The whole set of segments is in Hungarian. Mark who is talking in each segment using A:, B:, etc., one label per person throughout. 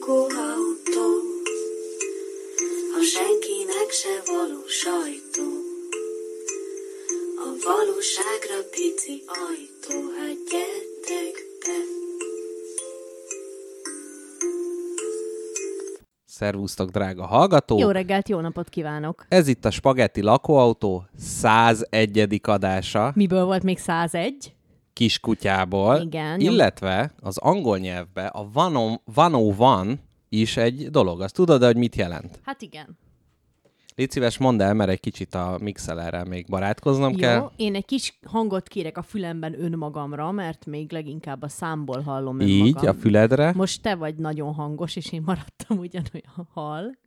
A: lakóautó, a senkinek se való sajtó. A valóságra pici ajtó, hát gyertek be.
B: Szervusztok, drága hallgató!
C: Jó reggelt, jó napot kívánok!
B: Ez itt a Spagetti Lakóautó 101. adása
C: Miből volt még 101?
B: Kiskutyából,
C: Igen,
B: illetve az angol nyelvbe a one on one is egy dolog. Azt tudod, hogy mit jelent?
C: Hát igen.
B: Légy szíves, mondd el, mert egy kicsit a mixelerrel még barátkoznom
C: Jó,
B: kell.
C: én egy kis hangot kérek a fülemben önmagamra, mert még leginkább a számból hallom önmagam.
B: Így, a füledre.
C: Most te vagy nagyon hangos, és én maradtam ugyanolyan halk.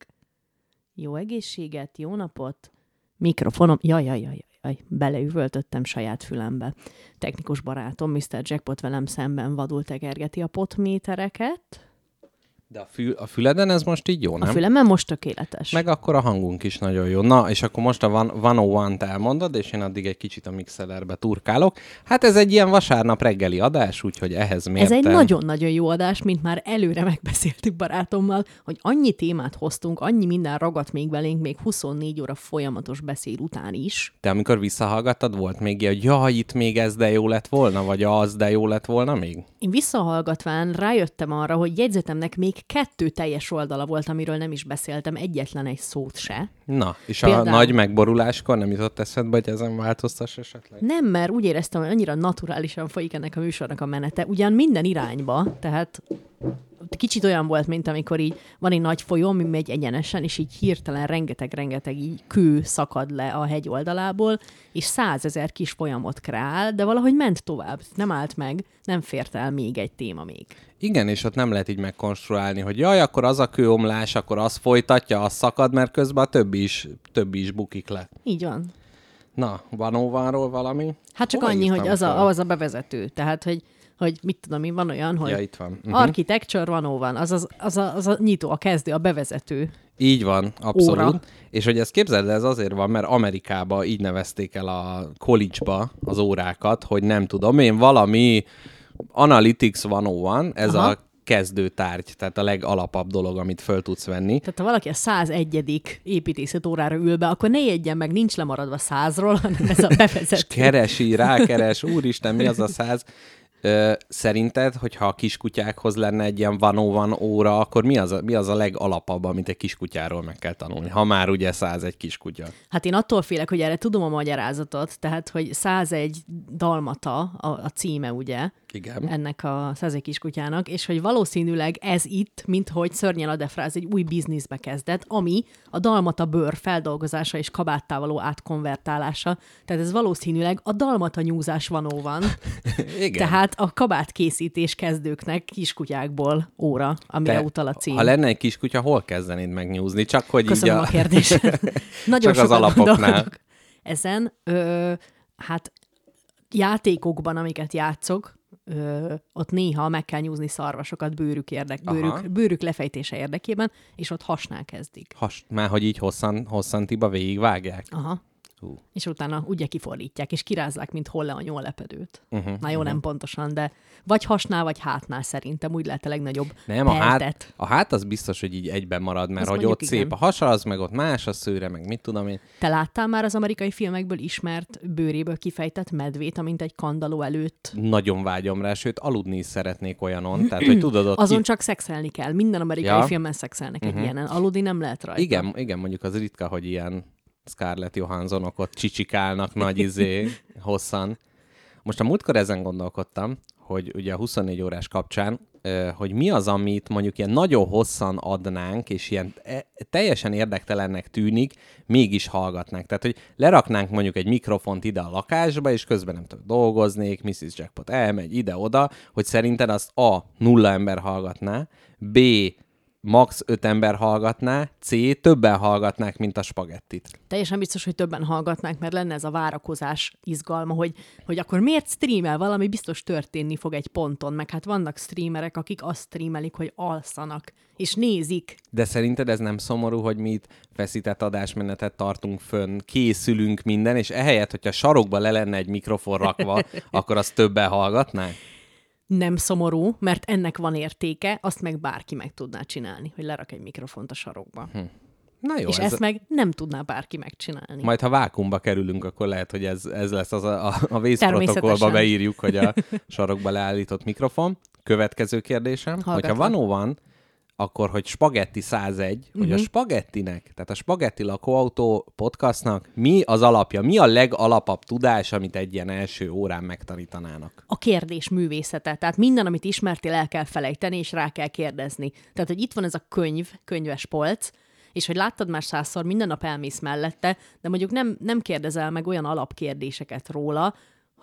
C: Jó egészséget, jó napot. Mikrofonom, jaj, jaj, jaj, jaj, beleüvöltöttem saját fülembe. Technikus barátom, Mr. Jackpot velem szemben vadul tekergeti a potmétereket.
B: De a, fül, a füleden ez most így jó,
C: A
B: nem?
C: fülemen most tökéletes.
B: Meg akkor a hangunk is nagyon jó. Na, és akkor most a Van- 101-t elmondod, és én addig egy kicsit a mixelerbe turkálok. Hát ez egy ilyen vasárnap reggeli adás, úgyhogy ehhez mértem.
C: Ez egy nagyon-nagyon jó adás, mint már előre megbeszéltük barátommal, hogy annyi témát hoztunk, annyi minden ragadt még belénk, még 24 óra folyamatos beszél után is.
B: Te amikor visszahallgattad, volt még ilyen, hogy jaj, itt még ez de jó lett volna, vagy az de jó lett volna még?
C: Én visszahallgatván rájöttem arra, hogy jegyzetemnek még kettő teljes oldala volt, amiről nem is beszéltem egyetlen egy szót se.
B: Na, és a
C: Például-
B: nagy megboruláskor nem jutott eszedbe, hogy ezen változtass esetleg?
C: Nem, mert úgy éreztem, hogy annyira naturálisan folyik ennek a műsornak a menete, ugyan minden irányba, tehát kicsit olyan volt, mint amikor így van egy nagy folyó, ami megy egyenesen, és így hirtelen rengeteg-rengeteg így kő szakad le a hegy oldalából, és százezer kis folyamot kreál, de valahogy ment tovább, nem állt meg, nem fért el még egy téma még.
B: Igen, és ott nem lehet így megkonstruálni, hogy jaj, akkor az a kőomlás, akkor az folytatja, az szakad, mert közben a többi is, többi is bukik le.
C: Így van.
B: Na, van óvanról valami?
C: Hát csak
B: Hol
C: annyi, hogy az a, az a bevezető. Tehát, hogy, hogy mit tudom én, van olyan, hogy
B: Ja, itt van. Mhm.
C: Architecture 101, az, az, az, a, az a nyitó, a kezdő, a bevezető.
B: Így van, abszolút.
C: Óra.
B: És hogy ezt képzeld, el, ez azért van, mert Amerikában így nevezték el a college-ba az órákat, hogy nem tudom én, valami Analytics 101, ez
C: Aha.
B: a kezdőtárgy, tehát a legalapabb dolog, amit föl tudsz venni.
C: Tehát ha valaki a 101. építészet órára ül be, akkor ne jegyen meg, nincs lemaradva százról, hanem ez a
B: És
C: bevezető.
B: keresi, rákeres, úristen, mi az a száz? Szerinted, hogyha a kiskutyákhoz lenne egy ilyen van van óra, akkor mi az, a, mi az a legalapabb, amit egy kiskutyáról meg kell tanulni? Ha már ugye száz egy kiskutya.
C: Hát én attól félek, hogy erre tudom a magyarázatot, tehát, hogy 101 dalmata a, a címe, ugye,
B: Igen.
C: ennek a 101 kiskutyának, és hogy valószínűleg ez itt, mint hogy szörnyen a defráz egy új bizniszbe kezdett, ami a dalmata bőr feldolgozása és kabáttá való átkonvertálása. Tehát ez valószínűleg a dalmata nyúzás van van.
B: Igen.
C: Tehát a kabátkészítés kezdőknek kiskutyákból óra, amire
B: Te,
C: utal a cím.
B: Ha lenne egy kiskutya, hol kezdenéd megnyúzni? Csak hogy
C: Köszönöm
B: így
C: a, a kérdést. Nagyon
B: Csak az alapoknál.
C: Ezen, ö, hát játékokban, amiket játszok, ö, ott néha meg kell nyúzni szarvasokat bőrük, érdek,
B: Aha.
C: bőrük, bőrük lefejtése érdekében, és ott hasnál kezdik.
B: Has, már hogy így hosszan, hosszantiba végigvágják.
C: Aha.
B: Hú.
C: És utána ugye kifordítják, és kirázzák, mint holle a nyólepedőt.
B: Mhm,
C: Uh-huh, Na jó, nem pontosan, de vagy hasnál, vagy hátnál szerintem úgy lehet a legnagyobb
B: Nem, a hát, a hát az biztos, hogy így egyben marad, mert
C: Azt
B: hogy ott szép
C: igen.
B: a hasa, az meg ott más a szőre, meg mit tudom én.
C: Te láttál már az amerikai filmekből ismert bőréből kifejtett medvét, amint egy kandaló előtt?
B: Nagyon vágyom rá, sőt, aludni is szeretnék olyanon. Tehát, hogy tudod, ott
C: Azon
B: ki...
C: csak szexelni kell. Minden amerikai
B: Ja.
C: filmben szexelnek egy ilyenen. Aludni nem lehet rajta.
B: Igen, igen, mondjuk az ritka, hogy ilyen Scarlett Johanssonok ott csicsikálnak nagy izé, hosszan. Most a múltkor ezen gondolkodtam, hogy ugye a 24 órás kapcsán, hogy mi az, amit mondjuk ilyen nagyon hosszan adnánk, és ilyen e- teljesen érdektelennek tűnik, mégis hallgatnánk. Tehát, hogy leraknánk mondjuk egy mikrofont ide a lakásba, és közben nem tudom, dolgoznék, Mrs. Jackpot elmegy ide-oda, hogy szerinted azt A. nulla ember hallgatná, B max. öt ember hallgatná, C. többen hallgatnák, mint a spagettit.
C: Teljesen biztos, hogy többen hallgatnák, mert lenne ez a várakozás izgalma, hogy, hogy akkor miért streamel? Valami biztos történni fog egy ponton, meg hát vannak streamerek, akik azt streamelik, hogy alszanak, és nézik.
B: De szerinted ez nem szomorú, hogy mi itt feszített adásmenetet tartunk fönn, készülünk minden, és ehelyett, hogyha sarokba le lenne egy mikrofon rakva, akkor azt többen hallgatnák?
C: Nem szomorú, mert ennek van értéke, azt meg bárki meg tudná csinálni, hogy lerak egy mikrofont a sarokba. Hm.
B: Na jó,
C: és
B: ez
C: ezt meg nem tudná bárki megcsinálni.
B: Majd ha vákumba kerülünk, akkor lehet, hogy ez, ez lesz az a, a, a vészprotokollba beírjuk, hogy a sarokba leállított mikrofon. Következő kérdésem,
C: Hallgatlak.
B: hogyha vanó van, akkor, hogy Spagetti 101, uh-huh. hogy a
C: Mhm.
B: Spagettinek, tehát a Spagetti lakóautó podcastnak mi az alapja, mi a legalapabb tudás, amit egy ilyen első órán megtanítanának?
C: a kérdés művészete. Tehát minden, amit ismertél, el kell felejteni, és rá kell kérdezni. Tehát, hogy itt van ez a könyv, könyves polc, és hogy láttad már százszor, minden nap elmész mellette, de mondjuk nem, nem kérdezel meg olyan alapkérdéseket róla,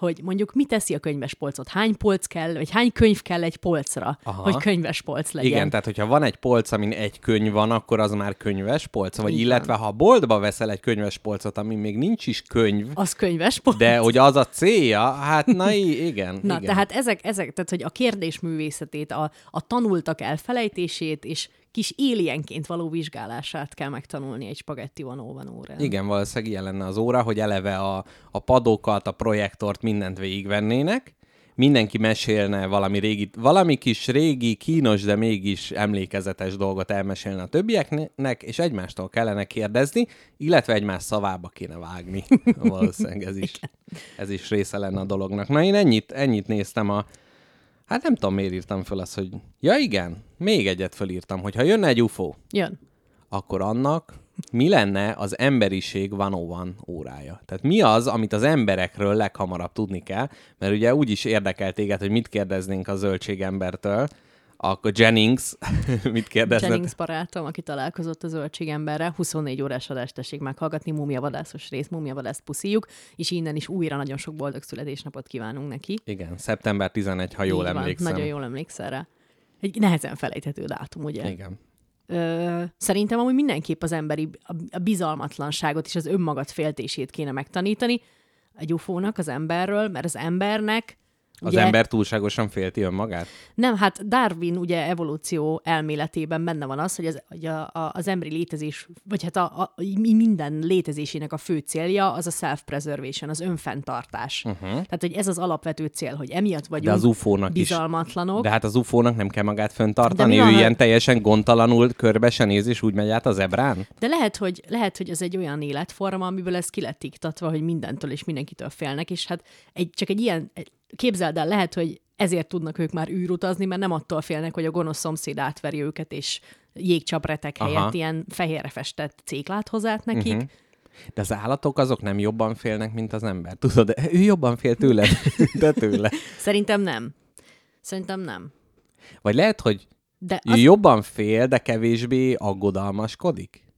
C: hogy mondjuk mi teszi a könyves polcot? Hány polc kell, vagy hány könyv kell egy polcra,
B: Aha.
C: hogy könyves polc legyen?
B: Igen, tehát hogyha van egy polc, amin egy könyv van, akkor az már könyves polc, vagy
C: Így
B: illetve ha boltba veszel egy könyves polcot, amin még nincs is könyv,
C: Az könyves polc.
B: de hogy az a célja, hát na igen.
C: Na,
B: igen.
C: tehát ezek, ezek, tehát hogy a kérdés művészetét, a, a tanultak elfelejtését, és kis élienként való vizsgálását kell megtanulni egy spagetti van órán.
B: Igen, valószínűleg ilyen lenne az óra, hogy eleve a, a padokat, a projektort, mindent végigvennének, mindenki mesélne valami régi, valami kis régi, kínos, de mégis emlékezetes dolgot elmesélne a többieknek, és egymástól kellene kérdezni, illetve egymás szavába kéne vágni. Valószínűleg ez is, ez is része lenne a dolognak. Na én ennyit, ennyit néztem a... Hát nem tudom, miért írtam föl azt, hogy... Ja igen, még egyet fölírtam, hogy ha jönne egy UFO,
C: Jön.
B: akkor annak mi lenne az emberiség 101 órája? Tehát mi az, amit az emberekről leghamarabb tudni kell? Mert ugye úgy is érdekel téged, hogy mit kérdeznénk a zöldségembertől, akkor Jennings mit kérdezne?
C: Jennings barátom, aki találkozott a zöldségemberre, 24 órás adást tessék meghallgatni, múmiavadászos rész, múmiavadászt puszíjuk, és innen is újra nagyon sok boldog születésnapot kívánunk neki.
B: Igen, szeptember 11, ha jól
C: Így van,
B: emlékszem.
C: Nagyon jól emlékszel rá. Egy nehezen felejthető dátum, ugye?
B: Igen.
C: Ö, szerintem amúgy mindenképp az emberi a, bizalmatlanságot és az önmagat féltését kéne megtanítani egy ufónak, az emberről, mert az embernek
B: Az
C: ugye,
B: ember túlságosan félti önmagát?
C: Nem, hát Darwin ugye evolúció elméletében benne van az, hogy az, hogy a, a, az emberi létezés, vagy hát a, a, mi- minden létezésének a fő célja az a self-preservation, az önfenntartás. Uh-huh. Tehát, hogy ez az alapvető cél, hogy emiatt vagyunk
B: De az UFO-nak is.
C: bizalmatlanok.
B: De hát az UFO-nak nem kell magát föntartani, ő
C: van,
B: ilyen teljesen gondtalanul körbe se néz, és úgy megy át az ebrán?
C: De lehet, hogy, lehet, hogy ez egy olyan életforma, amiből ez ki lett iktatva, hogy mindentől és mindenkitől félnek, és hát egy, csak egy ilyen, egy- képzeld el, lehet, hogy ezért tudnak ők már űrutazni, mert nem attól félnek, hogy a gonosz szomszéd átveri őket, és jégcsapretek
B: Aha.
C: helyett ilyen fehérre festett céklát hoz át nekik. Uh-huh.
B: De az állatok azok nem jobban félnek, mint az ember. Tudod, ő jobban fél tőled, de tőle.
C: Szerintem nem. Szerintem nem.
B: Vagy lehet, hogy
C: De az,
B: jobban fél, de kevésbé aggodalmaskodik?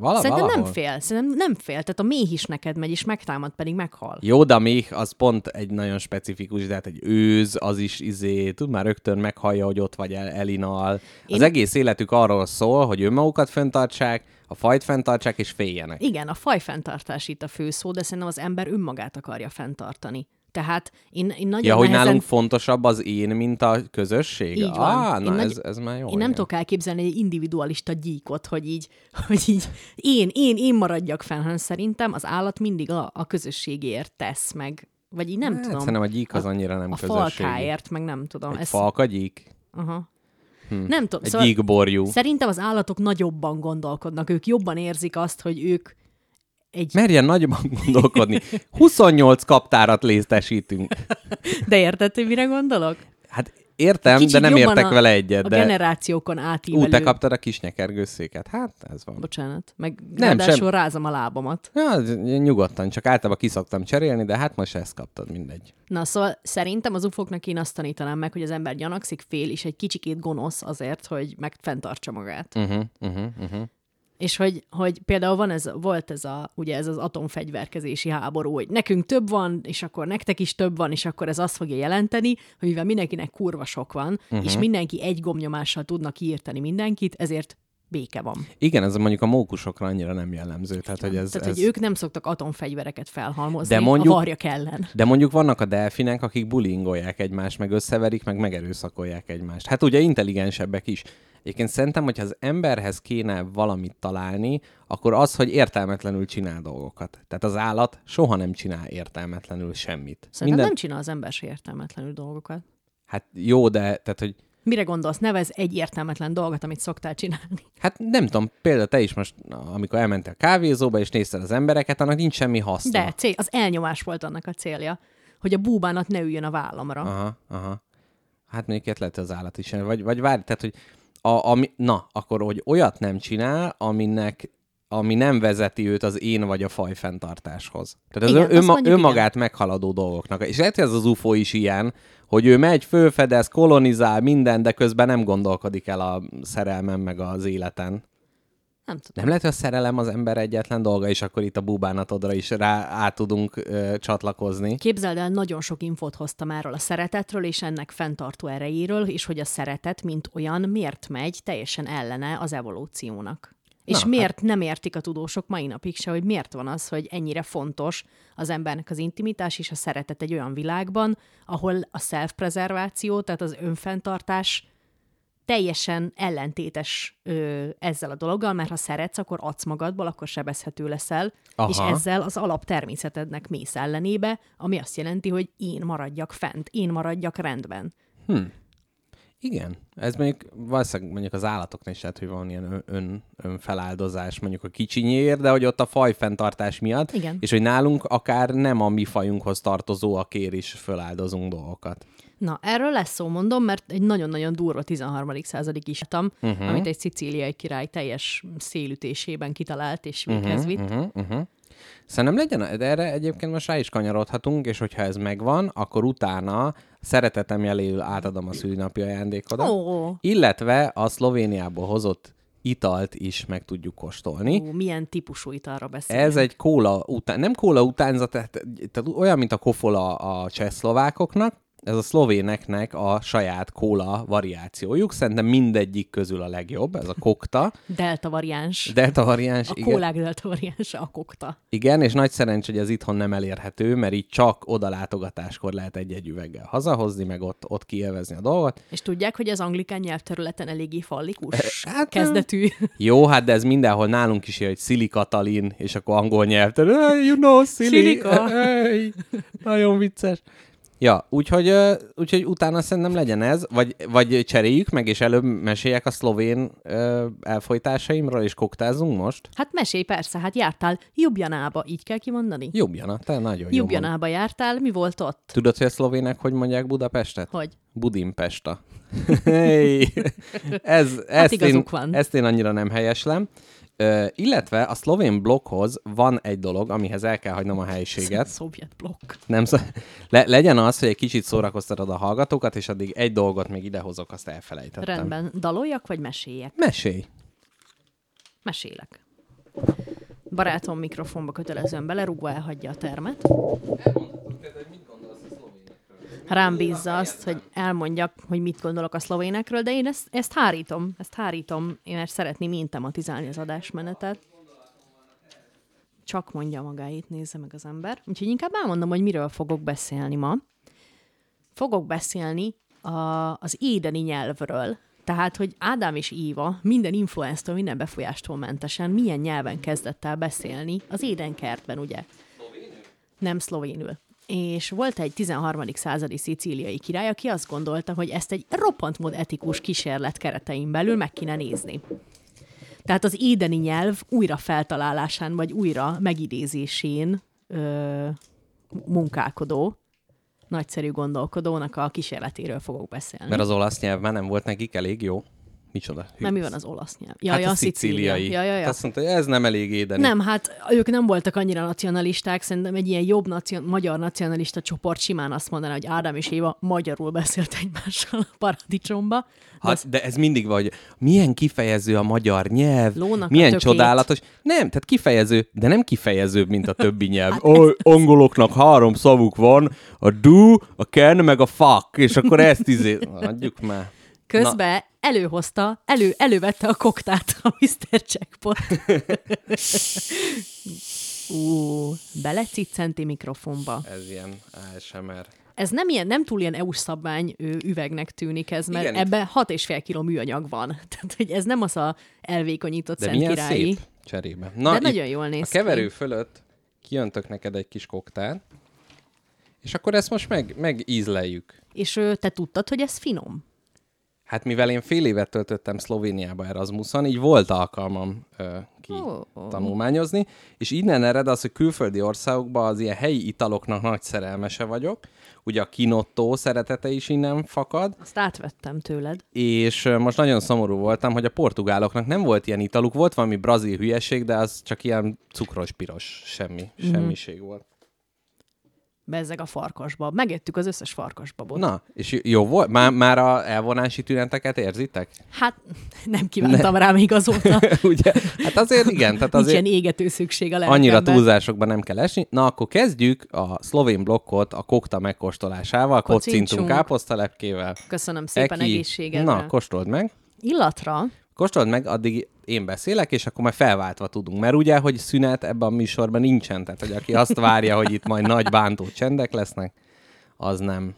B: Vala,
C: szerintem
B: valahol?
C: nem fél. Szerintem nem fél. Tehát a méh is neked megy, és megtámad, pedig meghal.
B: Jó, de a méh az pont egy nagyon specifikus, de hát egy őz, az is izé, tud már rögtön meghallja, hogy ott vagy el, elinal. Az
C: Én-
B: egész életük arról szól, hogy önmagukat fenntartsák, a fajt fenntartsák és féljenek.
C: Igen, a fajfenntartás itt a fő szó, de szerintem az ember önmagát akarja fenntartani. Tehát én, én nagyon
B: Ja, hogy
C: nehezen...
B: nálunk fontosabb az én, mint a közösség?
C: Így van.
B: Ah, na
C: nagy-
B: ez, ez már jó.
C: Én nem
B: igen.
C: tudok elképzelni egy individualista gyíkot, hogy így, hogy így én, én, én maradjak fenn, hanem szerintem az állat mindig a, a közösségért tesz meg, vagy így nem
B: Hát,
C: tudom.
B: Szerintem a gyík az annyira nem
C: a
B: közösségi.
C: falkáért, meg nem tudom.
B: Egy
C: Ez,
B: falkagyík?
C: aha. Hm. Nem tudom.
B: Egy gyíkborjú.
C: Szerintem az állatok nagyobban gondolkodnak, ők jobban érzik azt, hogy ők egy...
B: Merjen nagyban gondolkodni. 28 kaptárat léztesítünk.
C: De érted, hogy mire gondolok?
B: Hát értem,
C: Kicsit
B: de nem értek
C: a,
B: vele egyet.
C: A
B: De...
C: generációkon átívelő...
B: Ú, te kaptad a kis nyekergőszéket. Hát, ez van.
C: Bocsánat. Meg
B: Nem, sem-
C: rázom a lábamat.
B: Ja, nyugodtan, csak általában kiszoktam cserélni, de hát most ezt kaptad, mindegy.
C: Na, szóval szerintem az ufoknak én azt tanítanám meg, hogy az ember gyanakszik, fél, és egy kicsikét gonosz azért, hogy megfenntartsa magát.
B: Uh-huh, uh-huh, uh-huh.
C: És hogy, hogy például van ez, volt ez a, ugye ez az atomfegyverkezési háború, hogy nekünk több van, és akkor nektek is több van, és akkor ez azt fogja jelenteni, hogy mivel mindenkinek kurva sok van, uh-huh. és mindenki egy gomnyomással tudnak kiírtani mindenkit, ezért béke van.
B: Igen, ez mondjuk a mókusokra annyira nem jellemző. Tehát, hogy ez,
C: Tehát,
B: ez...
C: hogy ők nem szoktak atomfegyvereket felhalmozni
B: De mondjuk-
C: a varjak ellen.
B: De mondjuk vannak a delfinek, akik bulingolják egymást, meg összeverik, meg megerőszakolják egymást. Hát ugye intelligensebbek is. Egyébként szerintem, hogyha az emberhez kéne valamit találni, akkor az, hogy értelmetlenül csinál dolgokat. Tehát az állat soha nem csinál értelmetlenül semmit.
C: Szerintem Minden... nem csinál az ember se értelmetlenül dolgokat.
B: Hát jó, de tehát, hogy
C: Mire gondolsz? Nevez egy értelmetlen dolgot, amit szoktál csinálni.
B: Hát nem tudom, például te is most, amikor elmentél kávézóba, és nézted az embereket, annak nincs semmi haszna.
C: De cél, az elnyomás volt annak a célja, hogy a búbánat ne üljön a vállamra.
B: Aha, aha. Hát még ilyet lehet az állat is. Vagy, vagy várj, tehát, hogy a, ami, na, akkor, hogy olyat nem csinál, aminek ami nem vezeti őt az én vagy a faj fenntartáshoz. Tehát ez
C: Igen,
B: igen, önma,
C: mondjuk
B: önmagát meghaladó dolgoknak. És lehet, hogy ez az UFO is ilyen, hogy ő megy, fölfedez, kolonizál minden, de közben nem gondolkodik el a szerelmen meg az életen.
C: Nem tudom.
B: Nem lehet, hogy a szerelem az ember egyetlen dolga, és akkor itt a búbánatodra is rá át tudunk ö, csatlakozni.
C: Képzeld el, nagyon sok infót hoztam erről a szeretetről, és ennek fenntartó erejéről, és hogy a szeretet, mint olyan, miért megy teljesen ellene az evolúciónak. És
B: Na, hát-
C: miért nem értik a tudósok mai napig se, hogy miért van az, hogy ennyire fontos az embernek az intimitás és a szeretet egy olyan világban, ahol a self-prezerváció, tehát az önfenntartás teljesen ellentétes ö, ezzel a dologgal, mert ha szeretsz, akkor adsz magadból, akkor sebezhető leszel,
B: Aha.
C: és ezzel az alap természetednek mész ellenébe, ami azt jelenti, hogy én maradjak fent, én maradjak rendben.
B: Igen, ez mondjuk valószínűleg mondjuk az állatoknál is lehet, hogy van ilyen ön- ön, önfeláldozás mondjuk a kicsinyéért, de hogy ott a fajfenntartás miatt,
C: Igen.
B: és hogy nálunk akár nem a mi fajunkhoz tartozóakért is feláldozunk dolgokat.
C: Na, erről lesz szó, mondom, mert egy nagyon-nagyon durva 13. századi kistam, uh-huh. amit egy szicíliai király teljes szélütésében kitalált és véghez vitt.
B: Uh-huh, uh-huh. Szerintem legyen, de erre egyébként most rá is kanyarodhatunk, és hogyha ez megvan, akkor utána szeretetem jeléül átadom a szülinapi ajándékodat,
C: Ó,
B: illetve a Szlovéniából hozott italt is meg tudjuk kóstolni.
C: ó, milyen típusú italra beszélünk.
B: Ez egy kóla után, nem kóla utánzat, tehát, tehát olyan, mint a kofola a csehszlovákoknak, ez a szlovéneknek a saját kóla variációjuk. Szerintem mindegyik közül a legjobb, ez a kokta.
C: Delta variáns.
B: Delta variáns,
C: a
B: igen.
C: kólák delta variáns a kokta.
B: Igen, és nagy szerencs, hogy ez itthon nem elérhető, mert így csak oda látogatáskor lehet egy-egy üveggel hazahozni, meg ott, ott kielvezni a dolgot.
C: És tudják, hogy az anglikán nyelvterületen eléggé fallikus
B: Hát,
C: kezdetű.
B: Jó, hát de ez mindenhol nálunk is hogy Szili Katalin, és akkor angol nyelvtől, hey, you know, Szili, nagyon vicces. Ja, úgyhogy, úgyhogy utána szerintem legyen ez, vagy, vagy cseréljük meg, és előbb meséljek a szlovén ö, elfolytásaimról, és koktázunk most.
C: Hát mesélj persze, hát jártál Jubjanába, így kell kimondani?
B: Jobbjana, te nagyon jó. mond.
C: Jubjanába jártál, mi volt ott?
B: Tudod, hogy a szlovének hogy mondják Budapestet?
C: Hogy?
B: Budimpesta. hey, ez, ezt, én,
C: Hát van.
B: ezt én annyira nem helyeslem. Ö, illetve a szlovén blokkhoz van egy dolog, amihez el kell hagynom a helyiséget.
C: Szovjet blokk.
B: Nem szó... Le, legyen az, hogy egy kicsit szórakoztatod a hallgatókat, és addig egy dolgot még idehozok, azt elfelejtettem.
C: Rendben. Daloljak, vagy meséljek?
B: Mesélj!
C: Mesélek. Barátom mikrofonba kötelezően belerúgva elhagyja a termet. Rám bízza azt, hogy elmondjak, hogy mit gondolok a szlovénekről, de én ezt, ezt hárítom, ezt hárítom, én mert szeretném én tematizálni az adásmenetet. Csak mondja magáit, nézze meg az ember. Úgyhogy inkább elmondom, hogy miről fogok beszélni ma. Fogok beszélni a, az édeni nyelvről, tehát, hogy Ádám és Éva minden influenztől, minden befolyástól mentesen milyen nyelven kezdett el beszélni az édenkertben, ugye? Nem szlovénül. És volt egy 13. századi szicíliai király, aki azt gondolta, hogy ezt egy roppant mód etikus kísérlet keretein belül meg kéne nézni. Tehát az édeni nyelv újra feltalálásán, vagy újra megidézésén ö, munkálkodó, nagyszerű gondolkodónak a kísérletéről fogok beszélni.
B: Mert az olasz nyelv már nem volt nekik elég jó. Micsoda? Hű.
C: Nem, mi van az olasz nyelv? Ja,
B: Hát
C: ja,
B: a szicíliai.
C: Ja, ja, ja.
B: Azt mondta, hogy ez nem elég édeni.
C: Nem, hát ők nem voltak annyira nacionalisták, szerintem egy ilyen jobb nacion- magyar nacionalista csoport simán azt mondaná, hogy Ádám és Éva magyarul beszélt egymással a paradicsomba.
B: Hát, de ez mindig vagy, milyen kifejező a magyar nyelv,
C: Lónak
B: milyen csodálatos. Nem, tehát kifejező, de nem kifejezőbb, mint a többi nyelv.
C: Hát
B: Oly, angoloknak három szavuk van, a do, a can, meg a fuck, és akkor ezt izé... Adjuk már.
C: Közben Na. előhozta, elő, elővette a koktát a Mr. Jackpot. Ú, beleciccenti mikrofonba.
B: Ez ilyen ASMR.
C: Ez nem ilyen, nem túl ilyen EU-s szabvány üvegnek tűnik ez, mert
B: Igen,
C: Igen,
B: itt-
C: ebbe 6,5 kg műanyag van. Tehát, hogy ez nem az a elvékonyított
B: De
C: szent
B: milyen
C: királyi.
B: szép cserébe. Na,
C: De nagyon jól néz
B: A keverő fölött kijöntök neked egy kis koktát, És akkor ezt most meg, megízleljük.
C: És te tudtad, hogy ez finom?
B: Hát mivel én fél évet töltöttem Szlovéniába Erasmuson, így volt alkalmam ö, ki
C: Ó, ó.
B: tanulmányozni, és innen ered az, hogy külföldi országokban az ilyen helyi italoknak nagy szerelmese vagyok. Ugye a kinottó szeretete is innen fakad,
C: Azt átvettem tőled.
B: és ö, most nagyon szomorú voltam, hogy a portugáloknak nem volt ilyen italuk, volt valami brazil hülyeség, de az csak ilyen cukros-piros, semmi,
C: Mhm.
B: semmiség volt.
C: Bezzeg a farkasba. Megettük az összes farkasbabot.
B: Na, és jó- volt? Már, már a elvonási tüneteket érzitek?
C: Hát nem kívántam rá még azóta.
B: Ugye? Hát azért igen, tehát
C: Nincs
B: azért
C: ilyen égető szükség a
B: annyira
C: lelkemben.
B: túlzásokban nem kell esni. Na, akkor kezdjük a szlovén blokkot a kokta megkóstolásával, kocintunk káposztalepkével.
C: Köszönöm szépen egészségedre.
B: Na, kóstold meg.
C: Illatra
B: Kóstold meg, addig én beszélek, és akkor már felváltva tudunk. Mert ugye, hogy szünet ebben a műsorban nincsen, tehát hogy aki azt várja, hogy itt majd nagy bántó csendek lesznek, az nem.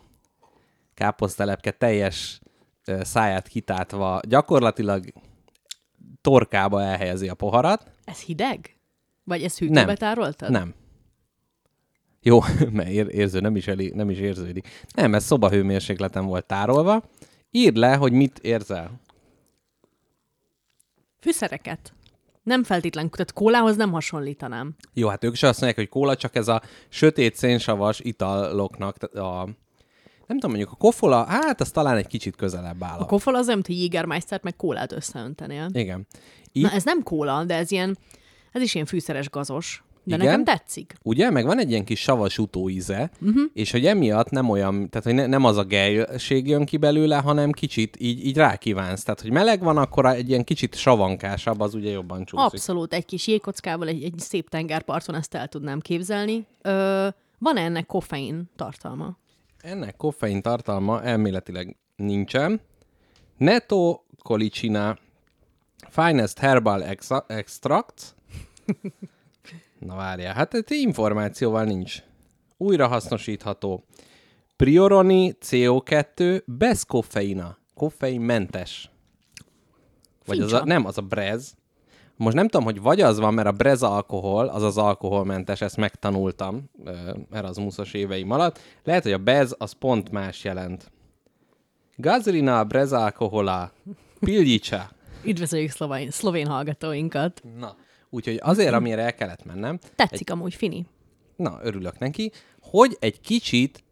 B: Káposztelepke teljes száját kitátva, gyakorlatilag torkába elhelyezi a poharat.
C: ez hideg? Vagy ezt hűtőbe
B: Nem.
C: tároltad?
B: Nem. Jó, mert ér, érző, nem is, elég, nem is érződik. Nem, ez szobahőmérsékleten volt tárolva. Írd le, hogy mit érzel.
C: Fűszereket. Nem feltétlen, tehát kólához nem hasonlítanám.
B: Jó, hát ők is azt mondják, hogy kóla, csak ez a sötét szénsavas italoknak a... Nem tudom, mondjuk a kofola, hát az talán egy kicsit közelebb áll.
C: A kofol az nem, hogy Jägermeistert meg kólát összeöntenél.
B: Igen. Így,
C: Na ez nem kóla, de ez ilyen, ez is ilyen fűszeres gazos. De
B: Igen?
C: nekem tetszik.
B: Ugye, meg van egy ilyen kis savas utóíze, uh-huh. és hogy emiatt nem olyan, tehát hogy ne, nem az a gejség jön ki belőle, hanem kicsit így, így rákívánsz. Tehát, hogy meleg van, akkor egy ilyen kicsit savankásabb, az ugye jobban csúszik.
C: Abszolút, egy kis jégkockával, egy, egy szép tengerparton ezt el tudnám képzelni. Ö, van-e ennek koffein tartalma?
B: Ennek koffein tartalma elméletileg nincsen. Neto Colicina Finest Herbal Extract. Na várjál, hát egy információval nincs. Újrahasznosítható. Prioroni CO2 bez koffeina. Koffeinmentes. Vagy az a,
C: Fincsa.
B: nem, az a brez. Most nem tudom, hogy vagy az van, mert a brez alkohol, az az alkoholmentes, ezt megtanultam Erasmusos éveim alatt. Lehet, hogy a bez az pont más jelent. Gazrina brez alkohola. Piljica.
C: Üdvözöljük szlovén, szlovén hallgatóinkat.
B: Na, úgyhogy azért, amire el kellett mennem,
C: Tetszik amúgy, Fini.
B: na, örülök neki, hogy egy kicsit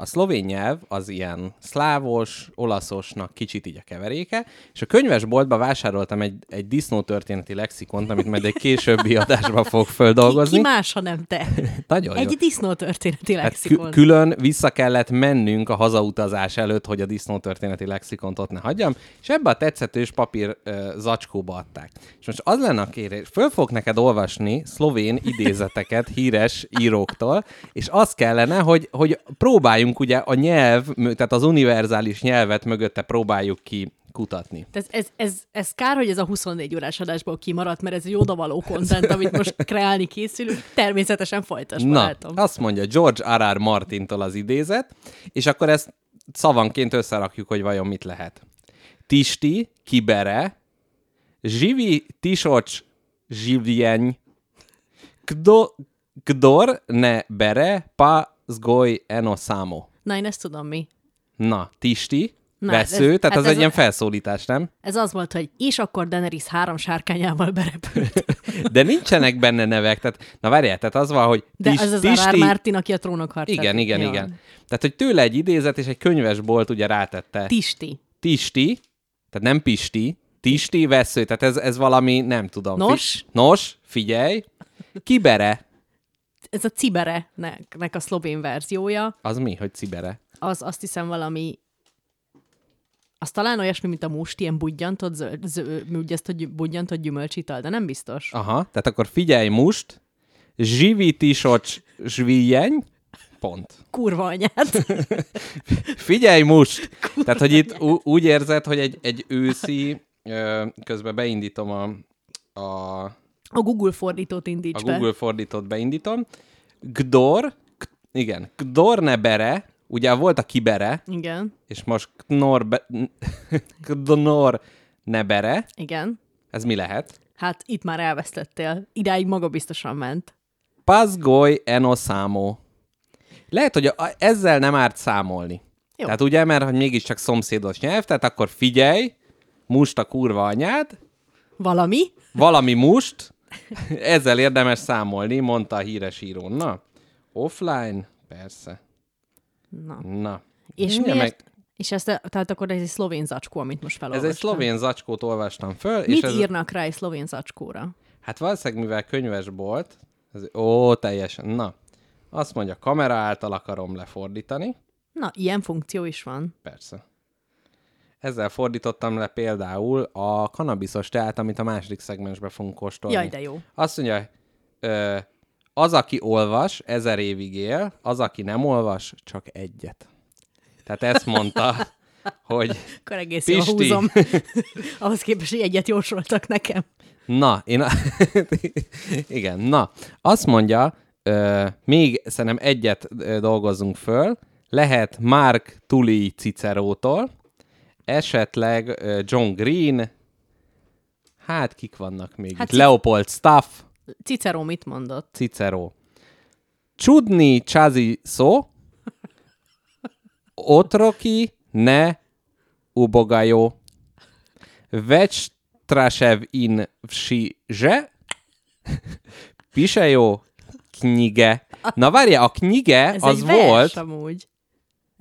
B: a szlovén nyelv az ilyen szlávos, olaszosnak kicsit így a keveréke, és a könyvesboltba vásároltam egy, egy disznótörténeti lexikont, amit majd egy későbbi adásban fog
C: Ki,
B: földolgozni.
C: ki más, ha nem te?
B: Nagyon jó.
C: Egy disznótörténeti
B: Hát kü-
C: lexikon.
B: külön vissza kellett mennünk a hazautazás előtt, hogy a disznótörténeti lexikont ott ne hagyjam, és ebbe a tetszetős papír ö, zacskóba adták. És most az lenne a kérés, föl fogok neked olvasni szlovén idézeteket híres íróktól, és az kellene, hogy, hogy próbáljunk ugye a nyelv, tehát az univerzális nyelvet mögötte próbáljuk ki kutatni.
C: Ez, ez, ez, ez kár, hogy ez a 24 órás adásból kimaradt, mert ez egy odavaló kontent, amit most kreálni készülünk. Természetesen folytasd,
B: Na,
C: barátom.
B: azt mondja George R. R. Martintól az idézet, és akkor ezt szavanként összerakjuk, hogy vajon mit lehet. Tisti, kibere, živi tisoč življenj, kdo, kdor ne bere, pa zgoj eno samo.
C: Na, én ezt tudom mi.
B: Na, tisti,
C: Na,
B: vesző,
C: ez-
B: tehát
C: hát
B: ez, egy
C: ez
B: ilyen
C: a-
B: felszólítás, nem?
C: Ez az volt, hogy és akkor Daenerys három sárkányával berepült.
B: De nincsenek benne nevek, tehát, na várjál, tehát az van, hogy
C: De
B: tis,
C: az az R.R. Martin, aki a trónok harcát.
B: Igen, igen,
C: Ja.
B: igen. Tehát, hogy tőle egy idézet, és egy könyvesbolt ugye rátette.
C: Tisti.
B: Tisti, tehát nem Pisti, Tisti vesző, tehát ez, ez valami, nem tudom.
C: Nos?
B: Fi- nos, figyelj. Kibere,
C: Ez a Cibere-nek nek a szlovén verziója.
B: az mi, hogy cibere?
C: Az azt hiszem valami az talán olyasmi, mint a must, ilyen budjantott, zöld, zö, úgy ezt, hogy budjantott gyümölcsital, de nem biztos.
B: Aha, tehát akkor figyelj most, zsivi tisocs zsvíjeny, pont.
C: Kurva anyát.
B: Figyelj most! Tehát, hogy itt ú- úgy érzed, hogy egy, egy őszi, közben beindítom a, a
C: A Google fordítót indíts
B: a
C: be.
B: Google fordítót beindítom. Gdor, igen, Gdor ne bere, ugye volt a kibere,
C: Igen,
B: és most Knor, be, Knor ne bere,
C: igen.
B: ez mi lehet?
C: Hát itt már elvesztettél. Idáig maga biztosan ment.
B: Pazgoy eno samo. Lehet, hogy a, ezzel nem árt számolni.
C: Jó.
B: Tehát ugye, mert hogy mégiscsak szomszédos nyelv, tehát akkor figyelj, must a kurva anyád,
C: Valami?
B: valami must, ezzel érdemes számolni, mondta a híres író. Na, offline, persze.
C: Na.
B: Na.
C: És miért? És ezt, tehát akkor ez egy szlovén zacskó, amit most
B: Ez
C: felolvastam.
B: egy szlovén zacskót olvastam föl.
C: Mit
B: és ez,
C: írnak rá egy szlovén zacskóra?
B: Hát valószínűleg, mivel könyvesbolt, ez, ó, teljesen, na. Azt mondja, kamera által akarom lefordítani.
C: Na, ilyen funkció is van.
B: Persze. Ezzel fordítottam le például a kanabiszos teát, amit a második szegmensbe fogunk kóstolni.
C: Jaj, de jó.
B: Azt mondja, ö, az, aki olvas, ezer évig él, az, aki nem olvas, csak egyet. Tehát ezt mondta, hogy
C: Akkor egész jól
B: Pisti.
C: húzom. Ahhoz képest, hogy egyet jósoltak nekem.
B: Na, én... Igen, na. Azt mondja, ö, még szerintem egyet ö, dolgozzunk föl, lehet Mark Tully Cicerótól, esetleg John Green, hát kik vannak még
C: Hát Cic-
B: Leopold Staff,
C: Cicero mit mondott?
B: Cicero. Csudni csazi szó, otroki ne ubogajó. Vecstrasev in vsiže, pisejo knjige. Na várja, a knjige
C: Ez
B: az
C: vers
B: volt,
C: amúgy.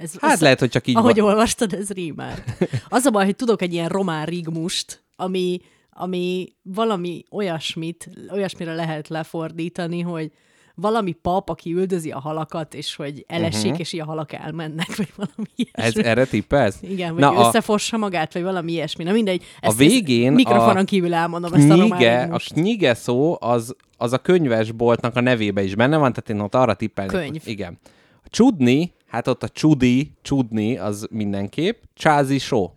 C: Ez,
B: hát
C: ez,
B: lehet, hogy csak így
C: ahogy
B: van.
C: olvastad, ez rímel. Az a baj, hogy tudok egy ilyen román rigmust, ami, ami valami olyasmit, olyasmire lehet lefordítani, hogy valami pap, aki üldözi a halakat, és hogy elessék, uh-huh. és így a halak elmennek, vagy valami
B: Ez
C: ilyesmi.
B: erre tippelsz?
C: Igen, vagy
B: Na, a
C: összefossa magát, vagy valami ilyesmi. Na mindegy. Ezt,
B: végén
C: ezt mikrofonon
B: a
C: kívül elmondom ezt a román
B: knige, a knige szó az, az a könyvesboltnak a nevébe is benne van, tehát én ott arra tippelnék.
C: Könyv.
B: Igen. A csudni, hát ott a csudi, csudni, az mindenképp. Csázi só.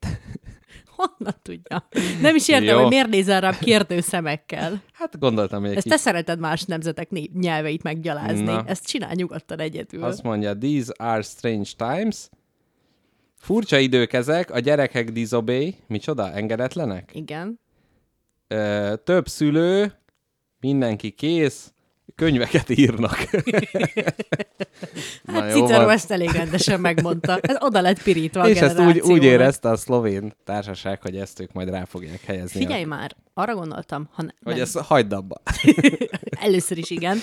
C: Honnan tudja? Nem is értem,
B: Jó.
C: hogy miért nézel rám kérdő szemekkel.
B: Hát gondoltam, hogy egy
C: Ezt
B: kis...
C: te szereted más nemzetek né- nyelveit meggyalázni.
B: Na.
C: Ezt csinál nyugodtan egyedül.
B: Azt mondja, these are strange times. Furcsa idők ezek, a gyerekek disobey. Micsoda? Engedetlenek?
C: Igen.
B: Ö, több szülő, mindenki kész, könyveket írnak. Na
C: Hát
B: jó
C: Cicero
B: van.
C: ezt elég rendesen megmondta. Ez oda lett pirítva a
B: És ezt úgy, úgy érezte a szlovén társaság, hogy ezt ők majd rá fogják helyezni.
C: Figyelj már, arra gondoltam, ha ne,
B: hogy
C: nem,
B: ezt hagyd abba.
C: először is igen,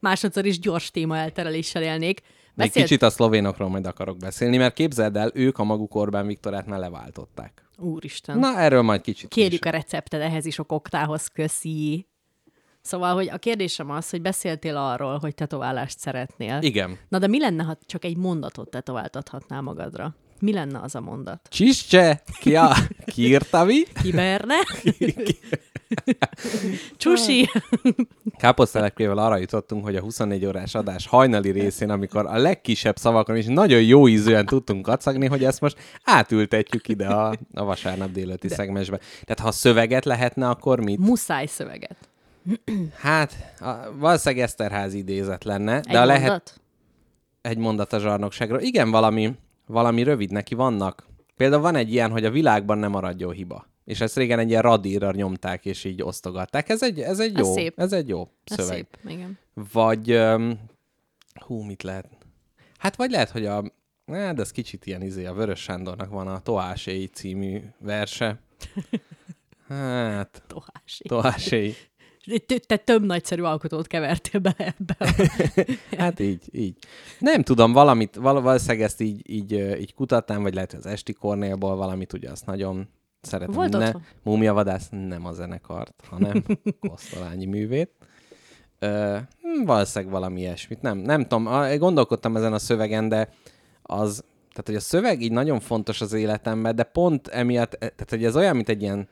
C: másodszor is gyors téma eltereléssel élnék.
B: Még
C: Beszélt...
B: kicsit a szlovénokról majd akarok beszélni, mert képzeld el, ők a maguk Orbán Viktorát már leváltották.
C: Úristen.
B: Na, erről majd kicsit
C: Kérjük a recepted, ehhez is a koktához köszi. Szóval, hogy a kérdésem az, hogy beszéltél arról, hogy tetoválást szeretnél.
B: Igen.
C: Na de mi lenne, ha csak egy mondatot tetováltathatnál magadra? Mi lenne az a mondat?
B: Csiscse, ki, a, ki írta mi?
C: Kiberne? Csusi?
B: Káposztelepkével arra jutottunk, hogy a 24 órás adás hajnali részén, amikor a legkisebb szavakon is nagyon jó ízűen tudtunk kacagni, hogy ezt most átültetjük ide a, a vasárnap délőtti De. szegmensbe. Tehát ha szöveget lehetne, akkor mit?
C: Muszáj szöveget.
B: Hát, a, valószínűleg Eszterházi idézet lenne,
C: Egy
B: de a lehet
C: mondat?
B: egy mondat a zsarnokságról. Igen, valami, valami rövid neki vannak. Például van egy ilyen, hogy a világban nem maradjon hiba. És ezt régen egy ilyen radírra nyomták, és így osztogatták. Ez egy, ez egy
C: Ez
B: jó,
C: szép.
B: ez egy jó
C: Ez
B: szöveg.
C: szép, igen.
B: Vagy, um, hú, mit lehet? Hát vagy lehet, hogy a, hát ez kicsit ilyen izé, a Vörös Sándornak van a Toáséi című verse. Hát,
C: Tohási.
B: Toáséi.
C: Te, több nagyszerű alkotót kevertél be ebbe.
B: Hát így, így. Nem tudom, valamit, val- valószínűleg ezt így, így, így kutatnám, vagy lehet, hogy az Esti Kornélból valamit, ugye azt nagyon szeretem.
C: Volt
B: ne? Múmiavadász nem a zenekart, hanem Kosztolányi művét. Ö, hm, valószínűleg valami ilyesmit. Nem, nem tudom, gondolkodtam ezen a szövegen, de az, tehát hogy a szöveg így nagyon fontos az életemben, de pont emiatt, e- tehát hogy ez olyan, mint egy ilyen,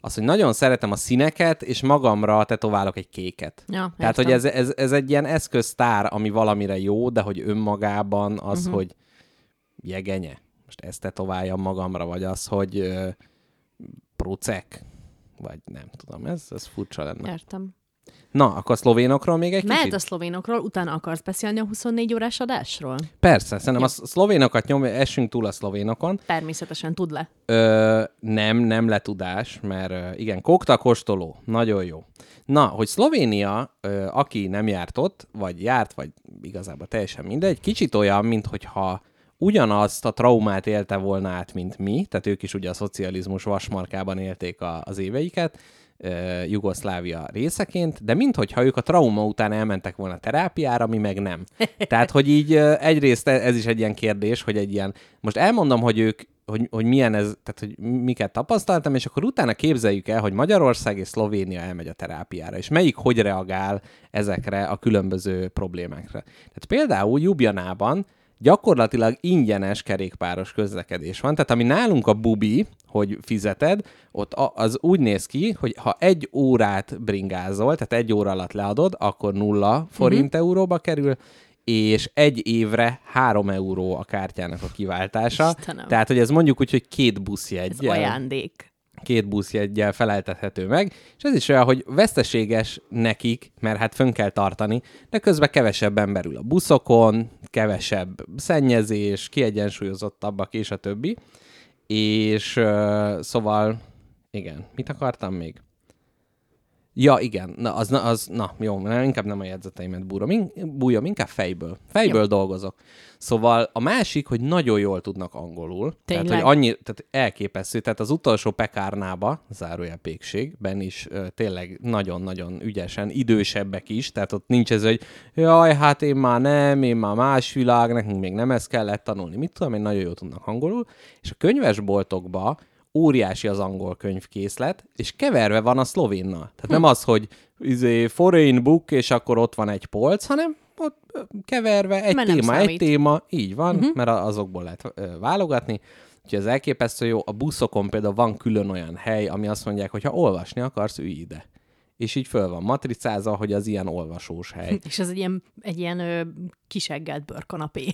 B: az, hogy nagyon szeretem a színeket, és magamra tetoválok egy kéket.
C: Ja,
B: Tehát,
C: értem.
B: hogy ez, ez, ez egy ilyen eszköztár, ami valamire jó, de hogy önmagában az, uh-huh. hogy jegenye. Most ezt tetováljam magamra, vagy az, hogy ö, prucek, vagy nem tudom, ez, ez furcsa lenne.
C: Értem.
B: Na, akkor a szlovénokról még egy
C: Mehet
B: kicsit?
C: a szlovénokról, utána akarsz beszélni a 24 órás adásról?
B: Persze, szerintem a szlovénokat nyom, essünk túl a szlovénokon.
C: Természetesen, tud le.
B: Ö, nem, nem letudás, mert igen, kokta kóstoló, nagyon jó. Na, hogy Szlovénia, ö, aki nem járt ott, vagy járt, vagy igazából teljesen mindegy, kicsit olyan, mint hogyha ugyanazt a traumát élte volna át, mint mi, tehát ők is ugye a szocializmus vasmarkában élték a, az éveiket, Jugoszlávia részeként, de minthogyha ők a trauma után elmentek volna terápiára, mi meg nem. Tehát, hogy így egyrészt e- ez is egy ilyen kérdés, hogy egy ilyen, most elmondom, hogy ők hogy, hogy milyen ez, tehát hogy miket tapasztaltam, és akkor utána képzeljük el, hogy Magyarország és Szlovénia elmegy a terápiára, és melyik hogy reagál ezekre a különböző problémákra. Tehát például Jubjanában gyakorlatilag ingyenes kerékpáros közlekedés van. Tehát ami nálunk a bubi, hogy fizeted, ott az úgy néz ki, hogy ha egy órát bringázol, tehát egy óra alatt leadod, akkor nulla forint uh-huh. euróba kerül, és egy évre három euró a kártyának a kiváltása.
C: Istenem.
B: Tehát, hogy ez mondjuk úgy, hogy két buszjegy
C: Ez ajándék.
B: Két buszjeggyel feleltethető meg, és ez is olyan, hogy veszteséges nekik, mert hát fönn kell tartani, de közben kevesebb ember ül a buszokon, kevesebb szennyezés, kiegyensúlyozottabbak, és a többi. És uh, szóval, igen, mit akartam még? Ja, igen, na, az, na, az, na jó, inkább nem a jegyzeteimet búrom, in, bújom, inkább fejből. Fejből
C: Jó.
B: dolgozok. Szóval a másik, hogy nagyon jól tudnak angolul. Tehát,
C: Tényleg?
B: hogy annyi, tehát elképesztő. Tehát az utolsó pekárnába, zárójel pékségben is ö, tényleg nagyon-nagyon ügyesen, idősebbek is, tehát ott nincs ez, hogy jaj, hát én már nem, én már más világ, nekünk még nem ezt kellett tanulni. Mit tudom, én nagyon jól tudnak angolul. És a könyvesboltokba óriási az angol könyvkészlet, és keverve van a szlovénnal. Tehát
C: Hm.
B: nem az, hogy izé, foreign book, és akkor ott van egy polc, hanem ott keverve egy
C: Mert
B: téma, egy téma, így van, uh-huh. mert azokból lehet ö, válogatni. Úgyhogy ez elképesztő jó. A buszokon például van külön olyan hely, ami azt mondják, hogy ha olvasni akarsz, ülj ide. És így föl van matricázva, hogy az ilyen olvasós hely.
C: És ez egy ilyen, egy ilyen ö, kiseggelt bőrkanapé.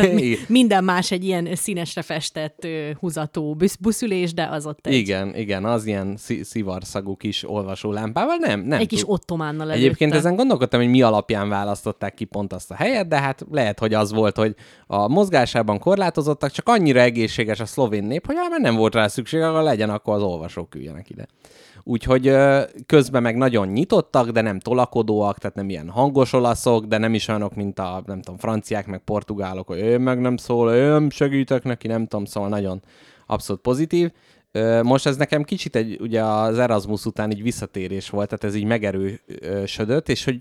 C: Minden más egy ilyen színesre festett ö, húzató busz, buszülés, de az ott egy,
B: Igen, igen, az ilyen szi- szivarszagú kis olvasó lámpával. Nem, nem.
C: egy kis ottománnal előtte.
B: Egyébként ezen gondolkodtam, hogy mi alapján választották ki pont azt a helyet, de hát lehet, hogy az volt, hogy a mozgásában korlátozottak, csak annyira egészséges a szlovén nép, hogy mert nem volt rá szükség, akkor legyen, akkor az olvasók üljenek ide. Úgyhogy közben meg nagyon nyitottak, de nem tolakodóak, tehát nem ilyen hangos olaszok, de nem is olyanok, mint a, nem tudom, franciák, meg portugálok, hogy én meg nem szól, én nem segítek neki, nem tudom, szóval nagyon abszolút pozitív. Most ez nekem kicsit egy, ugye az Erasmus után így visszatérés volt, tehát ez így megerősödött, és hogy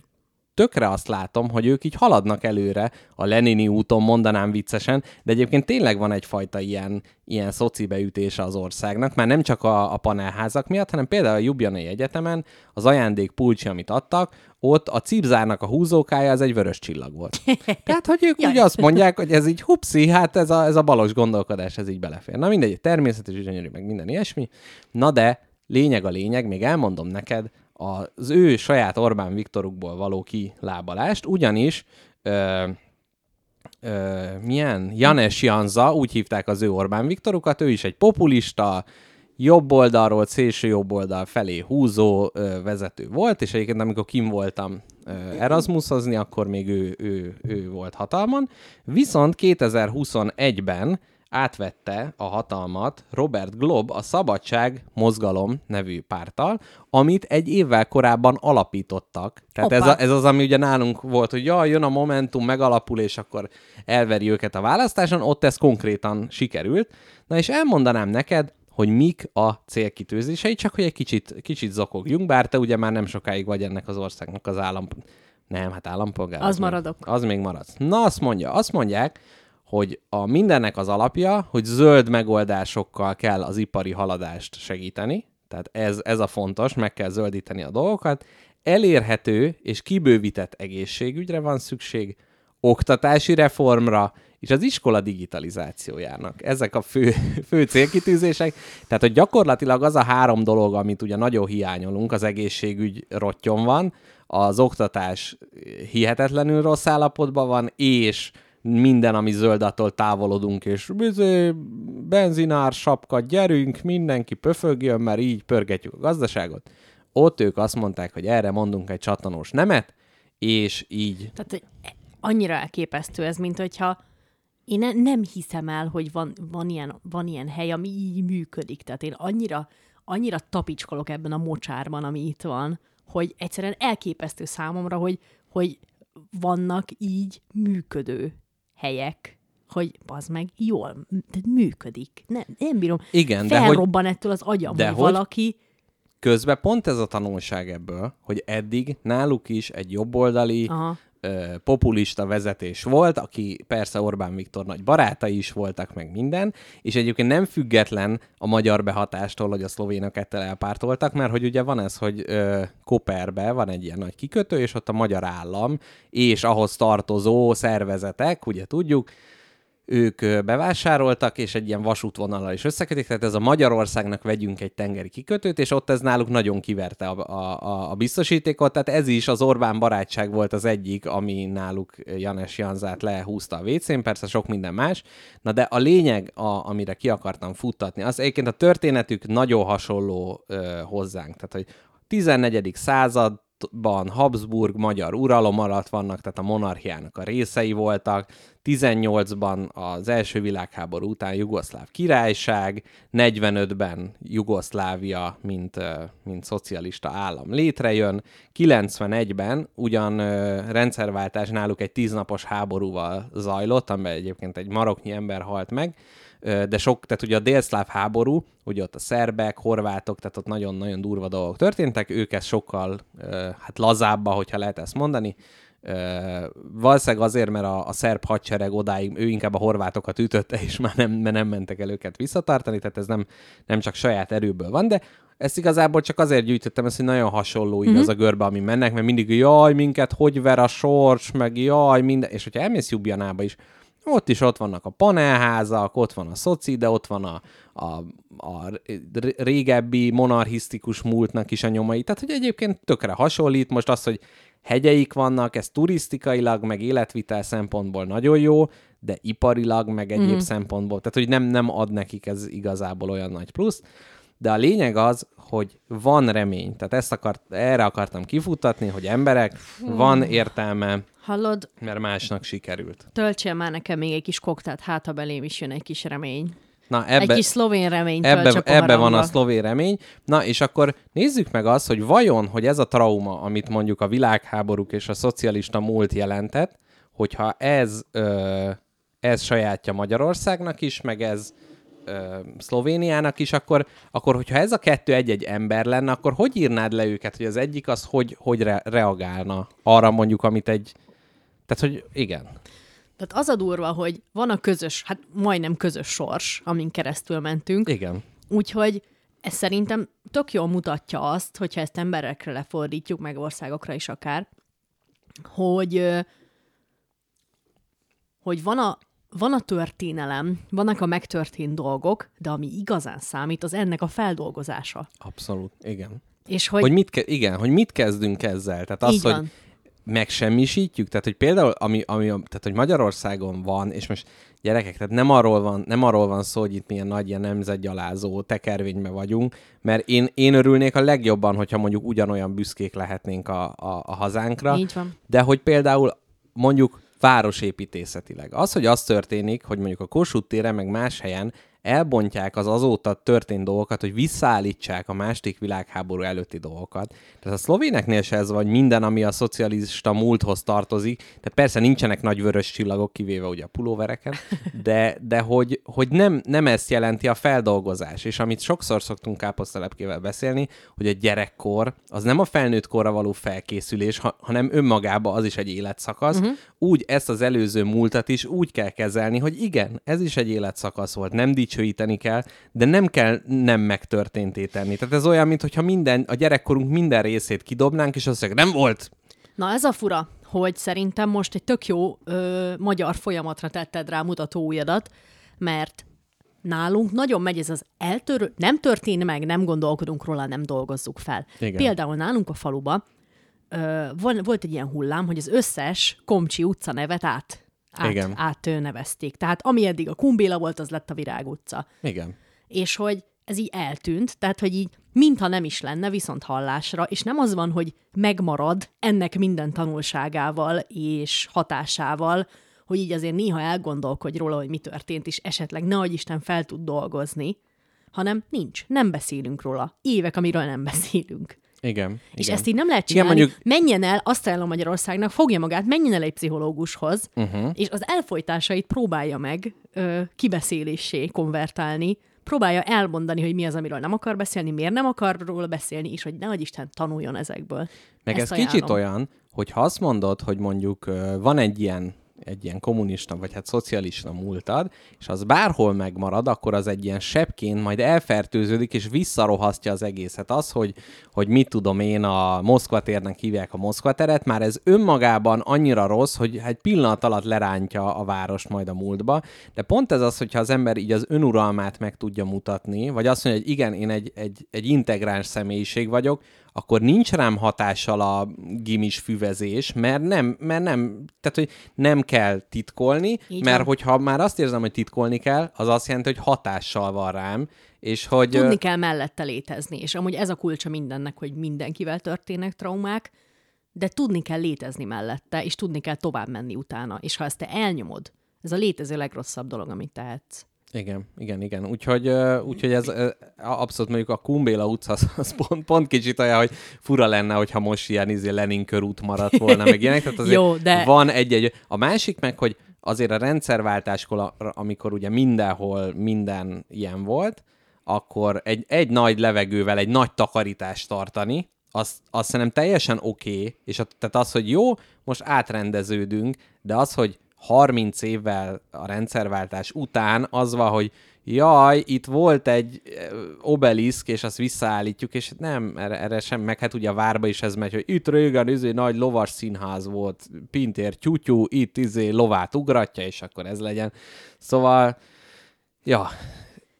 B: tökre azt látom, hogy ők így haladnak előre a Lenini úton, mondanám viccesen, de egyébként tényleg van egyfajta ilyen, ilyen szocibeütése az országnak, már nem csak a, a panelházak miatt, hanem például a Jubjanai Egyetemen az ajándék pulcsi, amit adtak, ott a cipzárnak a húzókája az egy vörös csillag volt. Tehát, hogy ők ugye azt mondják, hogy ez így hupszi, hát ez a, ez a balos gondolkodás, ez így belefér. Na mindegy, természetes, gyönyörű, meg minden ilyesmi. Na de lényeg a lényeg, még elmondom neked, az ő saját Orbán Viktorukból való kilábalást, ugyanis ö, ö, milyen? Janes Janza, úgy hívták az ő Orbán Viktorukat, ő is egy populista, jobb oldalról, szélső jobb oldal felé húzó ö, vezető volt, és egyébként amikor kim voltam ö, Erasmusozni, akkor még ő, ő, ő volt hatalmon. Viszont 2021-ben átvette a hatalmat Robert Glob a Szabadság Mozgalom nevű párttal, amit egy évvel korábban alapítottak. Tehát ez, a, ez az, ami ugye nálunk volt, hogy jaj, jön a Momentum, megalapul, és akkor elveri őket a választáson, ott ez konkrétan sikerült. Na és elmondanám neked, hogy mik a célkitűzései, csak hogy egy kicsit, kicsit zokogjunk, bár te ugye már nem sokáig vagy ennek az országnak az állam... Nem, hát állampolgár.
C: Az
B: még-
C: maradok.
B: Az még maradsz. Na, azt mondja, azt mondják, hogy a mindennek az alapja, hogy zöld megoldásokkal kell az ipari haladást segíteni, tehát ez, ez a fontos, meg kell zöldíteni a dolgokat, elérhető és kibővített egészségügyre van szükség, oktatási reformra, és az iskola digitalizációjának. Ezek a fő, fő célkitűzések. Tehát, hogy gyakorlatilag az a három dolog, amit ugye nagyon hiányolunk, az egészségügy rottyon van, az oktatás hihetetlenül rossz állapotban van, és minden, ami zöld, attól távolodunk, és bizé, benzinár, sapka, gyerünk, mindenki pöfögjön, mert így pörgetjük a gazdaságot. ott ők azt mondták, hogy erre mondunk egy csattanós nemet, és így
C: Tehát annyira elképesztő ez, mint hogyha én ne, nem hiszem el, hogy van, van, ilyen, van ilyen hely, ami így működik. Tehát én annyira, annyira tapicskolok ebben a mocsárban, ami itt van, hogy egyszerűen elképesztő számomra, hogy, hogy vannak így működő helyek, hogy az meg jól, tehát működik. Nem, nem bírom.
B: Igen, de hogy-
C: Felrobban ettől az agyam,
B: de
C: hogy,
B: hogy-
C: valaki...
B: közben pont ez a tanulság ebből, hogy eddig náluk is egy jobboldali,
C: Aha.
B: Populista vezetés volt, aki persze Orbán Viktor nagy barátai is voltak, meg minden, és egyébként nem független a magyar behatástól, hogy a szlovénok ettől elpártoltak, mert hogy ugye van ez, hogy ö, Koperbe van egy ilyen nagy kikötő, és ott a magyar állam és ahhoz tartozó szervezetek, ugye tudjuk, ők bevásároltak, és egy ilyen vasútvonallal is összekötik, tehát ez a Magyarországnak vegyünk egy tengeri kikötőt, és ott ez náluk nagyon kiverte a, a, a, biztosítékot, tehát ez is az Orbán barátság volt az egyik, ami náluk Janes Janzát lehúzta a WC-n, persze sok minden más, na de a lényeg, a, amire ki akartam futtatni, az egyébként a történetük nagyon hasonló ö, hozzánk, tehát hogy 14. század, ban Habsburg magyar uralom alatt vannak, tehát a monarchiának a részei voltak, 18-ban az első világháború után Jugoszláv királyság, 45-ben Jugoszlávia, mint, mint szocialista állam létrejön, 91-ben ugyan rendszerváltás náluk egy tíznapos háborúval zajlott, amiben egyébként egy maroknyi ember halt meg, de sok, tehát ugye a délszláv háború, ugye ott a szerbek, horvátok, tehát ott nagyon-nagyon durva dolgok történtek, ők ezt sokkal hát lazábba, hogyha lehet ezt mondani, valószínűleg azért, mert a, a szerb hadsereg odáig, ő inkább a horvátokat ütötte, és már nem, mert nem mentek el őket visszatartani, tehát ez nem, nem csak saját erőből van, de ezt igazából csak azért gyűjtöttem, ezt, hogy nagyon hasonló így mm-hmm. az a görbe, ami mennek, mert mindig jaj, minket hogy ver a sors, meg jaj, minden, és hogyha elmész Jubjanába is, ott is ott vannak a panelházak, ott van a szoci, de ott van a, a, a régebbi monarchisztikus múltnak is a nyomai. Tehát, hogy egyébként tökre hasonlít. Most az, hogy hegyeik vannak, ez turisztikailag, meg életvitel szempontból nagyon jó, de iparilag, meg egyéb mm. szempontból. Tehát, hogy nem, nem ad nekik ez igazából olyan nagy plusz. De a lényeg az, hogy van remény. Tehát ezt akart, erre akartam kifutatni, hogy emberek, van értelme,
C: Hallod,
B: mert másnak sikerült.
C: töltsél már nekem még egy kis koktált, hát ha belém is jön egy kis remény.
B: Na,
C: Egy
B: ebbe,
C: kis szlovén remény
B: ebbe,
C: a
B: ebbe van a szlovén remény. Na, és akkor nézzük meg azt, hogy vajon, hogy ez a trauma, amit mondjuk a világháborúk és a szocialista múlt jelentett, hogyha ez, ö, ez sajátja Magyarországnak is, meg ez ö, Szlovéniának is, akkor, akkor hogyha ez a kettő egy-egy ember lenne, akkor hogy írnád le őket, hogy az egyik az hogy, hogy re- reagálna arra mondjuk, amit egy... Tehát, hogy igen.
C: Tehát az a durva, hogy van a közös, hát majdnem közös sors, amin keresztül mentünk,
B: Igen.
C: úgyhogy ez szerintem tök jól mutatja azt, hogyha ezt emberekre lefordítjuk, meg országokra is akár, hogy, hogy van a, van a történelem, vannak a megtörtént dolgok, de ami igazán számít, az ennek a feldolgozása.
B: Abszolút, igen.
C: És
B: Hogy,
C: hogy,
B: mit ke- igen, hogy mit kezdünk ezzel. Tehát az, hogy. Megsemmisítjük, tehát hogy például, ami, ami, tehát hogy Magyarországon van, és most gyerekek, tehát nem arról van, nem arról van szó, hogy itt milyen nagy ilyen nemzetgyalázó tekervénybe vagyunk, mert én, én örülnék a legjobban, hogyha mondjuk ugyanolyan büszkék lehetnénk a, a, a hazánkra,
C: Így van.
B: de hogy például mondjuk városépítészetileg. Az, hogy az történik, hogy mondjuk a Kossuth téren, meg más helyen elbontják az azóta történt dolgokat, hogy visszaállítsák a második világháború előtti dolgokat. Tehát a szlovéneknél se ez vagy minden, ami a szocialista múlthoz tartozik. Tehát persze nincsenek nagy vörös csillagok, kivéve ugye a pulóvereken, de, de hogy, hogy nem, nem ezt jelenti a feldolgozás. És amit sokszor szoktunk káposztelepkével beszélni, hogy a gyerekkor az nem a felnőtt korra való felkészülés, ha, hanem önmagában az is egy életszakasz. Uh-huh. Úgy ezt az előző múltat is úgy kell kezelni, hogy igen, ez is egy életszakasz volt, nem dicsőíteni kell, de nem kell nem megtörténté tenni. Tehát ez olyan, mintha minden, a gyerekkorunk minden részét kidobnánk, és azt mondják, nem volt.
C: Na ez a fura, hogy szerintem most egy tök jó ö, magyar folyamatra tetted rá mutató ujjadat, mert nálunk nagyon megy ez az eltörő, nem történt meg, nem gondolkodunk róla, nem dolgozzuk fel.
B: Igen.
C: Például nálunk a faluba ö, van, volt egy ilyen hullám, hogy az összes Komcsi utca nevet át, át,
B: Igen.
C: át ö, nevezték. Tehát ami eddig a Kumbéla volt, az lett a Virág utca.
B: Igen.
C: És hogy ez így eltűnt, tehát hogy így mintha nem is lenne, viszont hallásra, és nem az van, hogy megmarad ennek minden tanulságával és hatásával, hogy így azért néha elgondolkodj róla, hogy mi történt, és esetleg nehogy Isten fel tud dolgozni, hanem nincs, nem beszélünk róla. Évek, amiről nem beszélünk.
B: Igen.
C: És
B: igen.
C: ezt így nem lehet
B: Igen,
C: csinálni.
B: mondjuk-
C: Menjen el, azt ajánlom Magyarországnak, fogja magát, menjen el egy pszichológushoz, uh-huh. és az elfolytásait próbálja meg ö, kibeszélésé konvertálni, próbálja elmondani, hogy mi az, amiről nem akar beszélni, miért nem akar róla beszélni, és hogy nehogy Isten tanuljon ezekből.
B: Meg
C: Ezt
B: ez kicsit
C: ajánlom.
B: olyan, hogy ha azt mondod, hogy mondjuk van egy ilyen egy ilyen kommunista, vagy hát szocialista múltad, és az bárhol megmarad, akkor az egy ilyen sebként majd elfertőződik, és visszarohasztja az egészet. Az, hogy, hogy mit tudom én, a Moszkva térnek hívják a Moszkva teret, már ez önmagában annyira rossz, hogy egy pillanat alatt lerántja a várost majd a múltba, de pont ez az, hogyha az ember így az önuralmát meg tudja mutatni, vagy azt mondja, hogy igen, én egy, egy, egy integráns személyiség vagyok, akkor nincs rám hatással a gimis füvezés, mert nem, mert nem, tehát hogy nem kell titkolni,
C: Így
B: mert
C: van.
B: hogyha már azt érzem, hogy titkolni kell, az azt jelenti, hogy hatással van rám, és hogy...
C: Tudni kell mellette létezni, és amúgy ez a kulcsa mindennek, hogy mindenkivel történnek traumák, de tudni kell létezni mellette, és tudni kell tovább menni utána. És ha ezt te elnyomod, ez a létező legrosszabb dolog, amit tehetsz.
B: Igen, igen, igen. Úgyhogy, úgyhogy ez abszolút mondjuk a Kumbéla utca az, az pont, pont kicsit olyan, hogy fura lenne, hogyha most ilyen izé Lenin körút maradt volna, meg ilyenek. Tehát azért
C: Jó, de-
B: van egy-egy. A másik meg, hogy azért a rendszerváltáskor, amikor ugye mindenhol minden ilyen volt, akkor egy, egy nagy levegővel egy nagy takarítást tartani, azt, azt szerintem teljesen oké, okay, és a, tehát az, hogy jó, most átrendeződünk, de az, hogy 30 évvel a rendszerváltás után az van, hogy jaj, itt volt egy ö, obeliszk, és azt visszaállítjuk, és nem, erre, erre sem, meg hát ugye a várba is ez megy, hogy itt régen izé nagy lovas színház volt, Pintér tyútyú, itt izé lovát ugratja, és akkor ez legyen. Szóval, ja,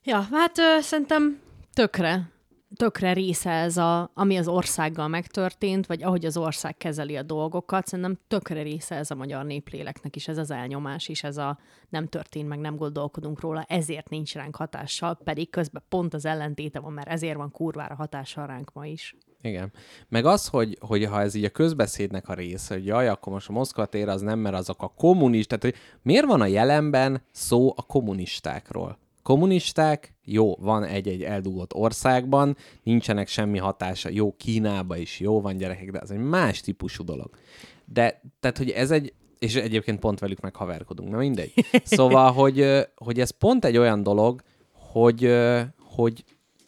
C: Ja, hát ö, szerintem tökre, tökre része ez, a, ami az országgal megtörtént, vagy ahogy az ország kezeli a dolgokat, szerintem tökre része ez a magyar népléleknek is, ez az elnyomás is, ez a nem történt meg, nem gondolkodunk róla, ezért nincs ránk hatással, pedig közben pont az ellentéte van, mert ezért van kurvára hatással ránk ma is.
B: Igen. Meg az, hogy, hogy ha ez így a közbeszédnek a része, hogy jaj, akkor most a Moszkva tér az nem, mert azok a kommunisták, tehát hogy miért van a jelenben szó a kommunistákról? Kommunisták, jó, van egy-egy eldugott országban, nincsenek semmi hatása, jó, Kínába is jó van gyerekek, de ez egy más típusú dolog. De, tehát, hogy ez egy, és egyébként pont velük meg haverkodunk, na mindegy. Szóval, hogy, hogy ez pont egy olyan dolog, hogy, hogy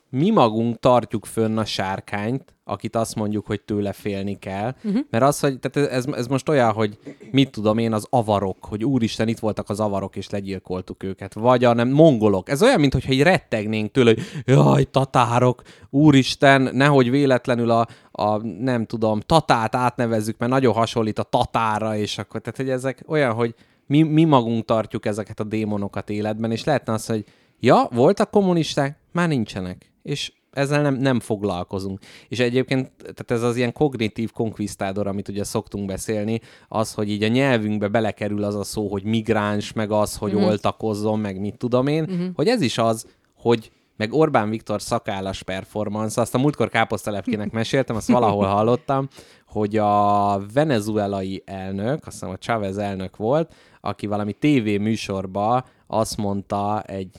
B: mi magunk tartjuk fönn a sárkányt, akit azt mondjuk, hogy tőle félni kell. Uh-huh. Mert az, hogy tehát ez, ez most olyan, hogy mit tudom én, az avarok, hogy úristen, itt voltak az avarok, és legyilkoltuk őket. Vagy a nem, mongolok. Ez olyan, mintha így rettegnénk tőle, hogy jaj, tatárok, úristen, nehogy véletlenül a, a nem tudom, tatát átnevezzük, mert nagyon hasonlít a tatára, és akkor, tehát hogy ezek olyan, hogy mi, mi magunk tartjuk ezeket a démonokat életben, és lehetne az, hogy ja, voltak kommunisták, már nincsenek. És ezzel nem, nem foglalkozunk. És egyébként, tehát ez az ilyen kognitív konkvisztádor, amit ugye szoktunk beszélni, az, hogy így a nyelvünkbe belekerül az a szó, hogy migráns, meg az, hogy mm. oltakozzon, meg mit tudom én, mm-hmm. hogy ez is az, hogy meg Orbán Viktor szakállas performance, azt a múltkor káposztelepkének meséltem, azt valahol hallottam, hogy a venezuelai elnök, azt hiszem a Chávez elnök volt, aki valami TV műsorba azt mondta egy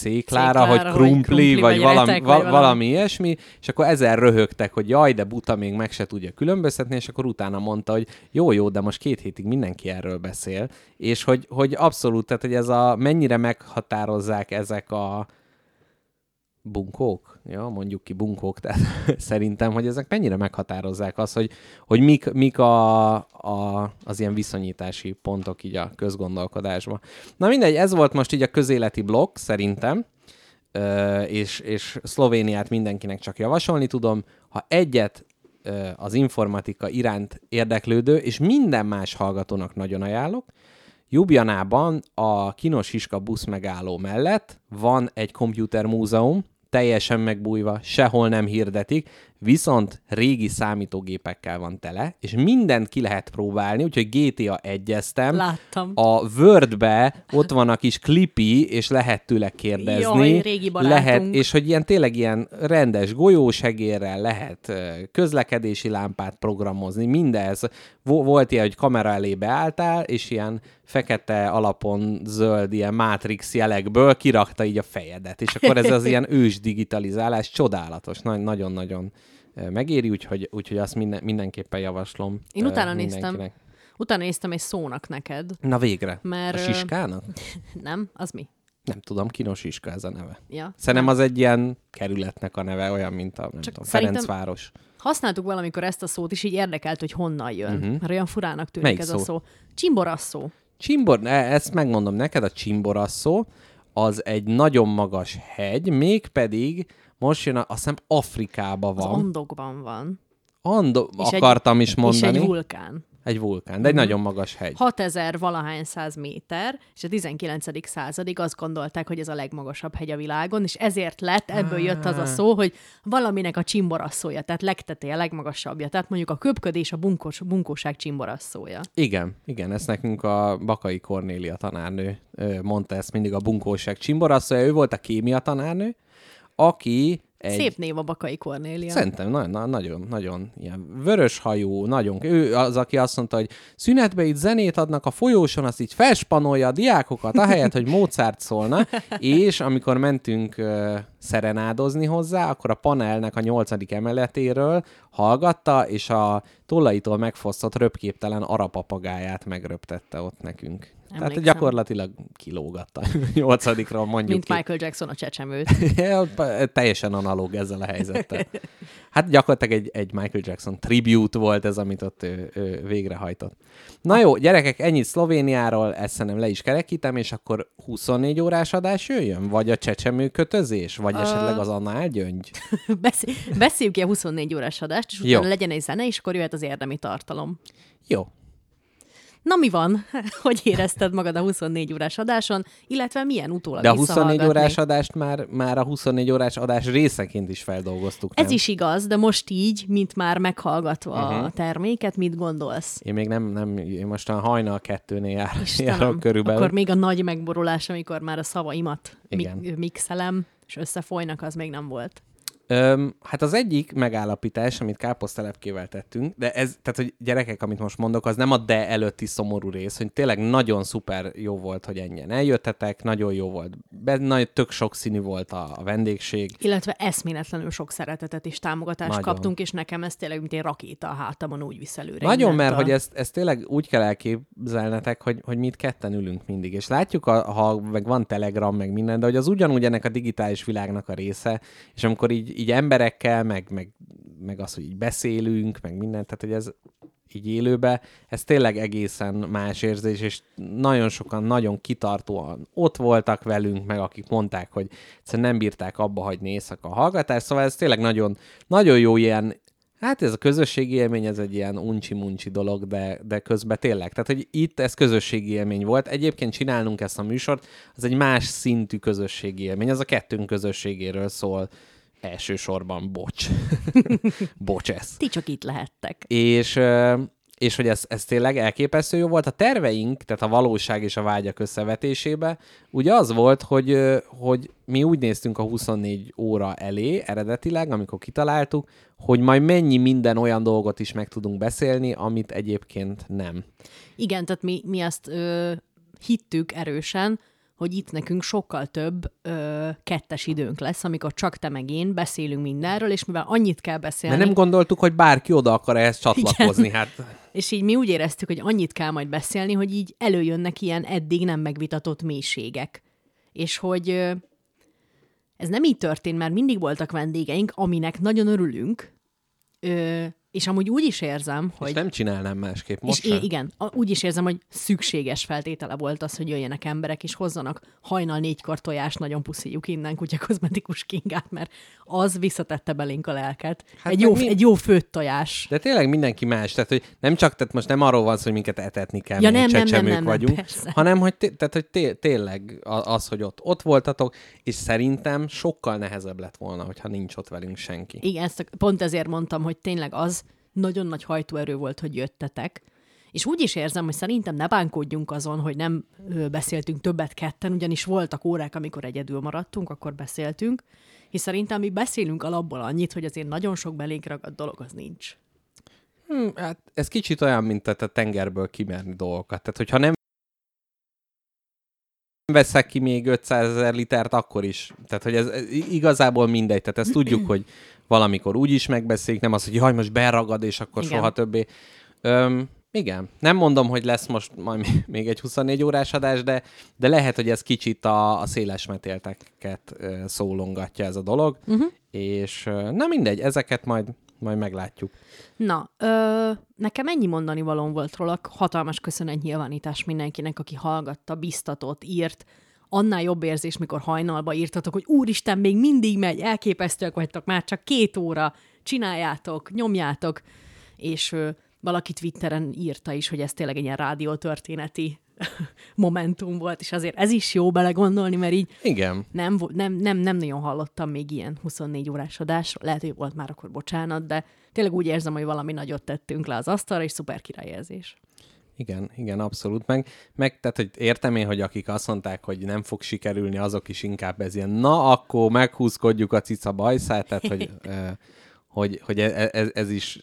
B: céklára,
C: Céklára, hogy
B: krumpli, vagy,
C: vagy
B: valami,
C: retek,
B: val-
C: valami.
B: ilyesmi, és akkor ezer röhögtek, hogy jaj, de buta még meg se tudja különböztetni, és akkor utána mondta, hogy jó, jó, de most két hétig mindenki erről beszél, és hogy, hogy abszolút, tehát hogy ez a, mennyire meghatározzák ezek a bunkók, ja, mondjuk ki bunkók, tehát szerintem, hogy ezek mennyire meghatározzák azt, hogy, hogy mik, mik a, a, az ilyen viszonyítási pontok így a közgondolkodásban. Na mindegy, ez volt most így a közéleti blokk, szerintem, Ö, és, és Szlovéniát mindenkinek csak javasolni tudom. Ha egyet ö, az informatika iránt érdeklődő, és minden más hallgatónak nagyon ajánlok, Jubjanában a Kinos Iska busz megálló mellett van egy komputer múzeum, teljesen megbújva, sehol nem hirdetik. viszont régi számítógépekkel van tele, és mindent ki lehet próbálni, úgyhogy GTA egyeztem.
C: Láttam.
B: A Wordbe ott van a kis klipi, és lehet tőle kérdezni.
C: Jaj, régi barátunk.
B: lehet, és hogy ilyen tényleg ilyen rendes golyósegérrel lehet közlekedési lámpát programozni, mindez. Vo- volt ilyen, hogy kamera elé beálltál, és ilyen fekete alapon zöld ilyen Matrix jelekből kirakta így a fejedet, és akkor ez az ilyen ős digitalizálás csodálatos, Na- nagyon-nagyon megéri, úgyhogy, úgyhogy azt minden, mindenképpen javaslom.
C: Én utána néztem. Utána néztem egy szónak neked.
B: Na végre.
C: Mert,
B: a siskának?
C: Nem? Az mi?
B: Nem tudom, kinos siska ez a neve.
C: Ja.
B: Szerintem
C: Nem.
B: az egy ilyen kerületnek a neve, olyan, mint a nem
C: Csak
B: tudom, Ferencváros.
C: Használtuk valamikor ezt a szót, és így érdekelt, hogy honnan jön. Uh-huh. Mert olyan furának tűnik
B: Melyik
C: ez
B: szó?
C: a szó. Csimborasszó.
B: Csimbor, e- ezt megmondom neked, a Csimborasszó az egy nagyon magas hegy, mégpedig most jön, a, azt hiszem Afrikába
C: Az
B: van.
C: Andokban van.
B: Ando-
C: És egy-
B: akartam is mondani.
C: És egy vulkán.
B: Egy vulkán, de egy nagyon magas hegy.
C: 6000 valahány száz méter, és a 19. századig azt gondolták, hogy ez a legmagasabb hegy a világon, és ezért lett, ebből jött az a szó, hogy valaminek a csimborasszója, tehát legtetéje, legmagasabbja. Tehát mondjuk a köpködés a bunkós, bunkóság csimborasszója.
B: Igen, igen, ezt nekünk a Bakai Kornélia tanárnő mondta ezt mindig a bunkóság Csimborasszója, ő volt a kémia tanárnő, aki egy...
C: Szép név a Bakai Kornélia.
B: Szerintem na, na, nagyon, nagyon ilyen vörös hajú, nagyon, ő az, aki azt mondta, hogy szünetbe itt zenét adnak a folyóson, azt így felspanolja a diákokat, ahelyett, hogy Mozart szólna, és amikor mentünk uh, szerenádozni hozzá, akkor a panelnek a nyolcadik emeletéről hallgatta, és a tollaitól megfosztott röpképtelen arapapagáját megröptette ott nekünk. Tehát
C: Emlékszem.
B: gyakorlatilag kilógatta. Nyolcadikról mondjuk
C: Mint
B: ki.
C: Michael Jackson a csecsemőt.
B: Ja, Teljesen analóg ezzel a helyzettel. Hát gyakorlatilag egy, egy Michael Jackson tribute volt ez, amit ott ő, ő végrehajtott. Na jó, gyerekek, ennyit Szlovéniáról, ezt szerintem le is kerekítem, és akkor 24 órás adás jöjjön? Vagy a csecsemő kötözés? Vagy esetleg az annál gyöngy?
C: Beszél, beszéljük ki a 24 órás adást, és
B: Jó.
C: utána legyen egy zene, és akkor jöhet az érdemi tartalom.
B: Jó.
C: Na mi van? Hogy érezted magad a 24 órás adáson, illetve milyen utólag
B: De a 24
C: visszahallgatni?
B: órás adást már, már a 24 órás adás részeként is feldolgoztuk.
C: Ez
B: nem?
C: is igaz, de most így, mint már meghallgatva
B: Mhm.
C: uh-huh. a terméket, mit gondolsz?
B: Én még nem, nem én most a hajnal kettőnél jár,
C: Istenem,
B: járok körülbelül.
C: akkor még a nagy megborulás, amikor már a szavaimat mi- mixelem, és összefolynak, az még nem volt.
B: Öm, hát az egyik megállapítás, amit káposztelepkével tettünk, de ez, tehát hogy gyerekek, amit most mondok, az nem a de előtti szomorú rész, hogy tényleg nagyon szuper jó volt, hogy ennyien eljöttetek, nagyon jó volt, be, nagy, tök sokszínű volt a, a vendégség.
C: Illetve eszméletlenül sok szeretetet és támogatást
B: Nagyon.
C: kaptunk, és nekem ez tényleg, mint egy rakéta a hátamon úgy visz előre.
B: Nagyon, mert hogy ezt, ezt tényleg úgy kell elképzelnetek, hogy, hogy mi itt ketten ülünk mindig, és látjuk, a, ha meg van Telegram, meg minden, de hogy az ugyanúgy ennek a digitális világnak a része, és amikor így, így emberekkel, meg, meg, meg az, hogy így beszélünk, meg mindent, tehát hogy ez így élőbe, ez tényleg egészen más érzés, és nagyon sokan nagyon kitartóan ott voltak velünk, meg akik mondták, hogy egyszerűen nem bírták abba hagyni éjszaka a hallgatást, szóval ez tényleg nagyon, nagyon jó ilyen Hát ez a közösségi élmény, ez egy ilyen uncsi-muncsi dolog, de, de közben tényleg. Tehát, hogy itt ez közösségi élmény volt. Egyébként csinálnunk ezt a műsort, az egy más szintű közösségi élmény. Az a kettőnk közösségéről szól elsősorban, bocs. bocs ez.
C: Ti csak itt lehettek.
B: És, és hogy ez, ez tényleg elképesztő jó volt. A terveink, tehát a valóság és a vágyak összevetésébe, ugye az volt, hogy, hogy mi úgy néztünk a 24 óra elé eredetileg, amikor kitaláltuk, hogy majd mennyi minden olyan dolgot is meg tudunk beszélni, amit egyébként nem.
C: Igen, tehát mi, mi azt ö, hittük erősen, hogy itt nekünk sokkal több ö, kettes időnk lesz, amikor csak te meg én beszélünk mindenről, és mivel annyit kell beszélni,
B: Mert nem gondoltuk, hogy bárki oda akar ehhez csatlakozni. Hát
C: és így mi úgy éreztük, hogy annyit kell majd beszélni, hogy így előjönnek ilyen eddig nem megvitatott mélységek. És hogy ö, ez nem így történt, mert mindig voltak vendégeink, aminek nagyon örülünk, ö, és amúgy úgy is érzem,
B: És
C: hogy...
B: nem csinálnám másképp most
C: és
B: sem.
C: é, igen, úgy is érzem, hogy szükséges feltétele volt az, hogy jöjjenek emberek, és hozzanak hajnal négykor tojás, nagyon puszíjuk innen kutya kozmetikus kingát, mert az visszatette belénk a lelket.
B: Hát
C: egy, jó,
B: mi-
C: egy jó főtt tojás.
B: De tényleg mindenki más, tehát hogy nem csak, tehát most nem arról van szó, hogy minket etetni kell,
C: Ja, nem, nem, nem, nem, nem,
B: vagyunk,
C: persze.
B: hanem hogy, té- tehát, hogy té- tényleg az, hogy ott, ott voltatok, és szerintem sokkal nehezebb lett volna, hogyha nincs ott velünk senki.
C: Igen, ezt pont ezért mondtam, hogy tényleg az nagyon nagy hajtóerő volt, hogy jöttetek. És úgy is érzem, hogy szerintem ne bánkódjunk azon, hogy nem beszéltünk többet ketten, ugyanis voltak órák, amikor egyedül maradtunk, akkor beszéltünk, és szerintem mi beszélünk alapból annyit, hogy azért nagyon sok belénk ragadt dolog az nincs.
B: Hm, hát ez kicsit olyan, mint a tengerből kimerni dolgokat. Tehát, hogyha nem veszek ki még 500 ezer litert, akkor is. Tehát, hogy ez ez igazából mindegy. Tehát ezt tudjuk, hogy valamikor úgy is megbeszéljük, nem az, hogy jaj, most beragad, és akkor
C: Igen.
B: soha többé. Öm, igen. Nem mondom, hogy lesz most majd még egy 24 órás adás, de, de lehet, hogy ez kicsit a, a széles metélteket szólongatja ez a dolog, uh-huh. és na mindegy, ezeket majd, majd meglátjuk.
C: Na, ö, nekem ennyi mondani valóm volt róla, hatalmas köszönet nyilvánítás mindenkinek, aki hallgatta, biztatott, írt. Annál jobb érzés, mikor hajnalba írtatok, hogy úristen, még mindig megy, elképesztőek vagytok, már csak két óra, csináljátok, nyomjátok. És ö, valaki Twitteren írta is, hogy ez tényleg egy ilyen rádiótörténeti momentum volt, és azért ez is jó belegondolni, mert így
B: Igen.
C: nem, nem, nem, nem nagyon hallottam még ilyen 24 órás adásról. Lehet, hogy volt már akkor bocsánat, de tényleg úgy érzem, hogy valami nagyot tettünk le az asztalra, és szuper királyérzés.
B: Igen, igen, abszolút. Meg, meg tehát, hogy értem én, hogy akik azt mondták, hogy nem fog sikerülni, azok is inkább ez ilyen, na, akkor meghúzkodjuk a cica bajszát, tehát, hogy, hogy, hogy e- ez, ez is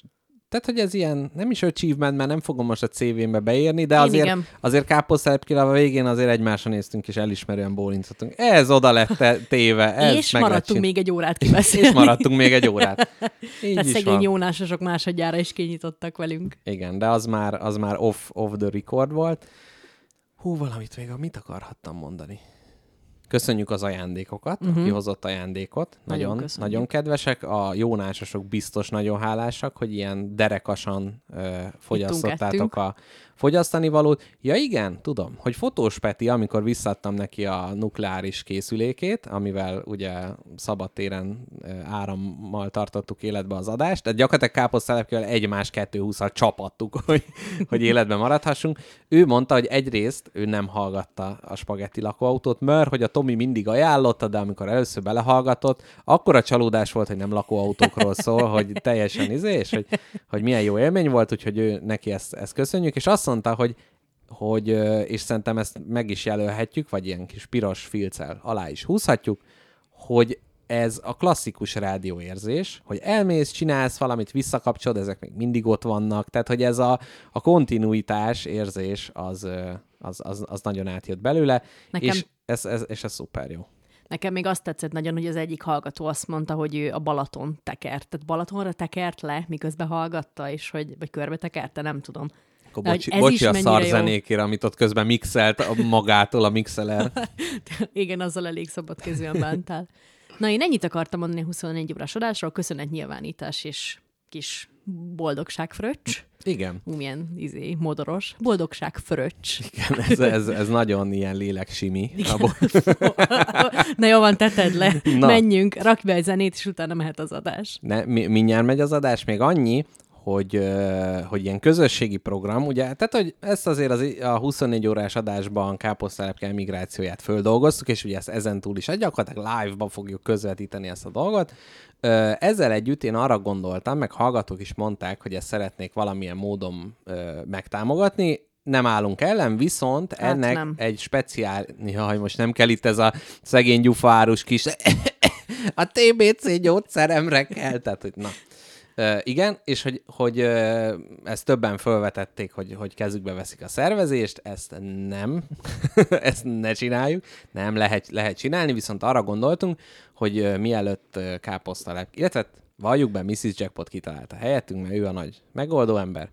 B: tehát, hogy ez ilyen, nem is achievement, mert nem fogom most a CV-mbe beírni, de
C: Én
B: azért,
C: igen.
B: azért káposztelepkire a végén azért egymásra néztünk, és elismerően bólintottunk. Ez oda lett téve, ez
C: és maradtunk még egy órát kibeszélni.
B: És maradtunk még egy órát. Így
C: Tehát szegény
B: van.
C: Jónásosok másodjára is kinyitottak velünk.
B: Igen, de az már, az már off, off the record volt. Hú, valamit még, mit akarhattam mondani? Köszönjük az ajándékokat, uh-huh. aki hozott ajándékot.
C: Nagyon
B: Nagyon,
C: köszönjük.
B: nagyon kedvesek. A jónásosok biztos nagyon hálásak, hogy ilyen derekasan ö, fogyasztottátok a fogyasztani valót. Ja igen, tudom, hogy Fotós Peti, amikor visszadtam neki a nukleáris készülékét, amivel ugye szabadtéren árammal tartottuk életbe az adást, tehát gyakorlatilag káposztelepkével egymás 220 csapattuk, hogy, hogy életben maradhassunk. Ő mondta, hogy egyrészt ő nem hallgatta a spagetti lakóautót, mert hogy a Tomi mindig ajánlotta, de amikor először belehallgatott, akkor a csalódás volt, hogy nem lakóautókról szól, hogy teljesen izé, és hogy, hogy milyen jó élmény volt, úgyhogy ő, neki ezt, ezt köszönjük, és azt mondta, hogy hogy, és szerintem ezt meg is jelölhetjük, vagy ilyen kis piros filccel alá is húzhatjuk, hogy ez a klasszikus rádióérzés, hogy elmész, csinálsz valamit, visszakapcsolod, ezek még mindig ott vannak, tehát hogy ez a, a kontinuitás érzés az, az, az, az nagyon átjött belőle,
C: Nekem-
B: és ez, ez, és ez szuper jó.
C: Nekem még azt tetszett nagyon, hogy az egyik hallgató azt mondta, hogy ő a Balaton tekert. Tehát Balatonra tekert le, miközben hallgatta, és hogy, vagy körbe tekerte, nem tudom.
B: Akkor
C: De
B: bocsi,
C: ez
B: bocsi
C: is
B: a szar
C: jó.
B: zenékére, amit ott közben mixelt magától a mixeler.
C: Igen, azzal elég szabad kezűen bántál. Na, én ennyit akartam mondani a 24 órás adásról, köszönet nyilvánítás és kis boldogságfröccs.
B: Igen.
C: Milyen izé, modoros. Boldogságfröccs.
B: Igen, ez, ez, ez nagyon ilyen léleksimi.
C: Na jó van, teted le.
B: Na.
C: Menjünk, rakj be egy zenét, és utána mehet az adás.
B: Ne, mi, mindjárt megy az adás, még annyi, hogy, hogy ilyen közösségi program, ugye, tehát, hogy ezt azért az, a 24 órás adásban káposztelepke migrációját földolgoztuk, és ugye ezt ezen túl is gyakorlatilag live-ban fogjuk közvetíteni ezt a dolgot. Ezzel együtt én arra gondoltam, meg hallgatók is mondták, hogy ezt szeretnék valamilyen módon megtámogatni, nem állunk ellen, viszont
C: Hát
B: ennek
C: nem.
B: egy speciál... Jaj, most nem kell itt ez a szegény gyufárus kis... a TBC gyógyszeremre kell, tehát, hogy na. Uh, igen, és hogy, hogy uh, ezt többen felvetették, hogy, hogy kezükbe veszik a szervezést, ezt nem, ezt ne csináljuk, nem lehet, lehet csinálni, viszont arra gondoltunk, hogy uh, mielőtt uh, káposztalep, illetve valljuk be, Mrs. Jackpot kitalálta helyettünk, mert ő a nagy megoldó ember,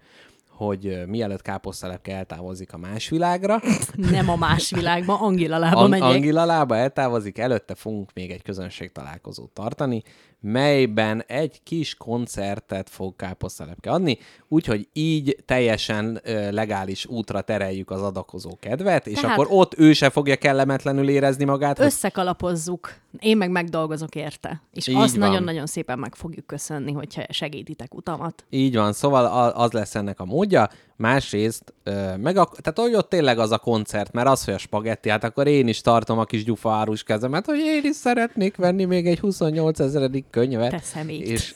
B: hogy mielőtt káposztelepke eltávozik a más világra,
C: Nem a más világba, Angila lába
B: Ang-
C: megyek.
B: Angila lába eltávozik, előtte fogunk még egy közönség találkozót tartani, melyben egy kis koncertet fog káposztelepke adni, úgyhogy így teljesen legális útra tereljük az adakozó kedvet, és
C: Tehát-
B: akkor ott ő se fogja kellemetlenül érezni magát, hogy
C: Összekalapozzuk, én meg megdolgozok érte. És
B: Így
C: azt
B: van.
C: nagyon-nagyon szépen meg fogjuk köszönni, hogyha segítitek utamat.
B: Így van, szóval az lesz ennek a módja. Másrészt, meg a, tehát hogy ott tényleg az a koncert, mert az, hogy a spagetti, hát akkor én is tartom a kis gyufa árus kezemet, hogy én is szeretnék venni még egy 28 ezeredik könyvet.
C: Te szemét.
B: És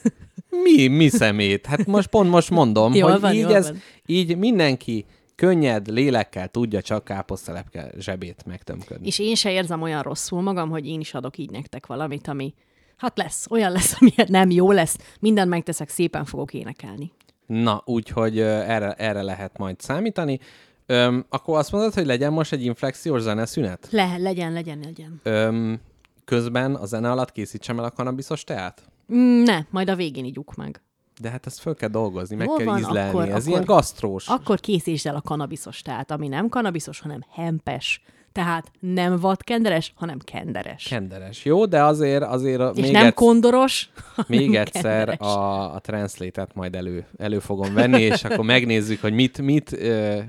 B: mi, mi szemét? Hát most pont most mondom,
C: Jól
B: hogy
C: van,
B: így, ez,
C: van.
B: így mindenki könnyed lélekkel tudja csak káposztelepke zsebét megtömködni.
C: És én se érzem olyan rosszul magam, hogy én is adok így nektek valamit, ami hát lesz, olyan lesz, ami nem jó lesz. Mindent megteszek, szépen fogok énekelni.
B: Na, úgyhogy erre, erre lehet majd számítani. Öm, akkor azt mondod, hogy legyen most egy inflexiós zeneszünet?
C: Le, legyen, legyen, legyen.
B: Öm, közben a zene alatt készítsem el a kanabiszos teát?
C: Mm, ne, majd a végén ígyuk meg.
B: De hát ezt föl kell dolgozni, meg
C: Jól
B: kell
C: van,
B: ízlelni.
C: akkor-
B: Ez
C: akkor-
B: ilyen gasztrós.
C: Akkor készítsd el a kanabiszos teát, ami nem kanabiszos, hanem hempes. Tehát nem vadkenderes, hanem kenderes.
B: Kenderes. Jó, de azért, azért
C: És
B: még,
C: nem
B: egyszer,
C: kondoros,
B: még egyszer
C: kenderes.
B: a, a translate-et majd elő, elő fogom venni, és akkor megnézzük, hogy mit, mit,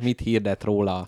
B: mit hirdet róla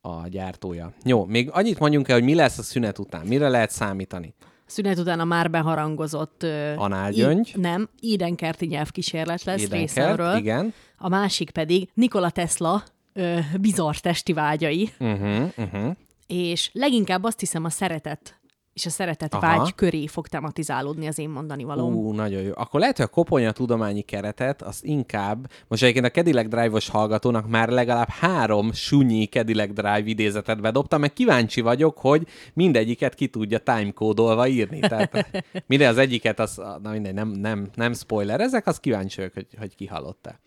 B: a gyártója. Jó, még annyit mondjunk el, hogy mi lesz a szünet után, mire lehet számítani.
C: Szünet után a már beharangozott...
B: Análgyöngy.
C: í- nem, édenkerti nyelvkísérlet lesz
B: Édenkert,
C: részemről.
B: Igen.
C: A másik pedig Nikola Tesla ö, bizarr testi vágyai,
B: Uh-huh, uh-huh.
C: és leginkább azt hiszem a szeretet és a szeretet
B: Aha.
C: vágy köré fog tematizálódni az én mondani valóm.
B: Ú, nagyon jó. Akkor lehet, hogy a koponya tudományi keretet, azt inkább, most egyébként a Cadillac Drive-os hallgatónak már legalább három sunyi Cadillac Drive idézetet bedobtam, meg kíváncsi vagyok, hogy mindegyiket ki tudja timecódolva írni. Tehát minden az egyiket, az, na mindegy, nem, nem, nem spoiler, ezek az kíváncsi vagyok, hogy, hogy ki hallotta.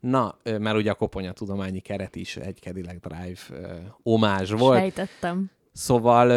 B: Na, mert ugye a koponya tudományi keret is egy Cadillac Drive ö, omázs volt.
C: Sejtettem.
B: Szóval,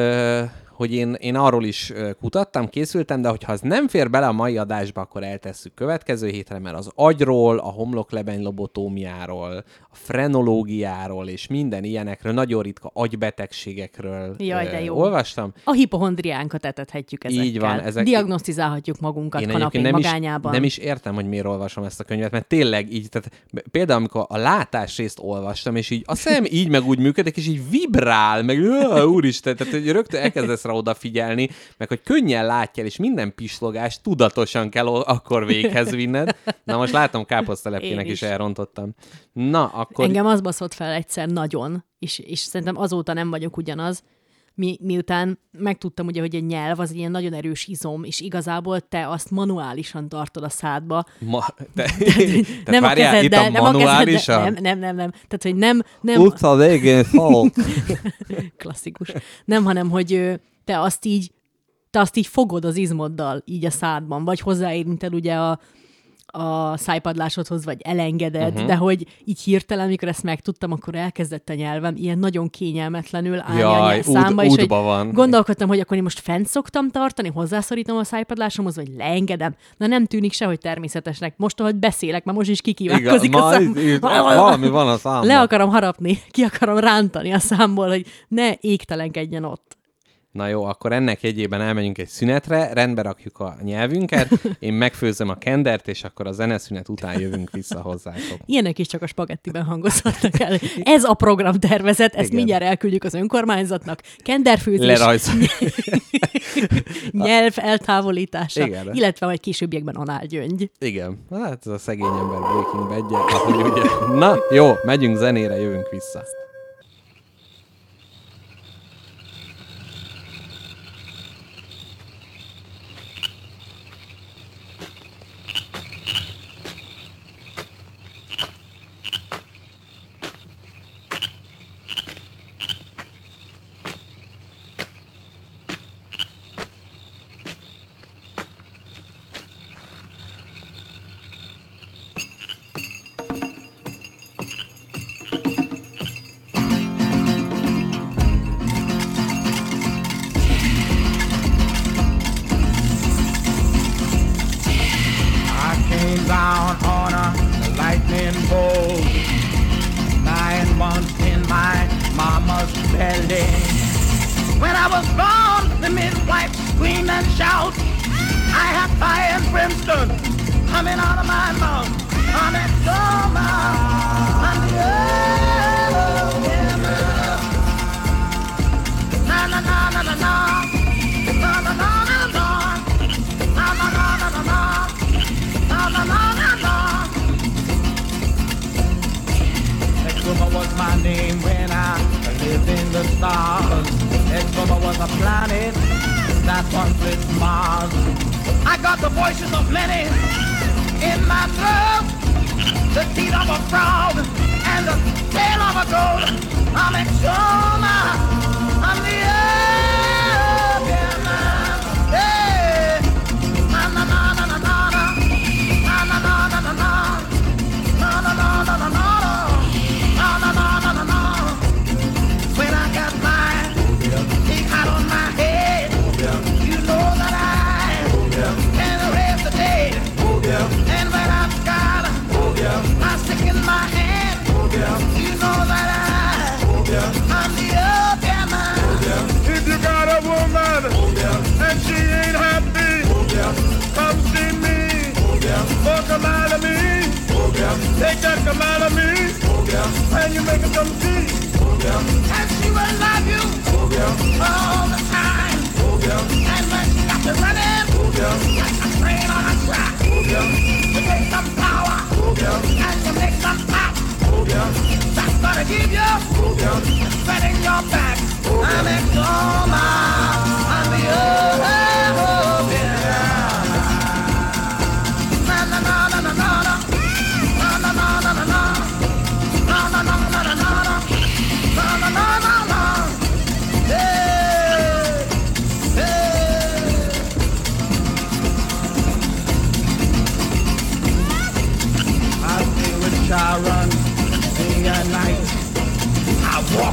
B: hogy én, én arról is kutattam, készültem, de hogyha az nem fér bele a mai adásba, akkor eltesszük következő hétre, mert az agyról, a homloklebeny lobotómiáról, a frenológiáról és minden ilyenekről, nagyon ritka agybetegségekről
C: Jaj, de jó.
B: olvastam.
C: A hipohondriánkat etethetjük ezekkel.
B: Így van, ezek-
C: Diagnosztizálhatjuk magunkat
B: Én
C: kanapén
B: nem is,
C: magányában.
B: nem is értem, hogy miért olvasom ezt a könyvet, mert tényleg így, tehát például amikor a látás részt olvastam, és így a szem így meg úgy működik, és így vibrál, meg "Á, úristen, tehát hogy rögtön elkezdesz rá odafigyelni, meg hogy könnyen látjál, és minden pislogást tudatosan kell akkor véghez vinned. Na most látom, káposztelepkének
C: Én
B: is.
C: is.
B: elrontottam. Na, akkor...
C: Engem az baszott fel egyszer nagyon, és, és szerintem azóta nem vagyok ugyanaz, mi, miután megtudtam ugye, hogy egy nyelv az egy ilyen nagyon erős izom, és igazából te azt manuálisan tartod a szádba.
B: Ma, te,
C: nem
B: tehát
C: a
B: várjál, itt
C: kezeddel,
B: a manuálisan?
C: kezeddel, nem, nem, nem, nem. Tehát, hogy nem, nem,
B: Utca végén
C: klasszikus. Nem, hanem, hogy ö, te azt így, te azt így fogod az izmoddal, így a szádban, vagy hozzáérinted ugye a, a szájpadlásodhoz, vagy elengeded, uh-huh. de hogy így hirtelen, amikor ezt megtudtam, akkor elkezdett a nyelvem ilyen nagyon kényelmetlenül állni
B: Jaj,
C: a számba, és hogy
B: van.
C: gondolkodtam, hogy akkor én most fent szoktam tartani, hozzászorítom a szájpadlásomhoz, vagy leengedem. Na nem tűnik sehogy természetesnek. Most, ahogy beszélek, mert most is
B: Igen,
C: kikívánkozik a
B: ma,
C: szám.
B: itt- valami van a számban.
C: Le akarom harapni, ki akarom rántani a számból, hogy ne égtelenkedjen ott.
B: Na jó, akkor ennek jegyében elmegyünk egy szünetre, rendbe rakjuk a nyelvünket, én megfőzöm a kendert, és akkor a zeneszünet után jövünk vissza hozzátok.
C: Ilyenek is csak a spagettiben hangozhatnak el. Ez a programtervezet, ezt
B: Igen.
C: mindjárt elküldjük az önkormányzatnak. Kenderfőzés,
B: Lerajz.
C: nyelv eltávolítása,
B: Igen.
C: illetve majd későbbiekben análgyöngy.
B: Igen, hát ez a szegény ember Breaking bad ahogy ugye. Na, jó, megyünk zenére, jövünk vissza.
D: make out of me. Oh, yeah. And you
E: make them come see. Oh, yeah. And
D: she will love you oh, yeah. all the time. Oh, yeah. And when she got to running, oh, yeah. like a train on a track. Oh, yeah. You take some power oh, yeah. and you make some pop. Oh, yeah. That's gonna give you oh, yeah. a in your back. Oh, yeah. I make all my, I'm the other.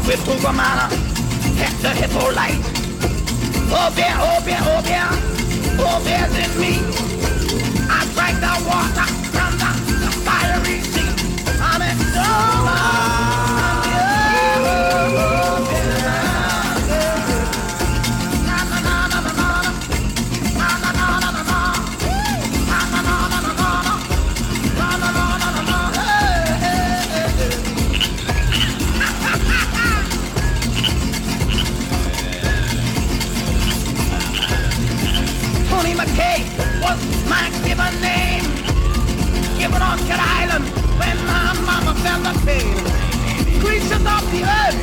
D: with Tucumana at the hippo light. Oh bear, oh bear, oh bear, oh bear's in me. I drank the water from the, the fiery sea. I'm in Tucumana. Festival.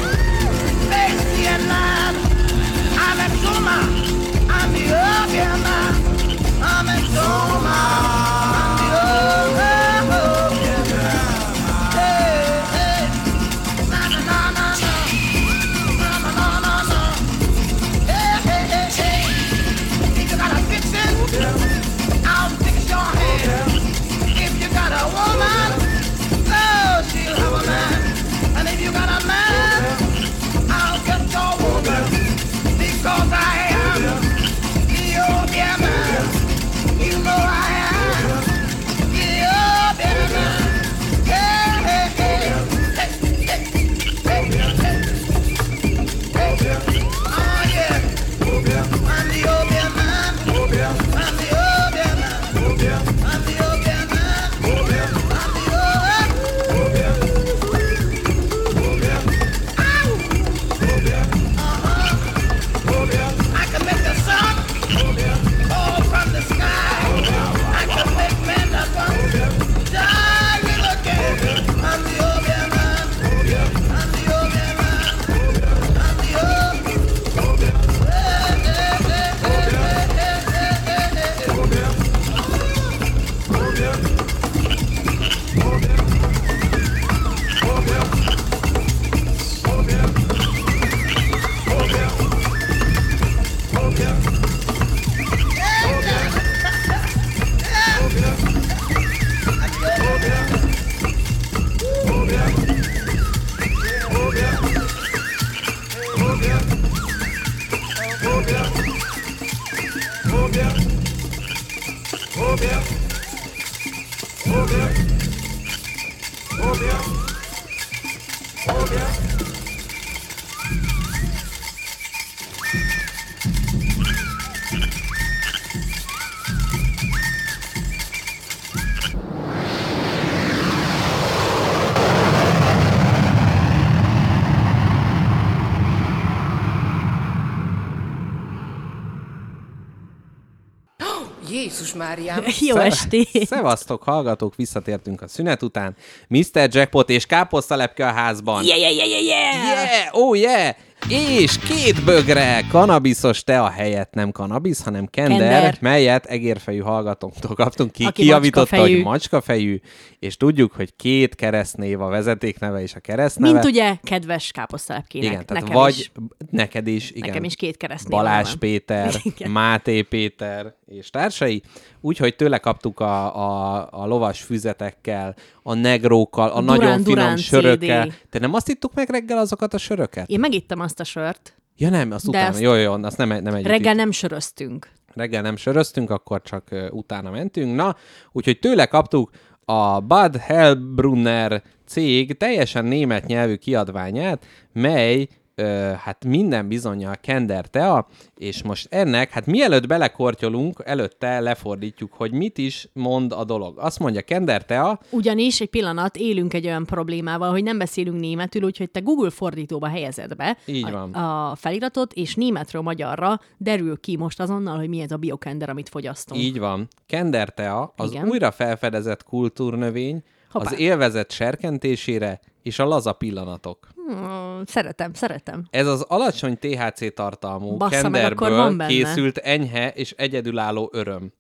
F: Jézus Máriám!
C: Jó estét!
B: Szevasztok, hallgatók, visszatértünk a szünet után. Mr. Jackpot és káposztalepke a házban.
C: Yeah, yeah, yeah, yeah, yeah!
B: Yeah, oh yeah! És két bögre kanabiszos te a helyett nem kanabisz, hanem kender,
C: Kender.
B: melyet egérfejű hallgatónktól kaptunk ki,
C: Aki
B: kiavította,
C: macskafejű.
B: hogy macskafejű, és tudjuk, hogy két keresztnév a vezetékneve és a keresztneve.
C: Mint ugye kedves káposztalepkének.
B: Igen, tehát
C: nekem
B: vagy
C: Is.
B: neked is, igen.
C: Nekem is két keresztnév
B: Balázs
C: van.
B: Péter,
C: Igen.
B: Máté Péter és társai. Úgyhogy tőle kaptuk a, a, a lovas füzetekkel, a negrókkal, a
C: Durán,
B: nagyon finom
C: Durán
B: sörökkel.
C: CD.
B: Te nem azt ittuk meg reggel azokat a söröket?
C: Én megittem azt a sört.
B: Ja nem, azt
C: De
B: utána.
C: azt-
B: Jó, jó, azt nem, nem együtt
C: Reggel
B: itt.
C: nem söröztünk.
B: reggel nem söröztünk, akkor csak utána mentünk. Na, úgyhogy tőle kaptuk a Bad Hellbrunner cég teljesen német nyelvű kiadványát, mely ö, hát minden bizonyal Kender Tea, és most ennek, hát mielőtt belekortyolunk, előtte lefordítjuk, hogy mit is mond a dolog. Azt mondja Kender Tea,
C: Ugyanis egy pillanat élünk egy olyan problémával, hogy nem beszélünk németül, úgyhogy te Google fordítóba helyezed be
B: Így
C: a,
B: van.
C: a feliratot, és németről magyarra derül ki most azonnal, hogy mi ez a biokender, amit fogyasztunk.
B: Így van. Kender tea az
C: Igen.
B: újra felfedezett kultúrnövény,
C: Hoppá.
B: az élvezet serkentésére és a laza pillanatok.
C: Hmm, szeretem, szeretem.
B: Ez az alacsony THC tartalmú
C: Bassza
B: kenderből készült enyhe és egyedülálló öröm.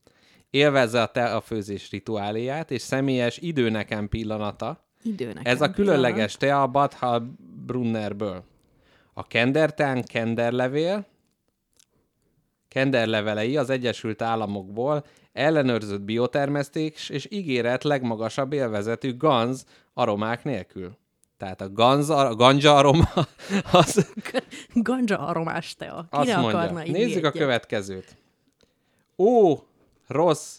B: Élvezze a te a főzés rituáléját és személyes időneken pillanata.
C: Időnek.
B: Ez a különleges tea a Bad Brunnerből. A kendertán kenderlevél, kenderlevelei az Egyesült Államokból ellenőrzött biotermesztés és ígéret legmagasabb élvezetű ganz aromák nélkül. Tehát a ganz, a ganja aroma az
C: Ganja aromás tea. Ki
B: azt mondja.
C: akarna
B: Nézzük a következőt. Ó, rossz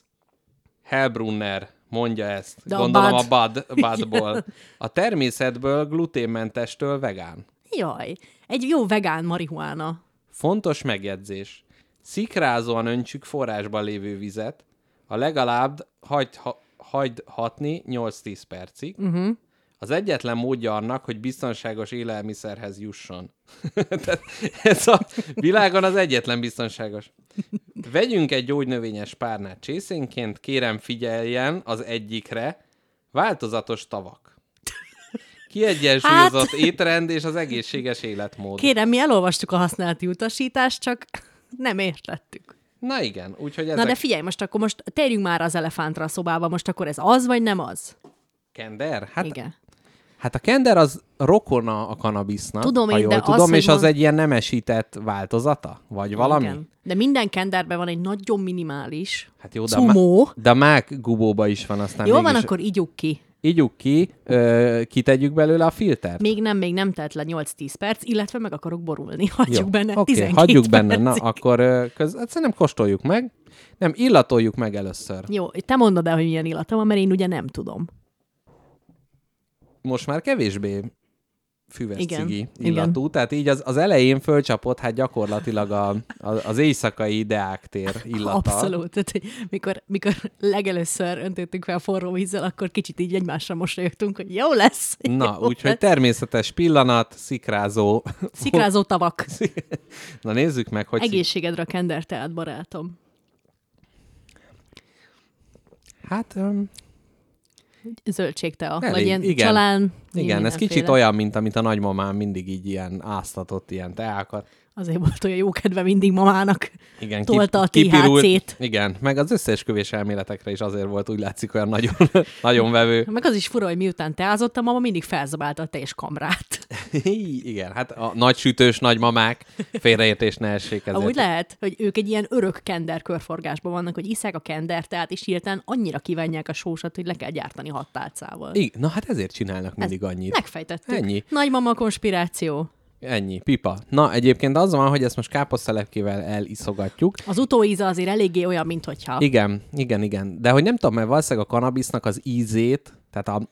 B: Hellbrunner mondja ezt.
C: De a
B: Gondolom
C: Bud.
B: a Bud, Budból. A természetből gluténmentestől vegán.
C: Jaj, egy jó vegán marihuána.
B: Fontos megjegyzés. Szikrázóan öntsük forrásban lévő vizet, a legalább hagyd, ha, hagyd hatni 8-10 percig. Uh-huh. Az egyetlen módja annak, hogy biztonságos élelmiszerhez jusson. Tehát ez a világon az egyetlen biztonságos. Vegyünk egy gyógynövényes párnát csészénként, kérem figyeljen az egyikre, változatos tavak. Kiegyensúlyozott hát... étrend és az egészséges életmód.
C: Kérem, mi elolvastuk a használati utasítást, csak nem értettük.
B: Na igen, úgyhogy ezek
C: Na de figyelj, most akkor most térjünk már az elefántra a szobába, most akkor ez az, vagy nem az?
B: kender? Hát,
C: Igen.
B: Hát a kender az rokona a kanabisznak,
C: Tudom
B: ha
C: én,
B: jól
C: de az,
B: tudom,
C: hogy
B: és az
C: mond-
B: egy ilyen nemesített változata? Vagy valami?
C: Igen. De minden kenderben van egy nagyon minimális
B: Hát jó, de,
C: cumó.
B: a, de a mák gubóba is van, aztán
C: Jó van,
B: mégis
C: akkor ígyuk ki.
B: Ígyuk ki, ö, kitegyük belőle a filtert.
C: Még nem, még nem telt le 8-10 perc, illetve meg akarok borulni. Hagyjuk benne
B: Oké,
C: 12
B: hagyjuk benne. Na,
C: percig.
B: akkor ö, köz... hát szerintem kóstoljuk meg. Nem, illatoljuk meg először.
C: Jó, te mondod el, hogy milyen illata van, mert én ugye nem tudom.
B: Most már kevésbé füves
C: Igen,
B: cigi
C: igen.
B: illatú, tehát így az, az elején fölcsapott, hát gyakorlatilag a, a, az éjszakai deáktér illata.
C: Abszolút. Tehát, mikor, mikor legelőször öntöttük fel forró vízzel, akkor kicsit így egymásra mosolyogtunk, hogy jó lesz.
B: Na, úgyhogy természetes pillanat, szikrázó.
C: Szikrázó tavak.
B: Na nézzük meg, hogy...
C: Egészségedre kender teát, barátom.
B: Hát, um,
C: Zöldségtea.
B: Elég,
C: vagy ilyen
B: igen.
C: csalán.
B: igen, ez kicsit olyan, mint amit a nagymamám mindig így ilyen áztatott ilyen teákat.
C: Azért volt olyan jó kedve mindig mamának.
B: Igen,
C: Tolta a
B: kipirult-
C: THC-t.
B: Igen, meg az összeesküvés elméletekre is azért volt, úgy látszik olyan nagyon, nagyon vevő.
C: Meg az is fura, hogy miután teázott, a mama mindig felzabálta a teljes kamrát.
B: Igen, hát a nagy sütős nagymamák félreértés ne essék ezért.
C: Amúgy lehet, hogy ők egy ilyen örök kender körforgásban vannak, hogy iszák a kender teát, és hirtelen annyira kívánják a sósat, hogy le kell gyártani hat tálcával.
B: Igen, na hát ezért csinálnak mindig annyit.
C: Megfejtettük.
B: Ennyi.
C: Nagymama konspiráció.
B: Ennyi, pipa. Na, egyébként az van, hogy ezt most káposztelepkével eliszogatjuk.
C: Az utóíze azért eléggé olyan, mint hogyha...
B: Igen, igen, igen. De hogy nem tudom, mert valószínűleg a kanabisznak az ízét, tehát a,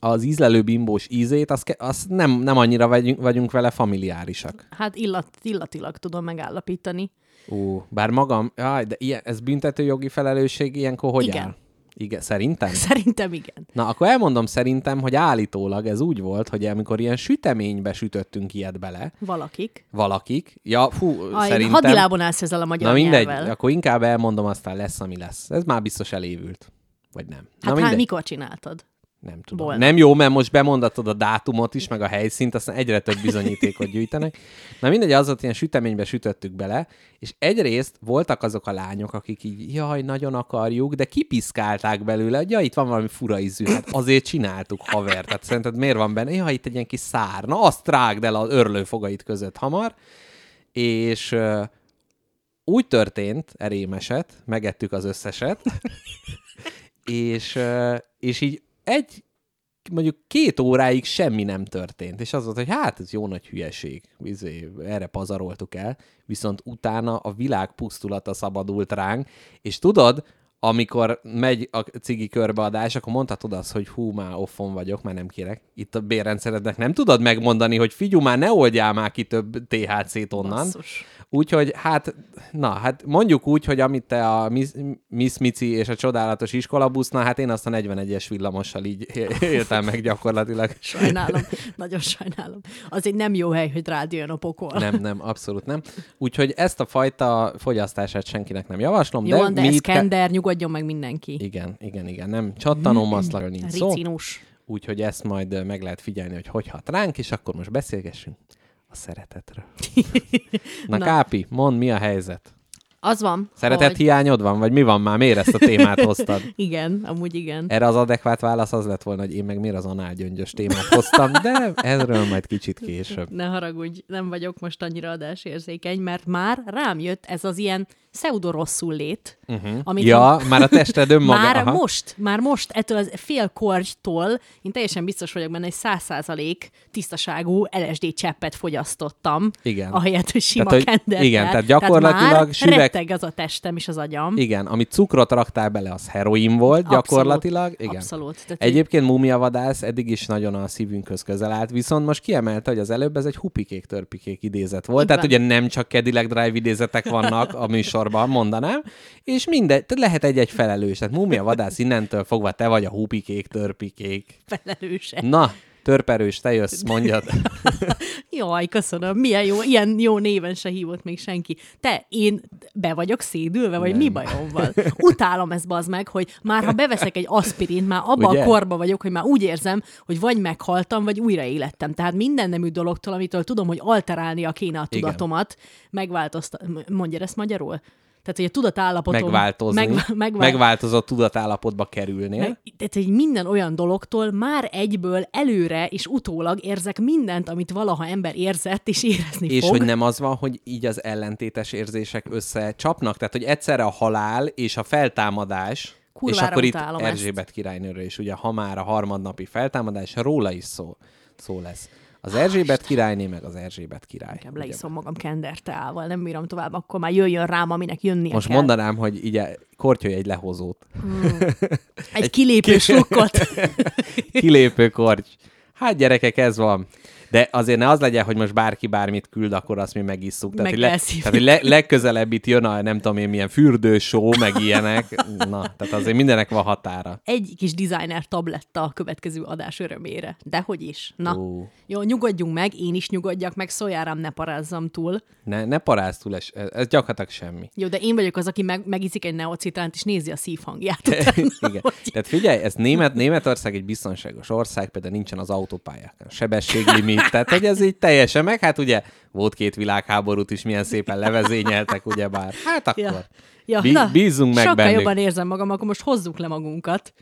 B: az ízlelő bimbós ízét, azt, azt nem, nem annyira vagyunk, vagyunk vele familiárisak.
C: Hát illat, illatilag tudom megállapítani.
B: Ú, bár magam, jaj, de ilyen, ez büntetőjogi felelősség ilyenkor hogy
C: Igen.
B: áll? Igen, szerintem?
C: Szerintem igen.
B: Na, akkor elmondom szerintem, hogy állítólag ez úgy volt, hogy amikor ilyen süteménybe sütöttünk ilyet bele,
C: Valakik.
B: valakik, ja, fú,
C: Aj,
B: szerintem...
C: Hadilában állsz ezzel a magyar
B: Na mindegy,
C: nyelvvel.
B: akkor inkább elmondom, aztán lesz, ami lesz. Ez már biztos elévült. Vagy nem. Na
C: Hát, hát
B: mindegy.
C: mikor csináltad?
B: Nem tudom.
C: Volna.
B: Nem jó, mert most bemondatod a dátumot is, meg a helyszínt, aztán egyre több bizonyítékot gyűjtenek. Na mindegy, az ott ilyen süteménybe sütöttük bele, és egyrészt voltak azok a lányok, akik így, jaj, nagyon akarjuk, de kipiszkálták belőle, hogy jaj, itt van valami fura ízű, hát azért csináltuk, haver. Tehát szerinted miért van benne? Jaj, itt egy ilyen kis szár. Na, azt rágd el az örlőfogait között hamar. És ö, úgy történt, erémeset, megettük az összeset, és, ö, és így egy, mondjuk két óráig semmi nem történt. És az volt, hogy hát ez jó nagy hülyeség. Izé, erre pazaroltuk el. Viszont utána a világ pusztulata szabadult ránk, és tudod, amikor megy a cigi körbeadás, akkor mondhatod azt, hogy hú, már offon vagyok, már nem kérek. Itt a bérrendszerednek nem tudod megmondani, hogy figyú, már ne oldjál már ki több THC-t onnan. Úgyhogy hát, na, hát mondjuk úgy, hogy amit te a Miss, Miss Mici és a csodálatos iskolabusz, na hát én azt a 41-es villamossal így éltem meg gyakorlatilag.
C: Sajnálom, nagyon sajnálom. Az egy nem jó hely, hogy rád jön a pokol.
B: Nem, nem, abszolút nem. Úgyhogy ezt a fajta fogyasztását senkinek nem javaslom,
C: Jó,
B: de,
C: de,
B: mi
C: ez
B: itt ke-
C: kender, nyugodjon meg mindenki.
B: Igen, igen, igen, nem csattanó maszlakról nincs szó,
C: Ricinus.
B: úgyhogy ezt majd meg lehet figyelni, hogy hogy hat ránk, és akkor most beszélgessünk a szeretetről. Na,
C: Na.
B: Kápi, mondd, mi a helyzet?
C: Az van,
B: Szeretet
C: hogy...
B: hiányod van, vagy mi van már? Miért ezt a témát hoztad?
C: Igen, amúgy igen.
B: Erre az adekvát válasz az lett volna, hogy én meg miért az análgyöngyös témát hoztam, de erről majd kicsit később.
C: Ne haragudj, nem vagyok most annyira adásérzékeny, mert már rám jött ez az ilyen pseudo rosszul lét, uh-huh. amit
B: Ja, már a tested önmaga.
C: Már
B: aha.
C: most, már most ettől az fél én teljesen biztos vagyok benne, hogy száz százalék tisztaságú LSD cseppet fogyasztottam.
B: Igen.
C: Ahelyett, hogy sima
B: Tehát, hogy- igen, tehát gyakorlatilag
C: tehát
B: süveg-
C: retteg az a testem és az agyam.
B: Igen, amit cukrot raktál bele, az heroin volt
C: Abszolút,
B: gyakorlatilag. Igen.
C: abszolút. Tehát
B: Egyébként mumiavadász eddig is nagyon a szívünkhöz közel állt, viszont most kiemelte, hogy az előbb ez egy hupikék törpikék idézet volt.
C: Így
B: Tehát
C: van.
B: ugye nem csak Cadillac Drive idézetek vannak a műsorban, mondanám, és mindegy, lehet egy-egy felelős. Tehát mumiavadász innentől fogva te vagy a hupikék, törpikék.
C: felelőse.
B: Na, törperős, te jössz, mondjad.
C: Jaj, köszönöm. Milyen jó, ilyen jó néven se hívott még senki. Te, én be vagyok szédülve, vagy
B: Nem.
C: mi bajom van? Utálom ezt bazd meg, hogy már ha beveszek egy aspirint, már abban
B: Ugye?
C: a korba vagyok, hogy már úgy érzem, hogy vagy meghaltam, vagy újraélettem. Tehát minden nemű dologtól, amitől tudom, hogy alterálnia kéne a tudatomat, megváltoztat. Mondja ezt magyarul? Tehát, hogy a tudatállapotom...
B: Megváltozni.
C: Megvá- megvál-
B: Megváltozott tudatállapotba kerülnél.
C: meg, tehát, hogy minden olyan dologtól már egyből előre és utólag érzek mindent, amit valaha ember érzett és érezni
B: És
C: fog.
B: hogy nem az van, hogy így az ellentétes érzések összecsapnak? Tehát, hogy egyszerre a halál és a feltámadás, és
C: Kurvára
B: akkor itt
C: utálom ezt.
B: Erzsébet királynőről is, ugye ha már a harmadnapi feltámadás, róla is szó, szó lesz. Az Erzsébet királyné, meg az Erzsébet király.
C: Inkább leiszom magam kenderteával, nem bírom tovább, akkor már jöjjön rám, aminek jönnie
B: Most
C: kell.
B: mondanám, hogy így kortyolj egy lehozót.
C: Egy kilépős lukkot.
B: Kilépő korty. Hát gyerekek, ez van. De azért ne az legyen, hogy most bárki bármit küld, akkor azt mi megisszuk. Tehát,
C: Meg
B: hogy, le, tehát, hogy le, legközelebb itt jön a nem tudom én milyen fürdősó, meg ilyenek. Na, tehát azért mindenek van határa.
C: Egy kis designer tabletta a következő adás örömére. Dehogy is. Na,
B: Ó.
C: jó, nyugodjunk meg, én is nyugodjak meg, szójáram ne parázzam túl.
B: Ne, ne parázz túl, ez, ez gyakorlatilag semmi.
C: Jó, de én vagyok az, aki meg, megiszik egy neocitánt, és nézi a szívhangját. utána,
B: Igen.
C: hogy-
B: Tehát figyelj, ez Német, Németország egy biztonságos ország, például nincsen az autópályákon sebességlimit, tehát hogy ez így teljesen meg, hát ugye volt két világháborút is, milyen szépen levezényeltek, ugyebár. Hát akkor.
C: Ja. Ja,
B: Bí-
C: na,
B: meg
C: sokkal
B: bennük.
C: jobban érzem magam, akkor most hozzuk le magunkat,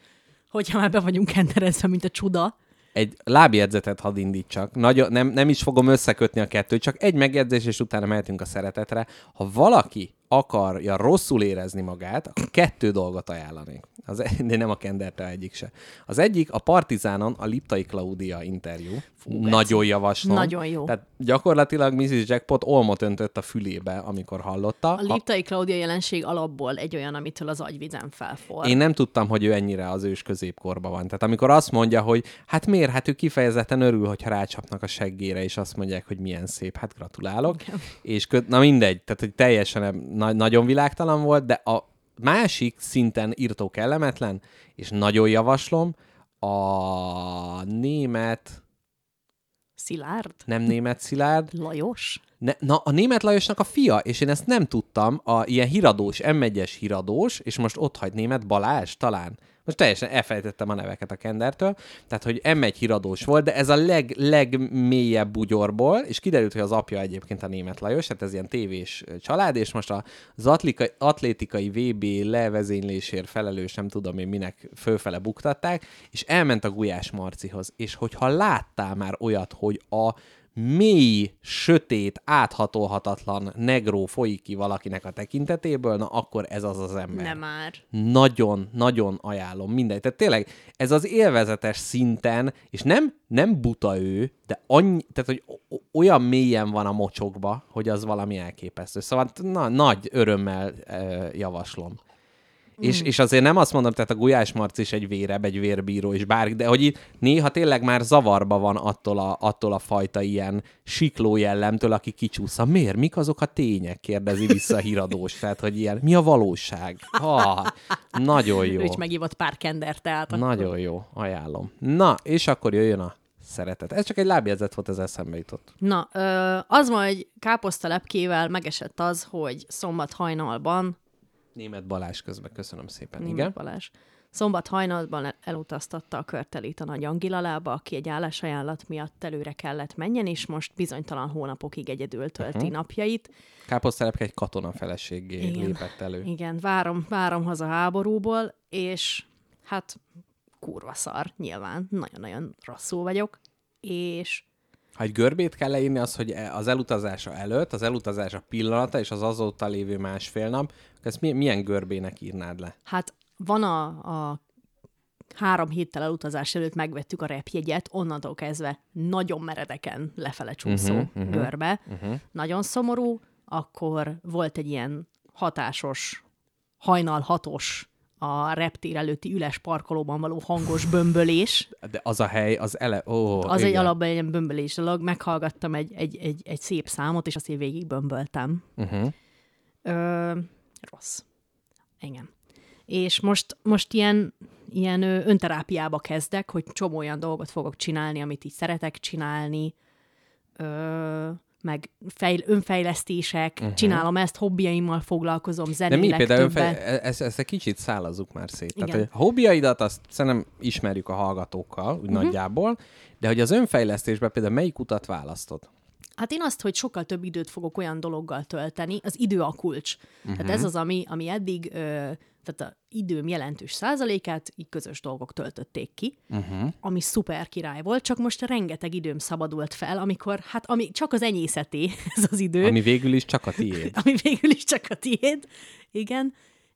C: hogyha már be vagyunk kenderezve, mint a csuda.
B: Egy lábjegyzetet hadd indítsak. Nagyon, nem, nem is fogom összekötni a kettőt, csak egy megjegyzés, és utána mehetünk a szeretetre. Ha valaki akarja rosszul érezni magát, akkor kettő dolgot ajánlanék. Az, e- de nem a kenderte egyik se. Az egyik a Partizánon a Liptai Klaudia interjú. Nagyon javaslom.
C: Nagyon jó.
B: Tehát gyakorlatilag Mrs. Jackpot olmot öntött a fülébe, amikor hallotta.
C: A liptai Klaudia jelenség alapból egy olyan, amitől az agyvizem felforr.
B: Én nem tudtam, hogy ő ennyire az ős középkorban van. Tehát amikor azt mondja, hogy hát miért, hát ő kifejezetten örül, hogyha rácsapnak a seggére, és azt mondják, hogy milyen szép, hát gratulálok. És kö... na mindegy, tehát hogy teljesen na- nagyon világtalan volt, de a másik szinten írtó kellemetlen, és nagyon javaslom, a német,
C: Szilárd?
B: nem német Szilárd,
C: Lajos?
B: ne, na, a német Lajosnak a fia, és én ezt nem tudtam, a ilyen híradós, M1-es híradós, és most ott hagy német Balázs talán. Most teljesen elfelejtettem a neveket a Kendertől, tehát hogy M1 híradós volt, de ez a leg, legmélyebb bugyorból, és kiderült, hogy az apja egyébként a német Lajos, tehát ez ilyen tévés család, és most az atlikai, atlétikai VB levezénylésért felelős, nem tudom én minek, fölfele buktatták, és elment a Gulyás Marcihoz, és hogyha láttál már olyat, hogy a mély, sötét, áthatolhatatlan negró folyik ki valakinek a tekintetéből, na akkor ez az az ember.
C: Nem már.
B: Nagyon, nagyon ajánlom mindegy. Tehát tényleg ez az élvezetes szinten, és nem, nem buta ő, de annyi, tehát hogy olyan mélyen van a mocsokba, hogy az valami elképesztő. Szóval na, nagy örömmel e, javaslom. És, és azért nem azt mondom, tehát a Gulyás Marci is egy vérebb, egy vérbíró, és bárki, de hogy itt néha tényleg már zavarba van attól a, attól a fajta ilyen sikló jellemtől, aki kicsúsza. Miért? Mik azok a tények? Kérdezi vissza a híradós. Tehát, hogy ilyen, mi a valóság? Ah, nagyon jó.
C: Ő is megívott pár kendert, tehát akkor-
B: Nagyon jó, ajánlom. Na, és akkor jöjjön a szeretet. Ez csak egy lábjegyzet volt, ez eszembe jutott.
C: Na, az majd káposztalepkével megesett az, hogy szombat hajnalban,
B: Német Balázs közben, köszönöm szépen.
C: Német
B: Igen?
C: Balázs, szombat hajnalban el- elutaztatta a körtelit a nagy Angilalába, aki egy állásajánlat miatt előre kellett menjen, és most bizonytalan hónapokig egyedül tölti uh-huh. napjait.
B: Káposztelepke egy katona feleségé
C: Igen.
B: lépett elő.
C: Igen, várom, várom haza háborúból, és hát kurva szar, nyilván, nagyon-nagyon rosszul vagyok, és
B: Ha egy görbét kell leírni, az, hogy e- az elutazása előtt, az elutazása pillanata és az azóta lévő másfél nap, ezt mi- milyen görbének írnád le?
C: Hát van a, a három héttel elutazás előtt megvettük a repjegyet, onnantól kezdve nagyon meredeken lefele csúszó uh-huh, uh-huh, görbe. Uh-huh. Nagyon szomorú. Akkor volt egy ilyen hatásos, hajnal hatos a reptér előtti üles parkolóban való hangos bömbölés.
B: De az a hely, az ele... Ó,
C: Az
B: igen.
C: egy alapban egy bömbölés dolog. Meghallgattam egy, egy, egy, egy szép számot, és azt én végig bömböltem.
B: Uh-huh.
C: Ö, rossz. Igen. És most, most ilyen, ilyen önterápiába kezdek, hogy csomó olyan dolgot fogok csinálni, amit így szeretek csinálni, ö, meg fejl, önfejlesztések, uh-huh. csinálom ezt, hobbiaimmal foglalkozom,
B: De
C: zenélek
B: mi például,
C: többet.
B: önfe... ezt, ezt egy kicsit szállazzuk már szét. Tehát,
C: Igen.
B: hogy a hobbiaidat azt szerintem ismerjük a hallgatókkal, úgy uh-huh. nagyjából, de hogy az önfejlesztésben például melyik utat választod?
C: Hát én azt, hogy sokkal több időt fogok olyan dologgal tölteni, az idő a kulcs. Uh-huh. Tehát ez az, ami, ami eddig, ö, tehát a időm jelentős százalékát így közös dolgok töltötték ki, uh-huh. ami szuper király volt, csak most rengeteg időm szabadult fel, amikor, hát ami csak az enyészeté ez az idő,
B: Ami végül is csak a tiéd.
C: ami végül is csak a tiéd, igen,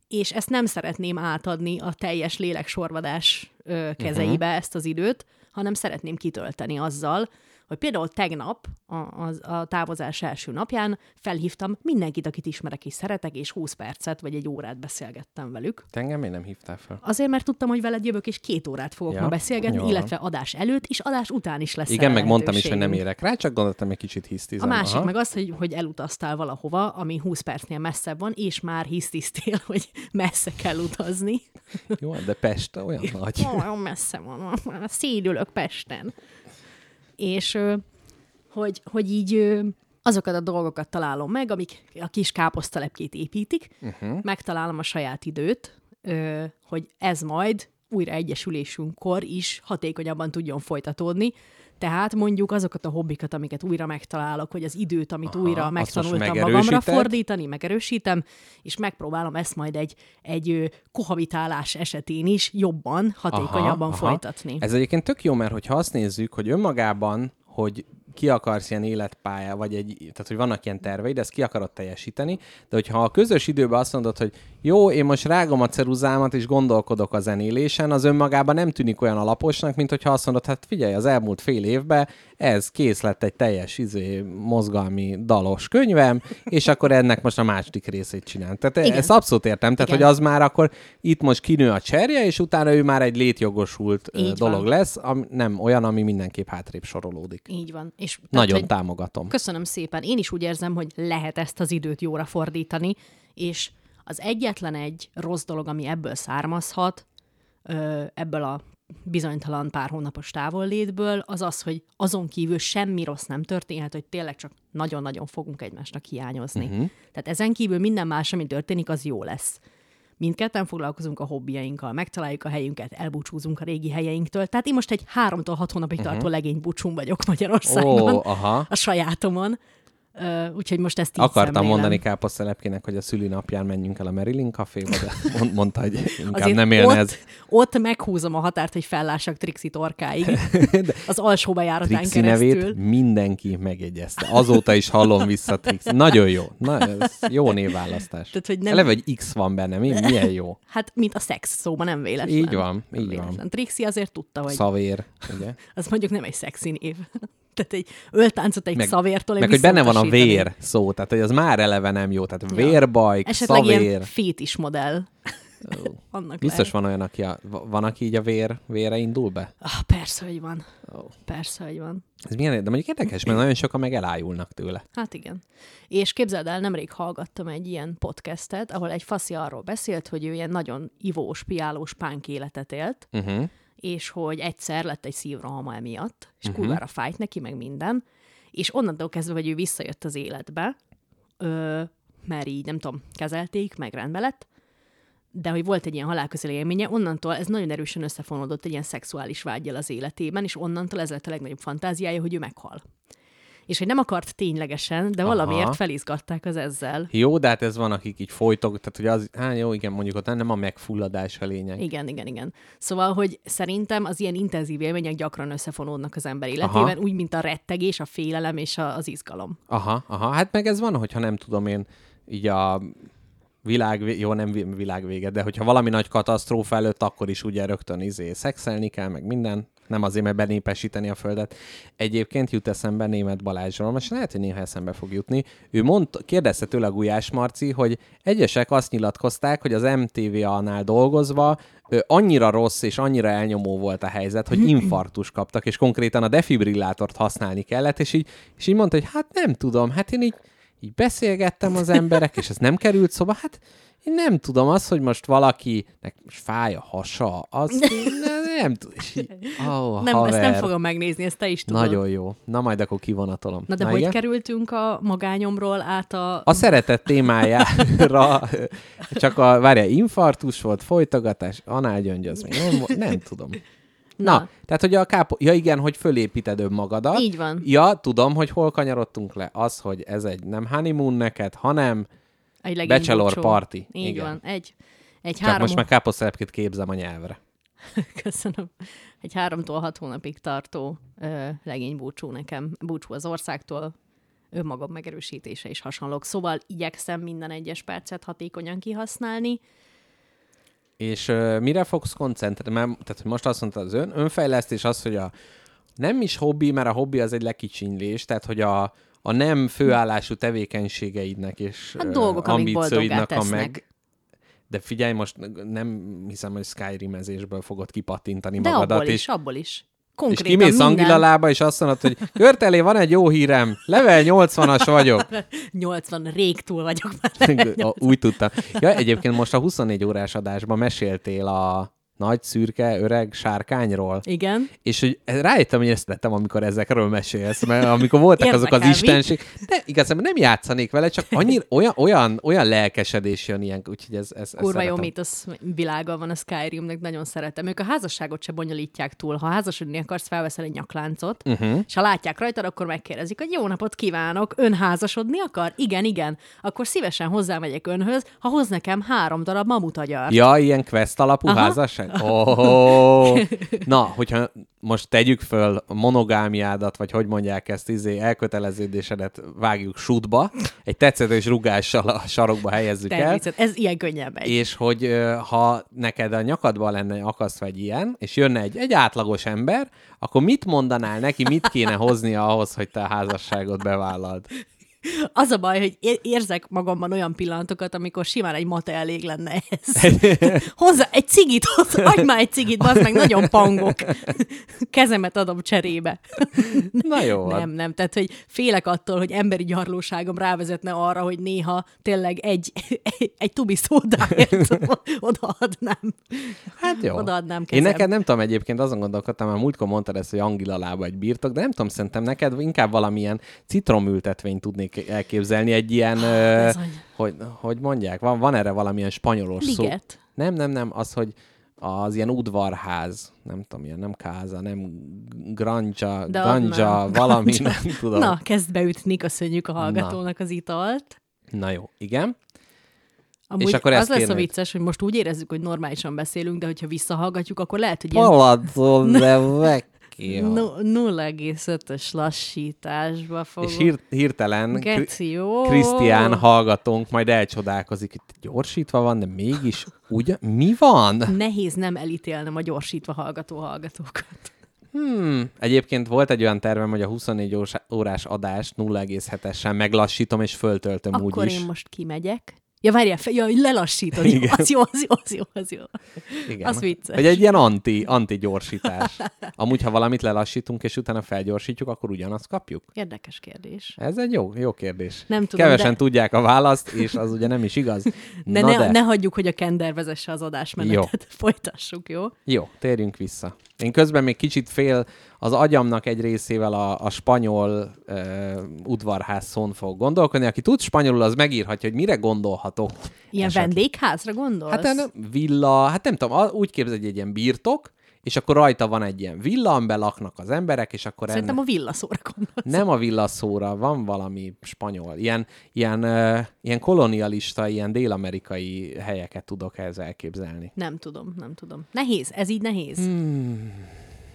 C: és ezt nem szeretném átadni a teljes léleksorvadás ö, kezeibe uh-huh. ezt az időt, hanem szeretném kitölteni azzal, hogy például tegnap, a, a, a távozás első napján felhívtam mindenkit, akit ismerek és szeretek, és 20 percet vagy egy órát beszélgettem velük.
B: Te engem miért nem hívtál fel?
C: Azért, mert tudtam, hogy veled jövök, és két órát fogok
B: Ja,
C: ma beszélgetni,
B: jó
C: illetve adás előtt, és adás után is lesz
B: Igen, meg mondtam is, hogy nem érek rá, csak gondoltam, egy kicsit
C: A
B: hisztizem.
C: másik
B: Aha.
C: meg az, hogy, hogy elutaztál valahova, ami 20 percnél messzebb van, és már hisztisztél, hogy messze kell utazni.
B: Jó, de Pest olyan nagy.
C: Olyan messze van, szédülök Pesten. És hogy, hogy így azokat a dolgokat találom meg, amik a kis káposztalepkét építik, uh-huh. megtalálom a saját időt, hogy ez majd újra egyesülésünkkor is hatékonyabban tudjon folytatódni. Tehát mondjuk azokat a hobbikat, amiket újra megtalálok, hogy az időt, amit
B: Aha,
C: újra megtanultam magamra fordítani, megerősítem, és megpróbálom ezt majd egy, egy kohabitálás esetén is jobban, hatékonyabban folytatni.
B: Ez egyébként tök jó, mert hogyha azt nézzük, hogy önmagában, hogy ki akarsz ilyen életpálya, vagy egy, tehát hogy vannak ilyen terveid, ezt ki akarod teljesíteni, de hogyha a közös időben azt mondod, hogy jó, én most rágom a ceruzámat, és gondolkodok a zenélésen, az önmagában nem tűnik olyan alaposnak, mint hogyha azt mondod, hát figyelj, az elmúlt fél évben ez kész lett egy teljes izé, mozgalmi dalos könyvem, és akkor ennek most a második részét csinálom. Tehát
C: Igen.
B: ezt abszolút értem, tehát
C: Igen.
B: hogy az már akkor itt most kinő a cserje, és utána ő már egy létjogosult
C: Így
B: dolog
C: van.
B: lesz, ami, nem olyan, ami mindenképp hátrébb sorolódik.
C: Így van. És tehát,
B: Nagyon
C: hogy
B: támogatom.
C: Köszönöm szépen. Én is úgy érzem, hogy lehet ezt az időt jóra fordítani, és Az egyetlen egy rossz dolog, ami ebből származhat, ebből a bizonytalan pár hónapos távollétből, az az, hogy azon kívül semmi rossz nem történhet, hogy tényleg csak nagyon-nagyon fogunk egymásnak hiányozni. Uh-huh. Tehát ezen kívül minden más, ami történik, az jó lesz. Mindketten foglalkozunk a hobbiainkkal, megtaláljuk a helyünket, elbúcsúzunk a régi helyeinktől. Tehát én most egy háromtól hat hónapig uh-huh. tartó legénybúcsún vagyok Magyarországon,
B: Ó, aha.
C: a sajátomon. Ö, úgyhogy most ezt így
B: Akartam
C: szemlélem.
B: mondani káposztelepkének, hogy a szülinapján menjünk el a Marilyn Caféba, de mond, mondta, hogy inkább
C: Azért
B: nem élne
C: ott,
B: ez.
C: ott meghúzom a határt, hogy fellássak Trixi torkáig. az alsó bejáratán
B: Trixi
C: keresztül.
B: nevét mindenki megjegyezte. Azóta is hallom vissza Trixi. Nagyon jó. Na, ez jó névválasztás.
C: Tehát, hogy nem-
B: Eleve, hogy X van benne. Mi, milyen jó.
C: Hát, mint a szex szóban, nem véletlen.
B: Így van,
C: Nem
B: így van.
C: véletlen. Trixi azért tudta, hogy
B: Szavér, ugye?
C: az mondjuk nem egy szexi név. Tehát egy öltáncot egy
B: Meg,
C: szavértól
B: meg
C: én
B: hogy benne van a vér szó, tehát hogy az már eleve nem jó. Tehát vérbajk,
C: Esetleg ilyen
B: szavér.
C: fétis modell. Annak
B: Biztos
C: lehet.
B: van olyan, aki a, van, aki így a vér, vére indul be?
C: Ah, persze, hogy van.
B: Ó.
C: Persze, hogy van.
B: Ez milyen, de mondjuk érdekes, mert nagyon sokan meg elájulnak tőle.
C: Hát igen. És képzeld el, nemrég hallgattam egy ilyen podcastet, ahol egy faszi arról beszélt, hogy ő ilyen nagyon ivós, piálós pánk életet élt,
B: Uh-huh.
C: És hogy egyszer lett egy szívrohama emiatt, és uh-huh. kurvára fájt neki, meg minden, és onnantól kezdve, hogy ő visszajött az életbe, ö, mert így, nem tudom, kezelték, meg rendbe lett, de hogy volt egy ilyen halálközeli élménye, onnantól ez nagyon erősen összefonódott egy ilyen szexuális vágyjal az életében, és onnantól ez lett a legnagyobb fantáziája, hogy ő meghal. És hogy nem akart ténylegesen, de
B: Aha.
C: valamiért felizgatták az ezzel.
B: Jó, de hát ez van, akik így folytok, tehát hogy az, hát jó, igen, mondjuk ott nem a megfulladás a lényeg.
C: Igen, igen, igen. Szóval, hogy szerintem az ilyen intenzív élmények gyakran összefonódnak az ember életében,
B: Aha.
C: úgy, mint a rettegés, a félelem és a, az izgalom.
B: Aha, aha, hát meg ez van, hogyha nem tudom én, így a világ, jó, nem vi- világ vége, de hogyha valami nagy katasztrófa előtt, akkor is ugye rögtön izé szexelni kell, meg minden. Nem azért, mert benépesíteni a földet. Egyébként jut eszembe német Balázsról, most lehet, hogy néha eszembe fog jutni. Ő mondta, kérdezte tőle a Gulyás Marci, hogy egyesek azt nyilatkozták, hogy az MTV-nál dolgozva ö, annyira rossz és annyira elnyomó volt a helyzet, hogy infarktus kaptak, és konkrétan a defibrillátort használni kellett, és így, és így mondta, hogy hát nem tudom, hát én így, így beszélgettem az emberek, és ez nem került szóba, hát én nem tudom, az, hogy most valakinek most fáj a hasa, az nem, nem tudom. Oh,
C: Nem,
B: haver,
C: ezt nem fogom megnézni, ezt te is tudod.
B: Nagyon jó. Na majd akkor kivonatolom.
C: Na de hogy
B: igen?
C: kerültünk a magányomról át a...
B: A szeretet témájára csak a, várja, infarktus volt, folytogatás, análgyöngy, az még nem, nem tudom. Na,
C: Na.
B: Na, tehát, hogy a kápo... Ja igen, hogy fölépíted önmagadat.
C: Így van.
B: Ja, tudom, hogy hol kanyarodtunk le. Az, hogy ez egy nem honeymoon neked, hanem
C: Egy
B: bachelor
C: búcsú.
B: party.
C: Így
B: Igen.
C: van. Egy, egy
B: csak
C: három...
B: most már káposztelepkét képzem a nyelvre.
C: Köszönöm. Egy háromtól hat hónapig tartó ö, legény búcsú nekem. Búcsú az országtól, önmagam megerősítése és hasonlók. Szóval igyekszem minden egyes percet hatékonyan kihasználni.
B: És uh, mire fogsz koncentrálni? Tehát most azt mondtad, az ön, önfejlesztés az, hogy a nem is hobbi, mert a hobbi az egy lekicsinylés, tehát hogy a, a nem főállású tevékenységeidnek és
C: Hát dolgok,
B: ambícióidnak a meg... De figyelj, most nem hiszem, hogy Skyrimezésből fogod kipattintani
C: De
B: magadat,
C: abból
B: és,
C: is, abból is.
B: és
C: Konkrétan
B: kimész
C: minden.
B: Angilalába, és azt mondod, hogy Körtelé, van egy jó hírem, level 80-as vagyok.
C: 80, rég túl vagyok már.
B: Úgy tudtam. Ja, egyébként most a 24 órás adásban meséltél a nagy, szürke, öreg sárkányról.
C: Igen.
B: És hogy rájöttem, hogy ezt tettem, amikor ezekről mesélsz, mert amikor voltak azok az istenség, de igazából nem játszanék vele, csak annyira, olyan, olyan, olyan lelkesedés jön ilyen, úgyhogy ez, ez, ez
C: Kurva jó
B: szeretem.
C: mítosz világa van a Skyrimnek, nagyon szeretem. Ők a házasságot se bonyolítják túl. Ha házasodni akarsz, felveszel egy nyakláncot, uh-huh. és ha látják rajtad, akkor megkérdezik, hogy jó napot kívánok, ön házasodni akar? Igen, igen. Akkor szívesen hozzámegyek önhöz, ha hoz nekem három darab mamutagyart.
B: Ja, ilyen quest alapú
C: Aha.
B: házasság? Oh, na, hogyha most tegyük föl a monogámiádat, vagy hogy mondják ezt, izé, elköteleződésedet vágjuk sútba, egy tetszetős rugással a sarokba helyezzük el.
C: Ez ilyen könnyen megy.
B: és hogy ha neked a nyakadban lenne akasztva egy ilyen, és jönne egy, egy átlagos ember, akkor mit mondanál neki, mit kéne hoznia ahhoz, hogy te a házasságot bevállald?
C: Az a baj, hogy érzek magamban olyan pillanatokat, amikor simán egy mate elég lenne ez. Hozzá egy cigit, hozzá, adj már egy cigit, az meg nagyon pangok. Kezemet adom cserébe.
B: Na jó.
C: Nem, nem, tehát hogy félek attól, hogy emberi gyarlóságom rávezetne arra, hogy néha tényleg egy, egy, egy tubi szódáért odaadnám.
B: Hát jó.
C: Odaadnám
B: Én
C: kezem.
B: neked nem tudom egyébként, azon gondolkodtam, már múltkor mondtad ezt, hogy Angila lába egy birtok, de nem tudom, szerintem neked inkább valamilyen citromültetvényt tudnék elképzelni, egy ilyen, ö, hogy, hogy mondják, van, van erre valamilyen spanyolos szó.
C: Liget.
B: Nem, nem, nem, az, hogy az ilyen udvarház, nem tudom, ilyen nem káza, nem granja,
C: De
B: valami,
C: Ganja.
B: nem tudom.
C: Na, kezd beütni, köszönjük a hallgatónak az italt.
B: Na jó, igen.
C: Amúgy
B: És akkor
C: az lesz a vicces, hogy most úgy érezzük, hogy normálisan beszélünk, de hogyha visszahallgatjuk, akkor lehet, hogy ilyen
B: Palazzo de vecchio.
C: nu- 0,5-ös lassításba fogok.
B: És hír, hirtelen. Krisztián hallgatónk majd elcsodálkozik, itt gyorsítva van, de mégis ugye, mi van?
C: Nehéz nem elítélnem a gyorsítva hallgató hallgatókat.
B: Hmm. Egyébként volt egy olyan tervem, hogy a 24 órás- adást 0,7-esen meglassítom és föltöltöm
C: Akkor
B: úgy is.
C: én most kimegyek. Ja, várjál, fe- ja, lelassítod. Jó,
B: Igen.
C: az jó, az jó, az jó, az jó.
B: Igen.
C: az vicces.
B: Hogy egy ilyen anti, anti-gyorsítás. Amúgy, ha valamit lelassítunk, és utána felgyorsítjuk, akkor ugyanazt kapjuk?
C: Érdekes kérdés.
B: Ez egy jó, jó kérdés.
C: Nem tudom,
B: Kevesen
C: de-
B: tudják a választ, és az ugye nem is igaz.
C: De,
B: Na
C: ne,
B: de.
C: ne hagyjuk, hogy a Kender vezesse az adásmenetet. Folytassuk, jó?
B: Jó, térjünk vissza. Én közben még kicsit fél az agyamnak egy részével a, a spanyol uh, udvarház szón fog gondolkodni. Aki tud spanyolul, az megírhatja, hogy mire gondolhatok.
C: Ilyen
B: esetleg.
C: vendégházra gondolsz?
B: Hát nem, villa, hát nem tudom, úgy képzel, hogy egy ilyen birtok, és akkor rajta van egy ilyen villa, amiben laknak az emberek, és akkor
C: Szerintem
B: ennek...
C: a villaszóra gondolsz.
B: Nem a villaszóra, van valami spanyol. Ilyen, ilyen, uh, ilyen kolonialista, ilyen dél-amerikai helyeket tudok ehhez elképzelni.
C: Nem tudom, nem tudom. Nehéz, ez így nehéz. Hmm.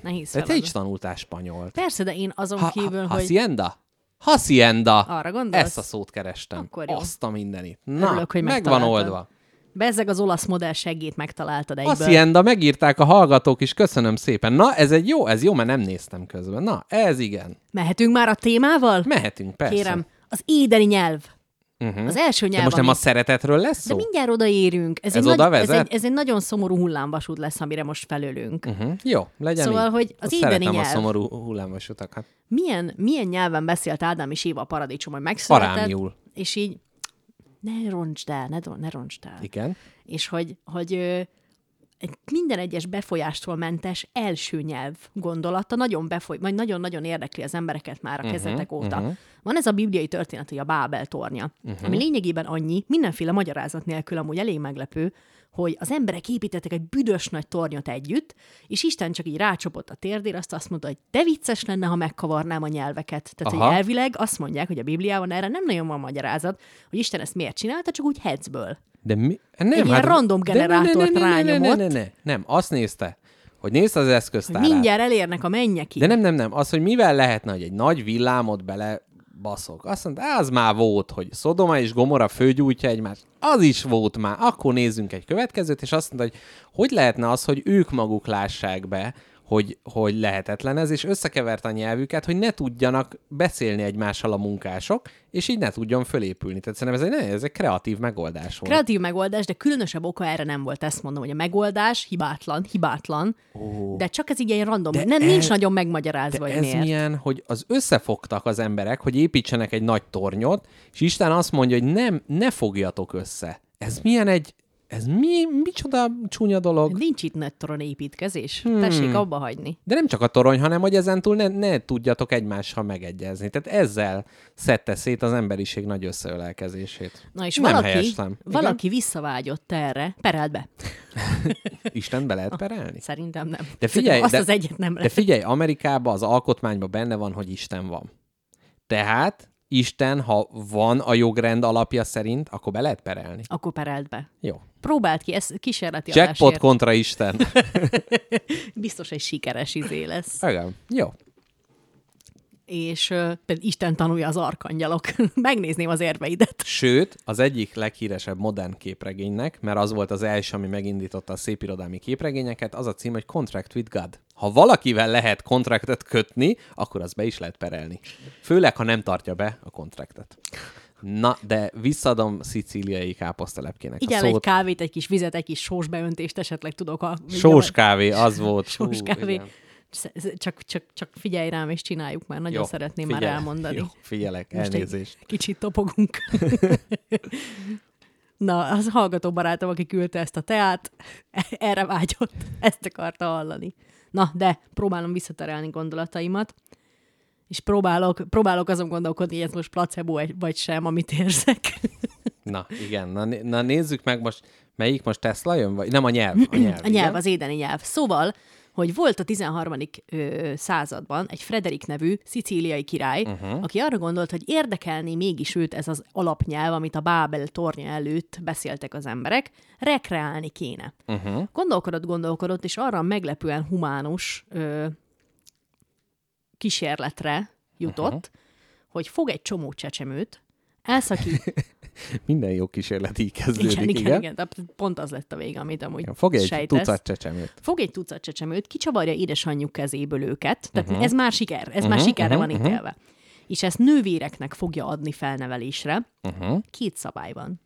C: Nehéz
B: De te
C: feladat.
B: is tanultál spanyolt.
C: Persze, de én azon
B: Ha,
C: kívül,
B: ha,
C: hogy...
B: hacienda? Hacienda!
C: Arra gondolsz?
B: Ezt a szót kerestem.
C: Akkor jó.
B: Azt a mindenit. Na,
C: Örülök, hogy
B: meg van
C: megtaláltad.
B: oldva.
C: Bezzeg az olasz modell segít megtaláltad egyből.
B: Hacienda, megírták a hallgatók is, köszönöm szépen. Na, ez egy jó, ez jó, mert nem néztem közben. Na, ez igen.
C: Mehetünk már a témával?
B: Mehetünk, persze.
C: Kérem, az édeni nyelv.
B: Uh-huh.
C: Az első nyelv,
B: De most nem
C: ami-
B: a szeretetről lesz
C: De
B: szó?
C: mindjárt odaérünk. Ez,
B: Ez
C: egy
B: oda
C: nagy, ez, egy, ez egy nagyon szomorú hullámvasút lesz, amire most felülünk.
B: Uh-huh. Jó, legyen
C: Szóval,
B: így.
C: hogy az édeni nyelv.
B: a szomorú hullámvasutakat.
C: Milyen, milyen nyelven beszélt Ádám és Éva a paradicsom, hogy megszületett?
B: Parámjul.
C: És így, ne roncsd el, ne, ne roncsd el.
B: Igen.
C: és hogy, hogy egy minden egyes befolyástól mentes első nyelv gondolata nagyon befoly, vagy nagyon-nagyon érdekli az embereket már a kezdetek óta. Uh-huh. Van ez a bibliai történet, hogy a Bábel tornya, uh-huh. ami lényegében annyi, mindenféle magyarázat nélkül amúgy elég meglepő, hogy az emberek építettek egy büdös nagy tornyot együtt, és Isten csak így rácsapott a térdére, azt azt mondta, hogy de vicces lenne, ha megkavarnám a nyelveket. Tehát,
B: Aha.
C: hogy elvileg azt mondják, hogy a Bibliában erre nem nagyon van magyarázat, hogy Isten ezt miért csinálta, csak úgy hetzből.
B: De mi? Nem,
C: Egy ilyen random generátort
B: ne- ne- ne- ne-
C: rányomott.
B: Ne, ne, ne, nem, azt nézte, hogy nézte az
C: Hogy
B: eszköztárát.
C: mindjárt elérnek a mennyekig.
B: De nem, nem, nem. Az, hogy mivel lehetne, hogy egy nagy villámot bele baszok. Azt mondta, az már volt, hogy Szodoma és Gomora főgyújtja egymást. Az is volt már. Akkor nézzünk egy következőt, és azt mondta, hogy hogy lehetne az, hogy ők maguk lássák be, hogy, hogy lehetetlen ez, és összekevert a nyelvüket, hogy ne tudjanak beszélni egymással a munkások, és így ne tudjon fölépülni. Tehát szerintem ez egy, ne, ez egy kreatív megoldás volt.
C: Kreatív megoldás, de különösebb oka erre nem volt. Ezt mondom, hogy a megoldás hibátlan, hibátlan,
B: Ó.
C: de csak ez így ilyen random.
B: De
C: nem,
B: ez-
C: nincs nagyon megmagyarázva,
B: De
C: hogy
B: ez
C: miért.
B: milyen, hogy az összefogtak az emberek, hogy építsenek egy nagy tornyot, és Isten azt mondja, hogy nem, ne fogjatok össze. Ez milyen egy, ez mi, micsoda csúnya dolog.
C: Nincs itt nagy toron építkezés. Hmm. Tessék abba hagyni.
B: De nem csak a torony, hanem hogy ezentúl ne, ne tudjatok egymással megegyezni. Tehát ezzel szedte szét az emberiség nagy összeölelkezését.
C: Na és
B: nem
C: valaki,
B: helyeztem. Igen?
C: valaki visszavágyott erre, perelt be.
B: Isten be lehet perelni?
C: Szerintem nem.
B: De figyelj,
C: Szerintem azt
B: de,
C: az egyet nem
B: de
C: lehet.
B: figyelj, Amerikában az alkotmányban benne van, hogy Isten van. Tehát Isten, ha van a jogrend alapja szerint, akkor be lehet perelni.
C: Akkor perelt be.
B: Jó.
C: Próbáld ki, ez kísérleti
B: Jackpot
C: adásért.
B: kontra Isten.
C: Biztos egy sikeres izé lesz.
B: Igen. Jó.
C: És például Isten tanulja az arkangyalok. Megnézném az érveidet.
B: Sőt, az egyik leghíresebb modern képregénynek, mert az volt az első, ami megindította a szépirodalmi képregényeket, az a cím, hogy Contract with God. Ha valakivel lehet kontraktet kötni, akkor az be is lehet perelni. Főleg, ha nem tartja be a kontraktet. Na, de visszadom szicíliai káposztelepkének
C: Igen,
B: a
C: egy
B: szót.
C: kávét, egy kis vizet, egy kis sós beöntést esetleg tudok. A,
B: Sós kávé, az volt.
C: Sós
B: Hú,
C: kávé.
B: igen.
C: Csak, csak, csak figyelj rám, és csináljuk már. Nagyon
B: Jó,
C: szeretném
B: figyelek.
C: már elmondani.
B: Jó, figyelek,
C: Most
B: elnézést.
C: Kicsit topogunk. Na, az hallgató barátom, aki küldte ezt a teát, erre vágyott, ezt akarta hallani. Na, de próbálom visszaterelni gondolataimat, és próbálok, próbálok azon gondolkodni, hogy ez most placebo vagy sem, amit érzek.
B: Na, igen. Na, na, nézzük meg most, melyik most Tesla jön? Vagy nem a nyelv? A nyelv,
C: A nyelv,
B: igen?
C: az édeni nyelv. Szóval, hogy volt a 13. Ö, században egy Frederik nevű szicíliai király, uh-huh. aki arra gondolt, hogy érdekelné mégis őt ez az alapnyelv, amit a Bábel tornya előtt beszéltek az emberek, rekreálni kéne. Uh-huh. Gondolkodott, gondolkodott, és arra meglepően humánus ö, kísérletre jutott, uh-huh. hogy fog egy csomó csecsemőt, elszakít,
B: Minden jó kísérlet így kezdődik,
C: igen, igen, igen, tehát pont az lett a vége, amit amúgy
B: Igen, Fog egy
C: sejtesz.
B: tucat csecsemőt.
C: fog egy tucat csecsemőt, kicsavarja édesanyjuk kezéből őket, tehát uh-huh. ez már siker, ez uh-huh, már sikerre uh-huh, van ítélve. Uh-huh. És ezt nővéreknek fogja adni felnevelésre.
B: Uh-huh.
C: Két szabály van.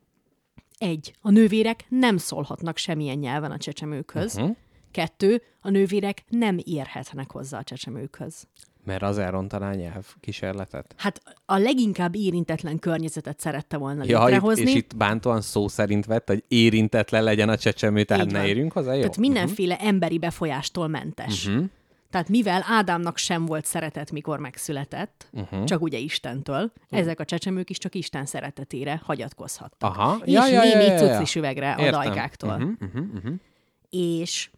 C: Egy, a nővérek nem szólhatnak semmilyen nyelven a csecsemőkhöz. Uh-huh. Kettő, a nővérek nem érhetnek hozzá a csecsemőkhöz.
B: Mert az elrontaná a nyelv kísérletet.
C: Hát a leginkább érintetlen környezetet szerette volna
B: Ja, itt,
C: létrehozni.
B: és itt bántóan szó szerint vett, hogy érintetlen legyen a csecsemő, tehát
C: Így
B: ne
C: van.
B: érjünk hozzá, jó?
C: Tehát mindenféle uh-huh. emberi befolyástól mentes. Uh-huh. Tehát mivel Ádámnak sem volt szeretet, mikor megszületett, uh-huh. csak ugye Istentől, uh-huh. ezek a csecsemők is csak Isten szeretetére hagyatkozhattak.
B: Aha.
C: És
B: Ja, ja, ja,
C: némi
B: ja, ja.
C: cuclis üvegre a
B: Értem.
C: dajkáktól.
B: Uh-huh, uh-huh, uh-huh.
C: És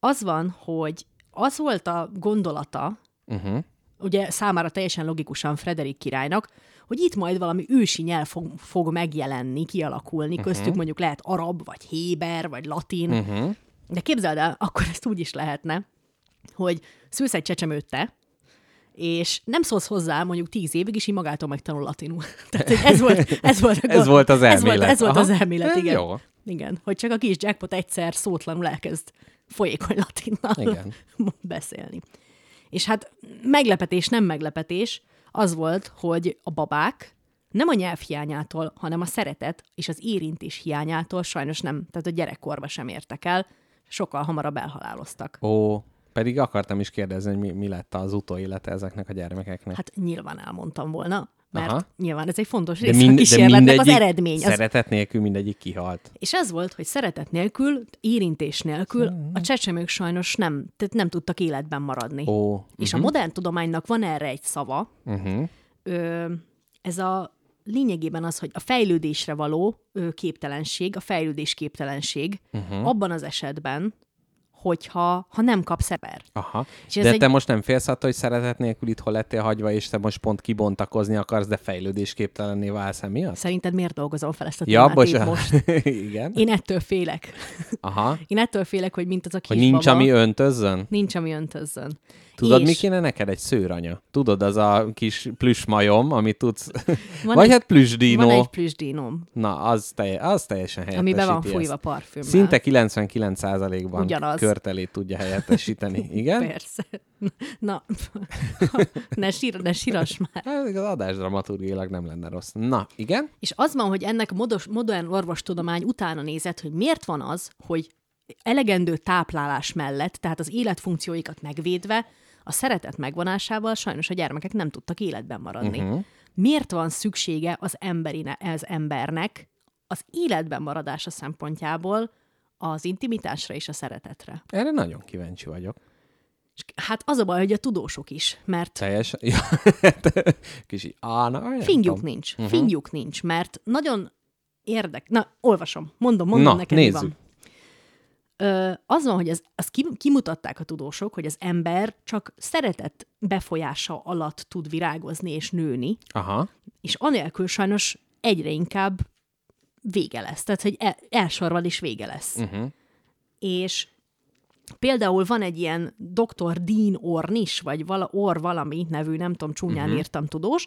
C: az van, hogy az volt a gondolata,
B: Uh-huh.
C: ugye számára teljesen logikusan Frederik királynak, hogy itt majd valami ősi nyelv fog, fog megjelenni, kialakulni, köztük
B: Mhm.
C: mondjuk lehet arab, vagy héber, vagy latin. Uh-huh. De képzeld el, akkor ezt úgy is lehetne, hogy szülsz egy csecsemőt te, és nem szólsz hozzá mondjuk tíz évig, és így magától megtanul latinul. Tehát ez volt, ez volt, a
B: Ez volt az
C: Ez volt,
B: elmélet.
C: ez volt
B: Aha.
C: az elmélet, igen.
B: jó.
C: Igen, hogy csak a kis jackpot egyszer szótlanul elkezd folyékony latinnal
B: Igen.
C: beszélni. És hát meglepetés, nem meglepetés, az volt, hogy a babák nem a nyelv hiányától, hanem a szeretet és az érintés hiányától sajnos nem, tehát a gyerekkorba sem értek el, sokkal hamarabb elhaláloztak.
B: Ó, pedig akartam is kérdezni, hogy mi, mi lett az utóélete ezeknek a gyermekeknek.
C: Hát nyilván elmondtam volna, mert
B: Aha.
C: Nyilván ez egy fontos
B: de,
C: része a
B: mind, de
C: kísérletnek, az eredmény. Az,
B: Szeretet nélkül mindegyik kihalt.
C: és ez volt, hogy szeretet nélkül, érintés nélkül a csecsemők sajnos nem, tehát nem tudtak életben maradni.
B: Ó,
C: És a modern tudománynak van erre egy szava,
B: uh-huh.
C: ö, ez a lényegében az, hogy a fejlődésre való ö, képtelenség, a fejlődés képtelenség uh-huh. abban az esetben, hogyha ha nem kapsz ember.
B: Aha.
C: És
B: de
C: egy-
B: te most nem félsz attól, hogy szeretet nélkül itt hol lettél hagyva, és te most pont kibontakozni akarsz, de fejlődésképtelenné válsz emiatt?
C: Szerinted miért dolgozom fel ezt a
B: Ja, bocsánat.
C: most?
B: Igen.
C: Én ettől félek.
B: Aha.
C: Én ettől félek, hogy mint az a
B: Hogy
C: kisbaba.
B: nincs, ami öntözzön?
C: Nincs, ami öntözzön.
B: Tudod,
C: És
B: mi kéne neked? Egy szőranya. Tudod, az a kis plüss majom, amit tudsz...
C: Van
B: Vagy
C: egy-
B: hát plüss dinó.
C: Van egy plüsdínom,
B: Na, az, telje, az teljesen helyettesíti
C: ami be van fújva parfümmel.
B: Szinte 99%-ban
C: Ugyanaz.
B: körtelét tudja helyettesíteni. Igen?
C: Persze. Na, ne, sír, ne síras már.
B: Hát, az adás dramaturgiailag nem lenne rossz. Na, igen?
C: És az van, hogy ennek a modos, modern orvostudomány utána nézett, hogy miért van az, hogy elegendő táplálás mellett, tehát az életfunkcióikat megvédve, a szeretet megvonásával sajnos a gyermekek nem tudtak életben maradni. Uh-huh. Miért van szüksége az, emberine, az embernek az életben maradása szempontjából az intimitásra és a szeretetre?
B: Erre nagyon kíváncsi vagyok.
C: Hát az a baj, hogy a tudósok is, mert
B: Teljesen. Ja, kis így, á, na,
C: Fingjuk nincs. Uh-huh. Fingjuk nincs, mert nagyon érdek... Na, olvasom. Mondom, mondom
B: Na,
C: neked,
B: nézzük.
C: van. Az van, hogy ez, kim- kimutatták a tudósok, hogy az ember csak szeretet befolyása alatt tud virágozni és nőni,
B: Aha.
C: és anélkül sajnos egyre inkább vége lesz. Tehát, hogy el, elsorvad és vége lesz.
B: Uh-huh.
C: És Például van egy ilyen Dr. Dean Ornish, vagy vala, Or valami nevű, nem tudom, csúnyán uh-huh. írtam tudós,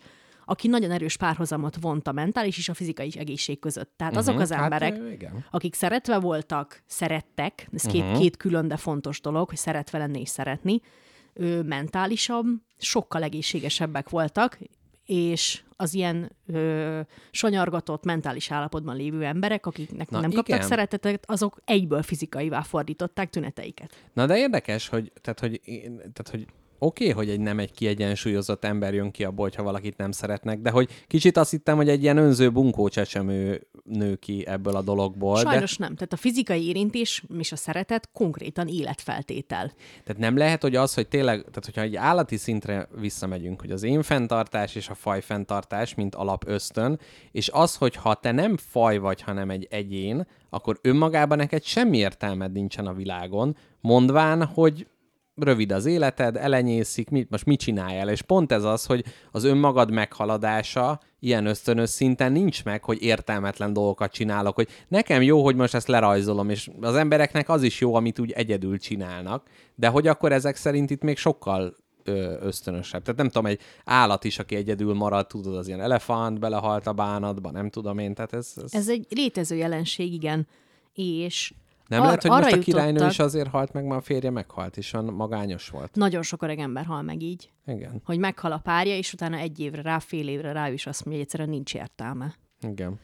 C: aki nagyon erős párhuzamot vont a mentális és a fizikai egészség között. Tehát uh-huh. azok az
B: Hát,
C: emberek,
B: igen.
C: akik szeretve voltak, szerettek, ez két, uh-huh. két külön, de fontos dolog, hogy szeretve lenni és szeretni, ő mentálisan sokkal egészségesebbek voltak, és az ilyen ö, sanyargatott mentális állapotban lévő emberek, akiknek
B: Na,
C: nem kaptak
B: igen.
C: szeretetet, azok egyből fizikaivá fordították tüneteiket.
B: Na de érdekes, hogy, tehát, hogy, tehát, hogy oké, okay, hogy egy nem egy kiegyensúlyozott ember jön ki abból, hogyha valakit nem szeretnek, de hogy kicsit azt hittem, hogy egy ilyen önző bunkó csecsemő nő ki ebből a dologból.
C: Sajnos nem. Tehát a fizikai érintés és a szeretet konkrétan életfeltétel.
B: De, tehát nem lehet, hogy az, hogy tényleg, tehát hogyha egy állati szintre visszamegyünk, hogy az én fenntartás és a faj fenntartás, mint alap ösztön, és az, hogy ha te nem faj vagy, hanem egy egyén, akkor önmagában neked semmi értelmed nincsen a világon, mondván, hogy rövid az életed, elenyészik, mit, most mit csináljál? És pont ez az, hogy az önmagad meghaladása ilyen ösztönös szinten nincs meg, hogy értelmetlen dolgokat csinálok, hogy nekem jó, hogy most ezt lerajzolom, és az embereknek az is jó, amit úgy egyedül csinálnak, de hogy akkor ezek szerint itt még sokkal ösztönösebb. Tehát nem tudom, egy állat is, aki egyedül marad, tudod, az ilyen elefánt belehalt a bánatba, nem tudom én, tehát ez... ez...
C: Ez egy létező jelenség, igen. És
B: nem
C: ar-
B: lehet, hogy
C: arra
B: most a királynő
C: jutottak-
B: is azért halt meg, mert a férje meghalt, és olyan magányos volt.
C: Nagyon sok öreg ember hal meg így,
B: Igen,
C: hogy meghal a párja, és utána egy évre rá, fél évre rá is azt mondja, hogy egyszerűen nincs értelme.
B: igen.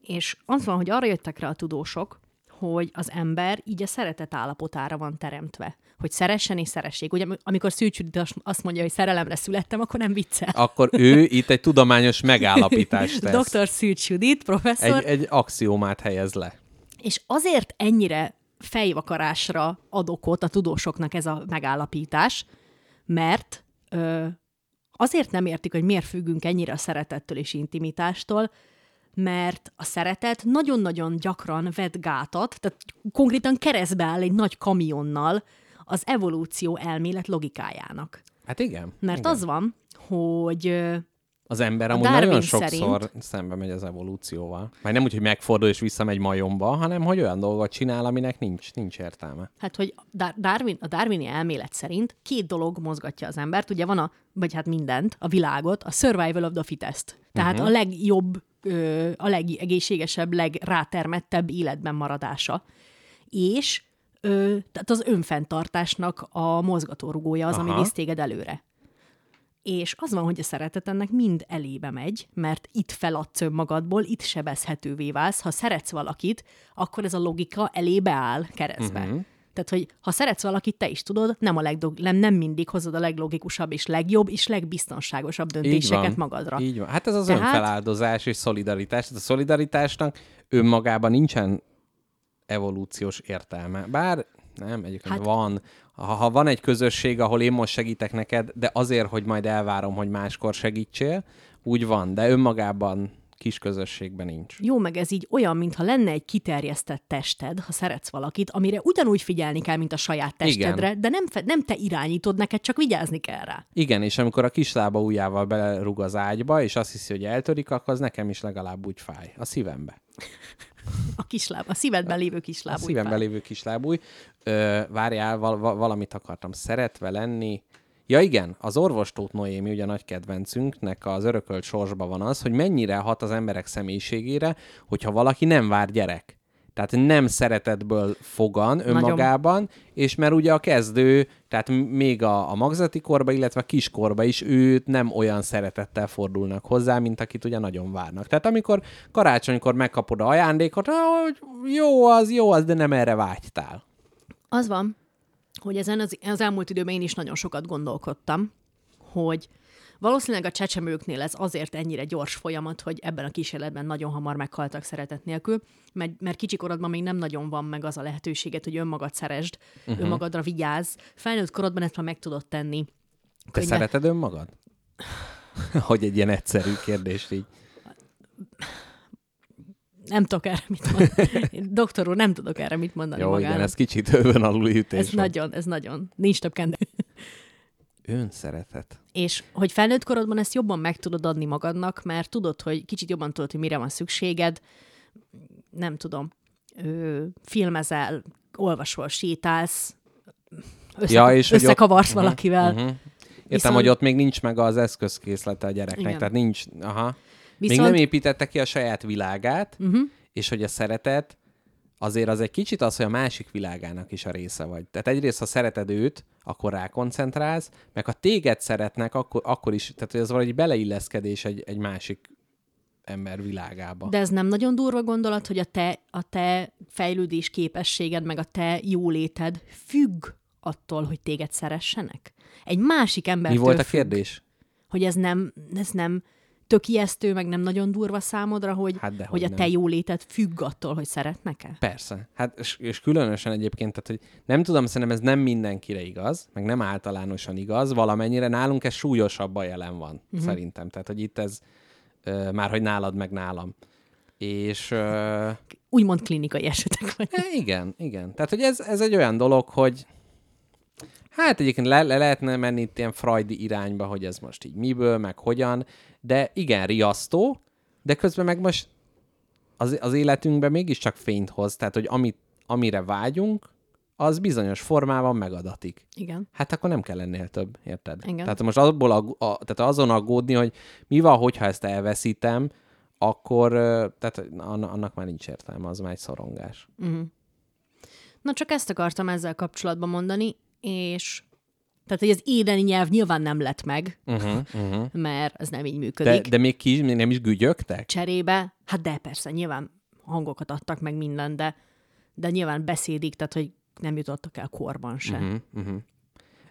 C: És az van, hogy arra jöttek rá a tudósok, hogy az ember így a szeretet állapotára van teremtve. Hogy szeressen és szeressék. Ugye amikor Szűcs azt- mondja, hogy szerelemre születtem, akkor nem viccel.
B: Akkor ő itt egy tudományos megállapítást tesz.
C: Dr. Szűcs Judit, professzor,
B: Egy, egy axiómát helyez le.
C: És azért ennyire fejvakarásra ad okot a tudósoknak ez a megállapítás, mert ö, azért nem értik, hogy miért függünk ennyire a szeretettől és intimitástól, mert a szeretet nagyon-nagyon gyakran vet gátat, tehát konkrétan keresztbe áll egy nagy kamionnal az evolúció elmélet logikájának.
B: Hát igen.
C: Mert
B: igen.
C: az van, hogy
B: Az ember
C: a
B: amúgy
C: Darwin
B: nagyon sokszor
C: szerint-
B: szembe megy az evolúcióval. Majd nem úgy, hogy megfordul és visszamegy majomba, hanem hogy olyan dolgot csinál, aminek nincs, nincs értelme.
C: Hát, hogy Dar- Darwin, a darwini elmélet szerint két dolog mozgatja az embert. Ugye van a, vagy hát mindent, a világot, a survival of the fittest. Tehát uh-huh. a legjobb, a legegészségesebb, legrátermettebb életben maradása. És tehát az önfenntartásnak a mozgatórugója az, Aha. ami visz téged előre. És az van, hogy a szeretet ennek mind elébe megy, mert itt feladsz önmagadból, itt sebezhetővé válsz. Ha szeretsz valakit, akkor ez a logika elébe áll keresztbe. Uh-huh. Tehát, hogy ha szeretsz valakit, te is tudod, nem, a legdog- nem, nem mindig hozod a leglogikusabb és legjobb és legbiztonságosabb
B: Így
C: döntéseket
B: van.
C: magadra.
B: Így van. Hát ez az
C: Tehát-
B: önfeláldozás és szolidaritás. Tehát a szolidaritásnak önmagában nincsen evolúciós értelme. Bár nem, egyébként
C: Hát-
B: van. Ha, ha van egy közösség, ahol én most segítek neked, de azért, hogy majd elvárom, hogy máskor segítsél, úgy van, de önmagában kis közösségben nincs.
C: Jó, meg ez így olyan, mintha lenne egy kiterjesztett tested, ha szeretsz valakit, amire ugyanúgy figyelni kell, mint a saját testedre,
B: Igen.
C: de nem, fe- nem te irányítod, neked csak vigyázni kell rá.
B: Igen, és amikor a kislába ujjával belerúg az ágyba, és azt hiszi, hogy eltörik, akkor az nekem is legalább úgy fáj. A szívembe.
C: A kisláb, a szívedben lévő
B: A
C: kisláb. úgy
B: szívemben lévő kislábúj. Ö, várjál, val- val- valamit akartam. Szeretve lenni. Ja igen, az orvostót Noémi, ugye a nagy kedvencünknek az örökölt sorsba van az, hogy mennyire hat az emberek személyiségére, hogyha valaki nem vár gyerek. Tehát nem szeretetből fogan önmagában, és mert ugye a kezdő, tehát még a, a magzati korba, illetve a kiskorba is őt nem olyan szeretettel fordulnak hozzá, mint akit ugye nagyon várnak. Tehát amikor karácsonykor megkapod a ajándékot, "Ah, hogy jó az, jó az, de nem erre vágytál.
C: Az van, hogy ezen az, az elmúlt időben én is nagyon sokat gondolkodtam, hogy valószínűleg a csecsemőknél ez azért ennyire gyors folyamat, hogy ebben a kísérletben nagyon hamar meghaltak szeretet nélkül, mert, mert kicsikorodban még nem nagyon van meg az a lehetőséget, hogy önmagad szeresd, uh-huh. önmagadra vigyázz. Felnőtt korodban ezt már meg tudod tenni.
B: Te
C: Könnyen-
B: szereted önmagad? hogy egy ilyen egyszerű kérdést így.
C: Nem tudok erre mit mondani. Doktor úr, nem tudok erre mit mondani
B: Jó,
C: magának.
B: igen, ez kicsit övön aluli ütés
C: ez
B: volt.
C: nagyon, ez nagyon. Nincs több kende.
B: Önszeretet.
C: És hogy felnőtt korodban ezt jobban meg tudod adni magadnak, mert tudod, hogy kicsit jobban tudod, hogy mire van szükséged, nem tudom, ö, filmezel, olvasol, sétálsz, össze,
B: Ja, és ott-
C: összekavarsz
B: Mhm,
C: valakivel.
B: mhm. Értem,
C: Viszont-
B: hogy ott még nincs meg az eszközkészlete a gyereknek,
C: Igen.
B: tehát nincs, aha. Még
C: Viszont-
B: nem építette ki a saját világát,
C: Uh-huh.
B: és hogy a szeretet azért az egy kicsit az, hogy a másik világának is a része vagy. Tehát egyrészt, ha szereted őt, akkor rákoncentrálsz, meg ha téged szeretnek, akkor, akkor is, tehát ez valahogy beleilleszkedés egy, egy másik ember világába.
C: De ez nem nagyon durva gondolat, hogy a te, a te fejlődés képességed, meg a te jóléted függ attól, hogy téged szeressenek? Egy másik ember
B: Mi volt a kérdés?
C: Hogy ez nem, ez nem tök ijesztő, meg nem nagyon durva számodra, hogy,
B: Hát dehogy
C: hogy a te jóléted függ attól, hogy szeretnek-e?
B: Persze. Hát, és, és különösen egyébként, tehát, hogy nem tudom, szerintem ez nem mindenkire igaz, meg nem általánosan igaz, valamennyire nálunk ez súlyosabban jelen van, uh-huh. szerintem. Tehát, hogy itt ez ö, már, hogy nálad, meg nálam. És ö,
C: Úgymond klinikai esetek vagy.
B: e, igen, igen. Tehát, hogy ez, ez egy olyan dolog, hogy hát egyébként le, le lehetne menni itt ilyen freudi irányba, hogy ez most így miből, meg hogyan, de igen, riasztó, de közben meg most az, az életünkben mégiscsak fényt hoz, tehát, hogy amit, amire vágyunk, az bizonyos formában megadatik.
C: Igen.
B: Hát akkor nem kell ennél több, érted?
C: Igen.
B: Tehát most abból ag- a, tehát azon aggódni, hogy mi van, hogyha ezt elveszítem, akkor tehát anna- annak már nincs értelme, az már egy szorongás.
C: Na csak ezt akartam ezzel kapcsolatban mondani, és tehát, hogy az édeni nyelv nyilván nem lett meg,
B: Uh-huh, uh-huh.
C: mert ez nem így működik.
B: De, de még ki még nem is gügyögtek?
C: cserébe, hát de persze, nyilván hangokat adtak meg minden, de, de nyilván beszédik, tehát hogy nem jutottak el korban se. Uh-huh.
B: Uh-huh.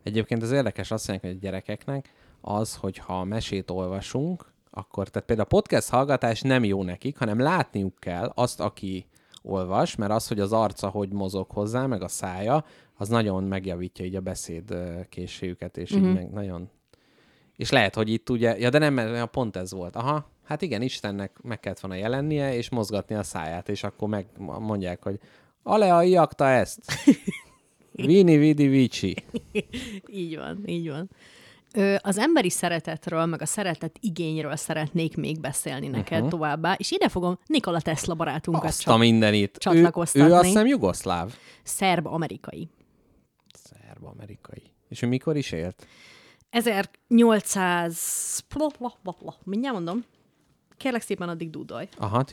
B: Egyébként az érdekes azt mondják, hogy a gyerekeknek az, hogy ha mesét olvasunk, akkor, tehát például a podcast hallgatás nem jó nekik, hanem látniuk kell azt, aki olvas, mert az, hogy az arca hogy mozog hozzá, meg a szája, az nagyon megjavítja így a beszéd készségüket, és uh-huh. így meg nagyon... És lehet, hogy itt ugye, ja de nem, mert pont ez volt. Aha, hát igen, Istennek meg kellett volna jelennie, és mozgatni a száját, és akkor meg mondják, hogy Alea iakta ezt. Vini vidi vici.
C: Így van, így van. Ö, az emberi szeretetről, meg a szeretet igényről szeretnék még beszélni neked uh-huh. továbbá, és ide fogom Nikola Tesla barátunkat
B: Azt a mindenit. Ő, ő azt hiszem jugoszláv.
C: szerb-amerikai.
B: Szerb-amerikai. És ő mikor is élt?
C: 1800... Mindjárt mondom. Kérlek szépen addig dúdolj.
B: Aha,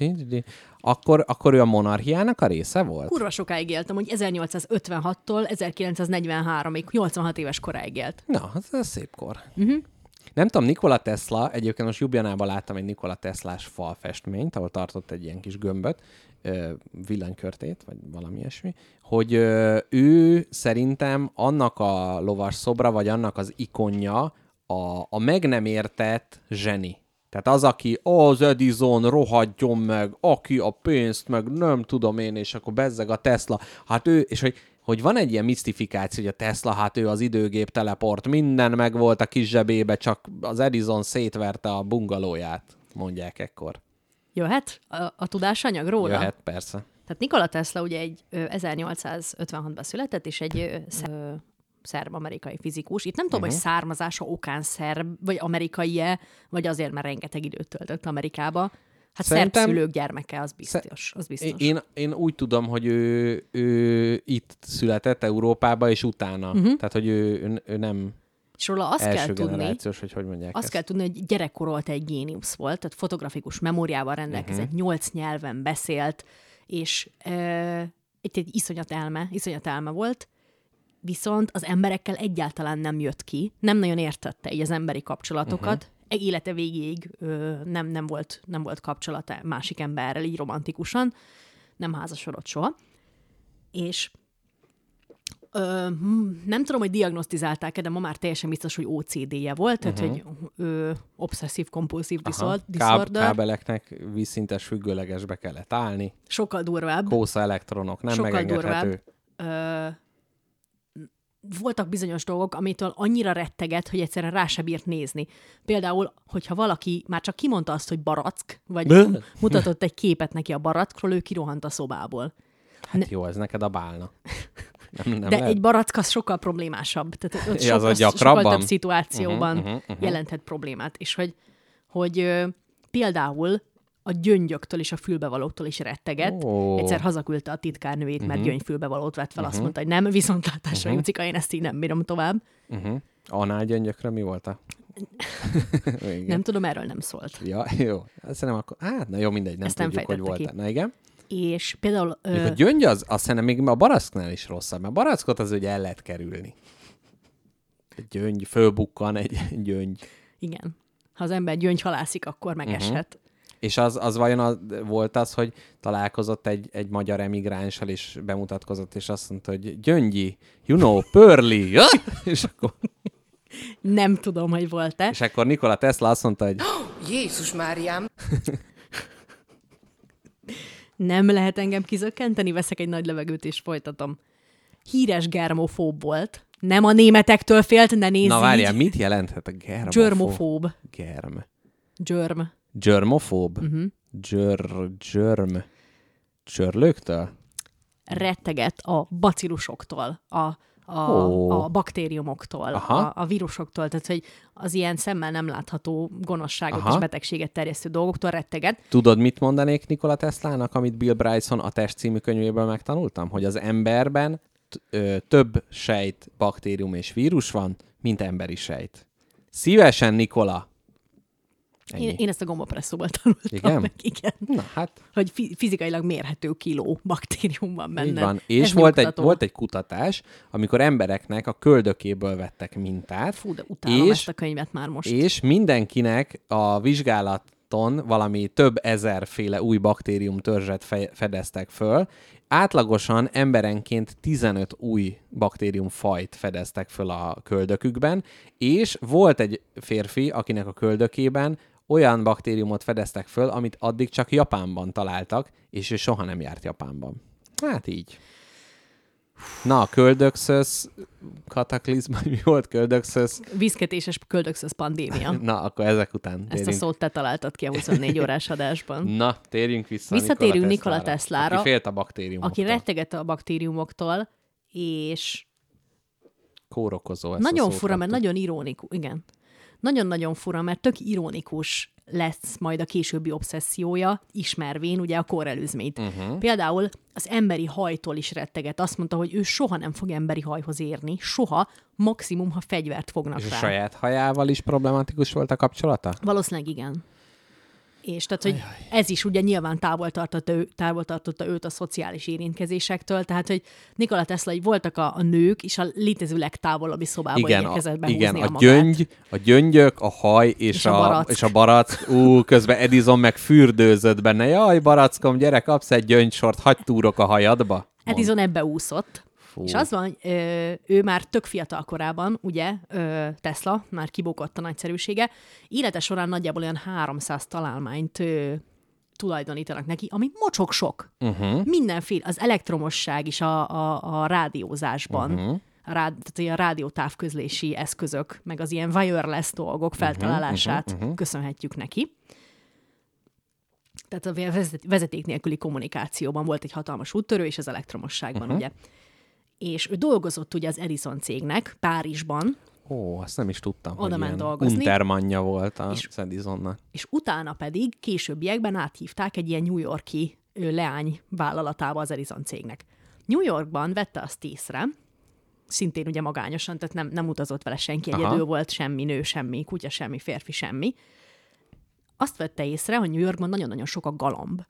B: akkor, akkor ő a monarchiának a része volt?
C: Kurva sokáig éltem, hogy 1856-tól 1943-ig, 86 éves koráig élt.
B: Na, ez, ez szép kor. Uh-huh. Nem tudom, Nikola Tesla, egyébként most Jubjanában láttam egy Nikola Teslás falfestményt, ahol tartott egy ilyen kis gömböt, villanykörtét, vagy valami ilyesmi, hogy ő szerintem annak a lovas szobra, vagy annak az ikonja a, a meg nem értett zseni. Tehát az, aki az Edison rohadjon meg, aki a pénzt, meg nem tudom én, és akkor bezzeg a Tesla. Hát ő, és hogy, hogy van egy ilyen misztifikáció, hogy a Tesla, hát ő az időgép teleport, minden meg volt a kis zsebébe, csak az Edison szétverte a bungalóját, mondják ekkor.
C: Jöhet a, a tudásanyag róla?
B: Jöhet, persze.
C: Tehát Nikola Tesla ugye egy ö, 1856-ban született, és egy szerb-amerikai fizikus. Itt nem tudom,
B: Mhm.
C: hogy származása okán szerb, vagy amerikai-e, vagy azért, mert rengeteg időt töltött Amerikába. Hát
B: Szerintem-
C: szerb szülők gyermeke, az biztos. Az biztos.
B: Én, én úgy tudom, hogy ő, ő itt született Európába, és utána.
C: Mhm.
B: Uh-huh. Tehát, hogy ő, ő nem
C: és róla azt
B: első
C: kell tudni,
B: hogy hogy mondják
C: Azt
B: ezt.
C: kell tudni, hogy gyerekkorolta egy géniusz volt, tehát fotografikus memóriával rendelkezett, uh-huh. nyolc nyelven beszélt, és ö, itt egy iszonyat elme, iszonyat elme volt, viszont az emberekkel egyáltalán nem jött ki, nem nagyon értette így az emberi kapcsolatokat, uh-huh. élete végéig ö, nem, nem, volt, nem volt kapcsolata másik emberrel így romantikusan, nem házasodott soha, és Ö, hm, nem tudom, hogy diagnosztizálták-e, de ma már teljesen biztos, hogy OCD-je volt, tehát hogy ö, obszesszív-kompulszív diszor-
B: Káb-
C: disorder.
B: kábeleknek vízszintes függőlegesbe kellett állni.
C: Sokkal durvább.
B: Kósza elektronok, nem
C: Sokkal
B: megengedhető.
C: Ö, voltak bizonyos dolgok, amitől annyira retteget, hogy egyszerűen rá se bírt nézni. Például, hogyha valaki már csak kimondta azt, hogy barack, vagy
B: Bö.
C: mutatott egy képet neki a barackról, ő kirohant a szobából.
B: Hát jó, ez neked a bálna. Nem, nem
C: De
B: lehet?
C: egy barack az sokkal problémásabb. Tehát ott
B: Ja,
C: sokkal
B: gyakrabban?
C: több szituációban
B: Mhm, mhm, mhm.
C: jelenthet problémát. És hogy, hogy ö, például a gyöngyöktől és a fülbevalóktól is retteget.
B: Ó.
C: Egyszer hazaküldte a titkárnőjét, mert gyöngyfülbevalót vett fel, azt mondta, hogy nem, viszontlátásra, Jucika, én ezt így nem bírom tovább.
B: Uh-huh. Anál gyöngyökre mi volt a...
C: Nem tudom, erről nem szólt.
B: Ja, jó. Nem akkor... Hát, na jó, mindegy, nem
C: Ezt nem
B: tudjuk, hogy
C: fejtette
B: volt.
C: ki.
B: Na igen.
C: És például...
B: Ö... A gyöngy az, azt szerintem még a baracknál is rosszabb, mert a barackot az ugye el lehet kerülni. Egy gyöngy, fölbukkan egy gyöngy.
C: igen. Ha az ember gyöngy halászik, akkor megeshet.
B: És az, az vajon az, volt az, hogy találkozott egy, egy magyar emigránssal, és bemutatkozott, és azt mondta, hogy gyöngyi, you know, pörli, ja? és, akkor,
C: Nem tudom, hogy volt-e.
B: és akkor Nikola Tesla azt mondta, hogy
F: Jézus Máriám!
C: Nem lehet engem kizökkenteni, veszek egy nagy levegőt és folytatom. Híres germofób volt. Nem a németektől félt, ne nézz
B: na várjál,
C: így.
B: mit jelenthet a germofób?
C: Györmofób.
B: Germ.
C: Györm.
B: Germofób?
C: Mhm.
B: Uh-huh. Györ, györm. Csörlőktől?
C: Retteget a bacillusoktól, a, a,
B: Ó.
C: a baktériumoktól,
B: Aha.
C: a, a vírusoktól, tehát hogy az ilyen szemmel nem látható gonoszságot
B: Aha.
C: és betegséget terjesztő dolgoktól retteget.
B: Tudod, mit mondanék Nikola Teslának, amit Bill Bryson a Test című könyvéből megtanultam? Hogy az emberben t- ö, több sejt, baktérium és vírus van, mint emberi sejt. Szívesen, Nikola! Ennyi.
C: Én, én ezt a gombapresszóból tanultam
B: Igen?
C: meg, igen.
B: Na, hát
C: Hogy fi- fizikailag mérhető kiló baktérium van benne.
B: így van.
C: Ez
B: És volt egy, volt egy kutatás, amikor embereknek a köldökéből vettek mintát,
C: Fú, de utálom
B: és-
C: ezt a könyvet már most.
B: és mindenkinek a vizsgálaton valami több ezerféle új baktérium törzset fe- fedeztek föl. Átlagosan emberenként 15 új baktériumfajt fedeztek föl a köldökükben, és volt egy férfi, akinek a köldökében olyan baktériumot fedeztek föl, amit addig csak Japánban találtak, és ő soha nem járt Japánban. Hát így. Na, a köldökszösz kataklizma, mi volt köldökszösz?
C: Viszketéses köldökszösz pandémia.
B: Na, akkor ezek után
C: Ezt a
B: térjünk.
C: szót te találtad ki a 24 órás adásban.
B: Na, térjünk vissza
C: Visszatérünk
B: Nikola
C: Nikola Teslára,
B: Aki félt a baktériumoktól.
C: Aki retteget a baktériumoktól, és
B: Kórokozó. ezt
C: nagyon fura, mert nagyon ironikus, igen. Nagyon-nagyon fura, mert tök ironikus lesz majd a későbbi obszessziója, ismervén ugye a korrelőzményt.
B: Mhm.
C: Uh-huh. Például az emberi hajtól is retteget. Azt mondta, hogy ő soha nem fog emberi hajhoz érni, soha, maximum, ha fegyvert fognak
B: És a
C: rá.
B: saját hajával is problematikus volt a kapcsolata?
C: Valószínűleg igen. És tehát, hogy ez is ugye nyilván távol tartotta, ő, távol tartotta őt a szociális érintkezésektől, tehát, hogy Nikola Tesla, hogy voltak a, a nők, és a létező legtávolabbi szobába
B: igen,
C: igyekezett behúzni
B: igen
C: a,
B: a, gyöngy, a gyöngyök, a haj és,
C: És a
B: a,
C: barack.
B: és a barack. Ú, közben Edison meg fürdőzött benne. Jaj, barackom, gyere, kapsz egy gyöngysort, hagyd túrok a hajadba.
C: Edison ebbe úszott.
B: Fú.
C: És az van, ő már tök fiatal korában, ugye, Tesla, már kibukott a nagyszerűsége, élete során nagyjából olyan 300 találmányt tulajdonítanak neki, ami mocsok sok. Uh-huh. Mindenféle, az elektromosság is a, a, a rádiózásban, uh-huh. a, rád, tehát a rádiótávközlési eszközök, meg az ilyen wireless dolgok feltalálását uh-huh, uh-huh. köszönhetjük neki. Tehát a vezet- vezeték nélküli kommunikációban volt egy hatalmas úttörő, és az elektromosságban, uh-huh. ugye. És ő dolgozott ugye az Edison cégnek Párizsban,
B: Ó, azt nem is tudtam,
C: Oda
B: hogy
C: ment dolgozni.
B: untermanja volt a
C: És-
B: Edisonnak.
C: és utána pedig későbbiekben áthívták egy ilyen New Yorki leány vállalatába az Edison cégnek. New Yorkban vette azt észre, szintén ugye magányosan, tehát nem, nem utazott vele senki,
B: Aha.
C: egyedül volt semmi nő, semmi kutya, semmi férfi, semmi. Azt vette észre, hogy New Yorkban nagyon-nagyon sok a galamb.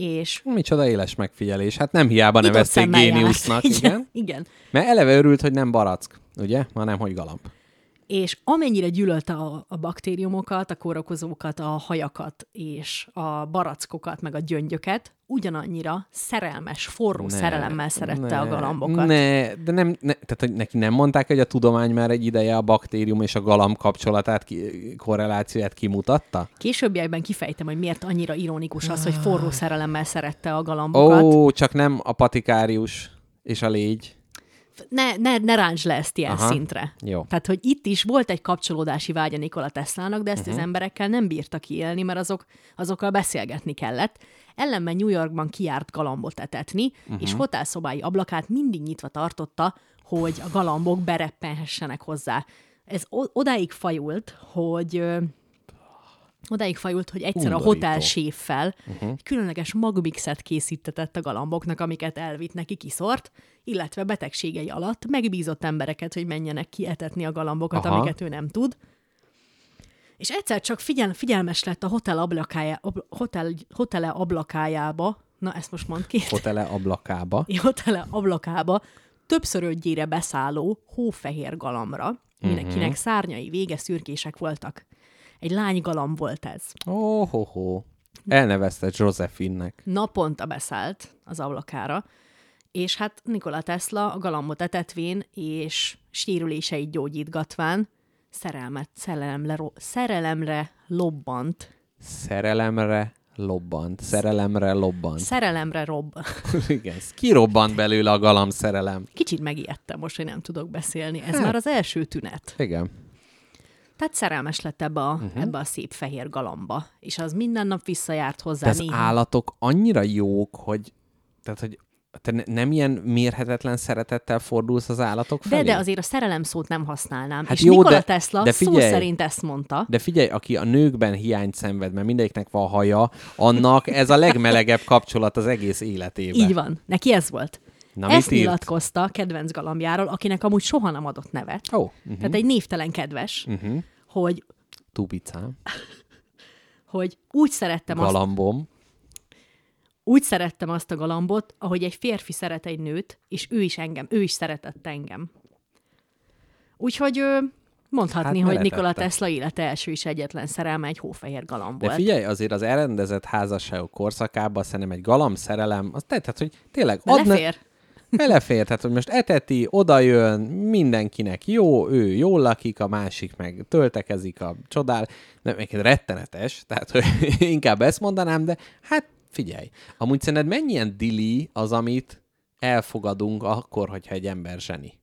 C: És
B: Micsoda éles megfigyelés. Hát nem hiába nevezték géniusznak, igen.
C: igen.
B: Mert eleve örült, hogy nem barack, ugye? Hanem, hogy galamb.
C: És amennyire gyűlölte a, a baktériumokat, a kórokozókat, a hajakat és a barackokat, meg a gyöngyöket, ugyanannyira szerelmes, forró ne, szerelemmel szerette a galambokat.
B: Ne, de nem, ne, tehát hogy neki nem mondták, hogy a tudomány már egy ideje a baktérium és a galamb kapcsolatát, ki, korrelációját kimutatta?
C: Későbbiekben kifejtem, hogy miért annyira ironikus az, hogy forró szerelemmel szerette a galambokat.
B: Ó, csak nem a patikárius és a légy.
C: Ne, ne, ne ráncs le ezt ilyen
B: Aha.
C: szintre.
B: Jó.
C: Tehát, hogy itt is volt egy kapcsolódási vágya Nikola Teslának, de ezt
B: Mhm.
C: uh-huh. az emberekkel nem bírta kiélni, mert azok, azokkal beszélgetni kellett. Ellenben New Yorkban kiárt galambot etetni,
B: Mhm.
C: uh-huh. és hotelszobái ablakát mindig nyitva tartotta, hogy a galambok bereppenhessenek hozzá. Ez o- odáig fajult, hogy Odáig fajult, hogy egyszer a
B: Undorító.
C: hotel séffel uh-huh. egy különleges magmixet készítetett a galamboknak, amiket elvitt neki kiszort, illetve betegségei alatt megbízott embereket, hogy menjenek ki etetni a galambokat,
B: Aha.
C: amiket ő nem tud. És egyszer csak figyel, figyelmes lett a hotel, ablakája, ab, hotel, hotele ablakájába, na ezt most mond ki,
B: Hotele ablakába.
C: hotele ablakába többszörödjére beszálló hófehér galambra, mindenkinek
B: Mhm.
C: szárnyai vége szürkések voltak. Egy lány galamb volt ez.
B: Ó, ho, ho. Elnevezte Josephinnek.
C: Naponta beszállt az ablakára, és hát Nikola Tesla a galambot etetvén és sérüléseit gyógyítgatván szerelmet, szerelemre, szerelemre lobbant.
B: Szerelemre lobbant. Szerelemre lobbant.
C: Szerelemre robb.
B: Igen, kirobbant belőle a galamb szerelem.
C: Kicsit megijedtem most, hogy nem tudok beszélni. Ez
B: Hát.
C: már az első tünet.
B: Igen.
C: Tehát szerelmes lett ebbe a, uh-huh. ebbe a szép fehér galamba, és az minden nap visszajárt hozzá
B: De az
C: néha.
B: állatok annyira jók, hogy, tehát, hogy te ne- nem ilyen mérhetetlen szeretettel fordulsz az állatok felé?
C: De, de azért a szerelem szót nem használnám.
B: Hát
C: és
B: jó,
C: Nikola
B: de-
C: Tesla
B: de
C: szó
B: figyelj.
C: szerint ezt mondta.
B: De figyelj, aki a nőkben hiányt szenved, mert mindegyiknek van haja, annak ez a legmelegebb kapcsolat az egész életében.
C: Így van. Neki ez volt.
B: Na,
C: Ezt nyilatkozta kedvenc galambjáról, akinek amúgy soha nem adott nevet.
B: Ó, oh, uh-huh.
C: Tehát egy névtelen kedves, uh-huh. hogy,
B: tubicám,
C: hogy úgy szerettem azt,
B: galambom.
C: úgy szerettem azt a galambot, ahogy egy férfi szeret egy nőt, és ő is engem, ő is szeretett engem. Úgyhogy ö, mondhatni,
B: Hát
C: hogy. Nikola Tesla élete első és egyetlen szerelme egy hófehér galamb
B: De
C: volt.
B: figyelj, azért az elrendezett házasságok korszakában szerintem egy galamb szerelem, az tehát, hogy tényleg
C: Belefér?
B: Belefér, tehát hogy most eteti, odajön, mindenkinek jó, ő jól lakik, a másik meg töltekezik a csodál. Nem, egyébként rettenetes, tehát hogy inkább ezt mondanám, de hát figyelj, amúgy szerinted mennyien dili az, amit elfogadunk akkor, hogyha egy ember zseni?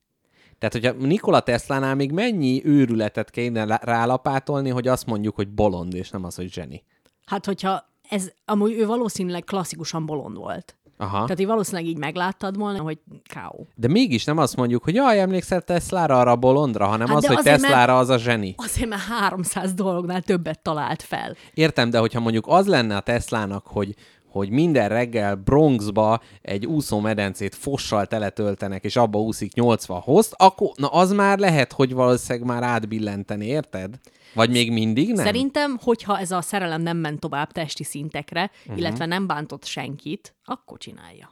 B: Tehát, hogyha Nikola Teslánál még mennyi őrületet kéne rálapátolni, hogy azt mondjuk, hogy bolond, és nem az, hogy zseni.
C: Hát, hogyha ez, amúgy ő valószínűleg klasszikusan bolond volt.
B: Aha.
C: Tehát, hogy valószínűleg így megláttad volna, hogy K.O.
B: De mégis nem azt mondjuk, hogy jaj, emlékszel Teslára, arra a bolondra, hanem
C: Hát
B: az, hogy
C: azért, mert-
B: Teslára az a zseni.
C: Azért, mert 300 dolognál többet talált fel.
B: Értem, de hogyha mondjuk az lenne a Teslának, hogy hogy minden reggel Bronxba egy úszómedencét fossal teletöltenek, és abba úszik 80 hozt, akkor na az már lehet, hogy valószínűleg már átbillenteni, érted? Vagy még mindig nem?
C: Szerintem, hogyha ez a szerelem nem ment tovább testi szintekre, uh-huh. illetve nem bántott senkit, akkor csinálja.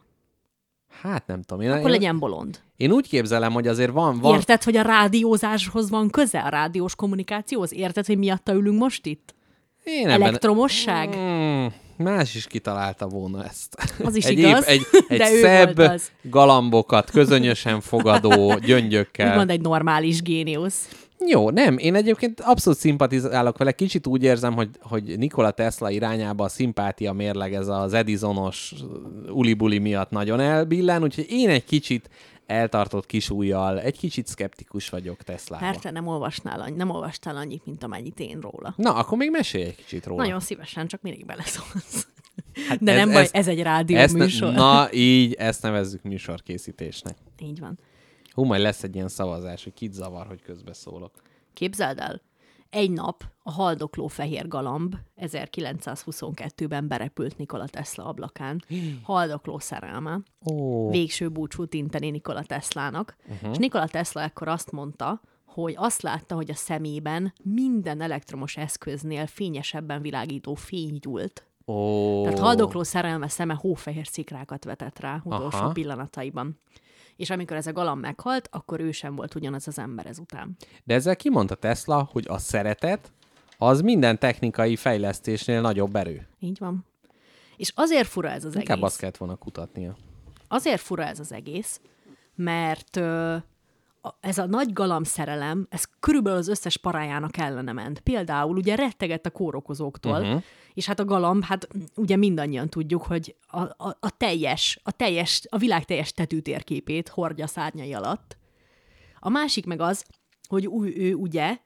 B: Hát nem tudom. Én,
C: Akkor
B: én,
C: legyen bolond.
B: én úgy képzelem, hogy azért van... van...
C: Érted, hogy a rádiózáshoz van köze, a rádiós kommunikációhoz? Érted, hogy miatta ülünk most itt?
B: Én
C: Elektromosság?
B: Mm, más is kitalálta volna ezt.
C: Az is
B: egy
C: igaz,
B: egy, egy
C: de ő
B: szebb,
C: az.
B: galambokat, közönösen fogadó gyöngyökkel.
C: Úgymond egy normális géniusz.
B: Jó, nem, én egyébként abszolút szimpatizálok vele, kicsit úgy érzem, hogy, hogy Nikola Tesla irányába a szimpátia mérleg ez az Edisonos ulibuli miatt nagyon elbillen, úgyhogy én egy kicsit eltartott kis ujjal, egy kicsit szkeptikus vagyok Teslába.
C: Mert te nem olvasnál, nem olvastál annyit, mint amennyit én róla.
B: Na, akkor még mesélj egy kicsit róla.
C: Nagyon szívesen, csak mindig beleszólsz.
B: Hát
C: De nem baj, ez egy rádió
B: ezt
C: műsor.
B: Na, így, ezt nevezzük műsorkészítésnek.
C: Így van.
B: Hú, majd lesz egy ilyen szavazás, hogy kit zavar, hogy közbeszólok.
C: Képzeld el, egy nap a haldokló fehér galamb 1922-ben berepült Nikola Tesla ablakán. Haldokló szerelme.
B: Ó,
C: Végső búcsút inteni Nikola Teslának. Uh-huh. És Nikola Tesla ekkor azt mondta, hogy azt látta, hogy a szemében minden elektromos eszköznél fényesebben világító fény gyúlt.
B: ó.
C: Tehát haldokló szerelme szeme hófehér szikrákat vetett rá utolsó
B: Aha.
C: pillanataiban. És amikor ez a galamb meghalt, akkor ő sem volt ugyanaz az ember ezután.
B: De ezzel kimondta Tesla, hogy a szeretet az minden technikai fejlesztésnél nagyobb erő.
C: Így van. És azért fura ez az
B: Inkább
C: egész.
B: azt kellett volna kutatnia.
C: Azért fura ez az egész, mert ö, ez a nagy galamb szerelem, ez körülbelül az összes parájának ellene ment. Például ugye rettegett a kórokozóktól, uh-huh. És hát a galamb, hát ugye mindannyian tudjuk, hogy a, a, a teljes, a teljes, a világ teljes tetőtérképét hordja szárnyai alatt. A másik meg az, hogy ő, ő ugye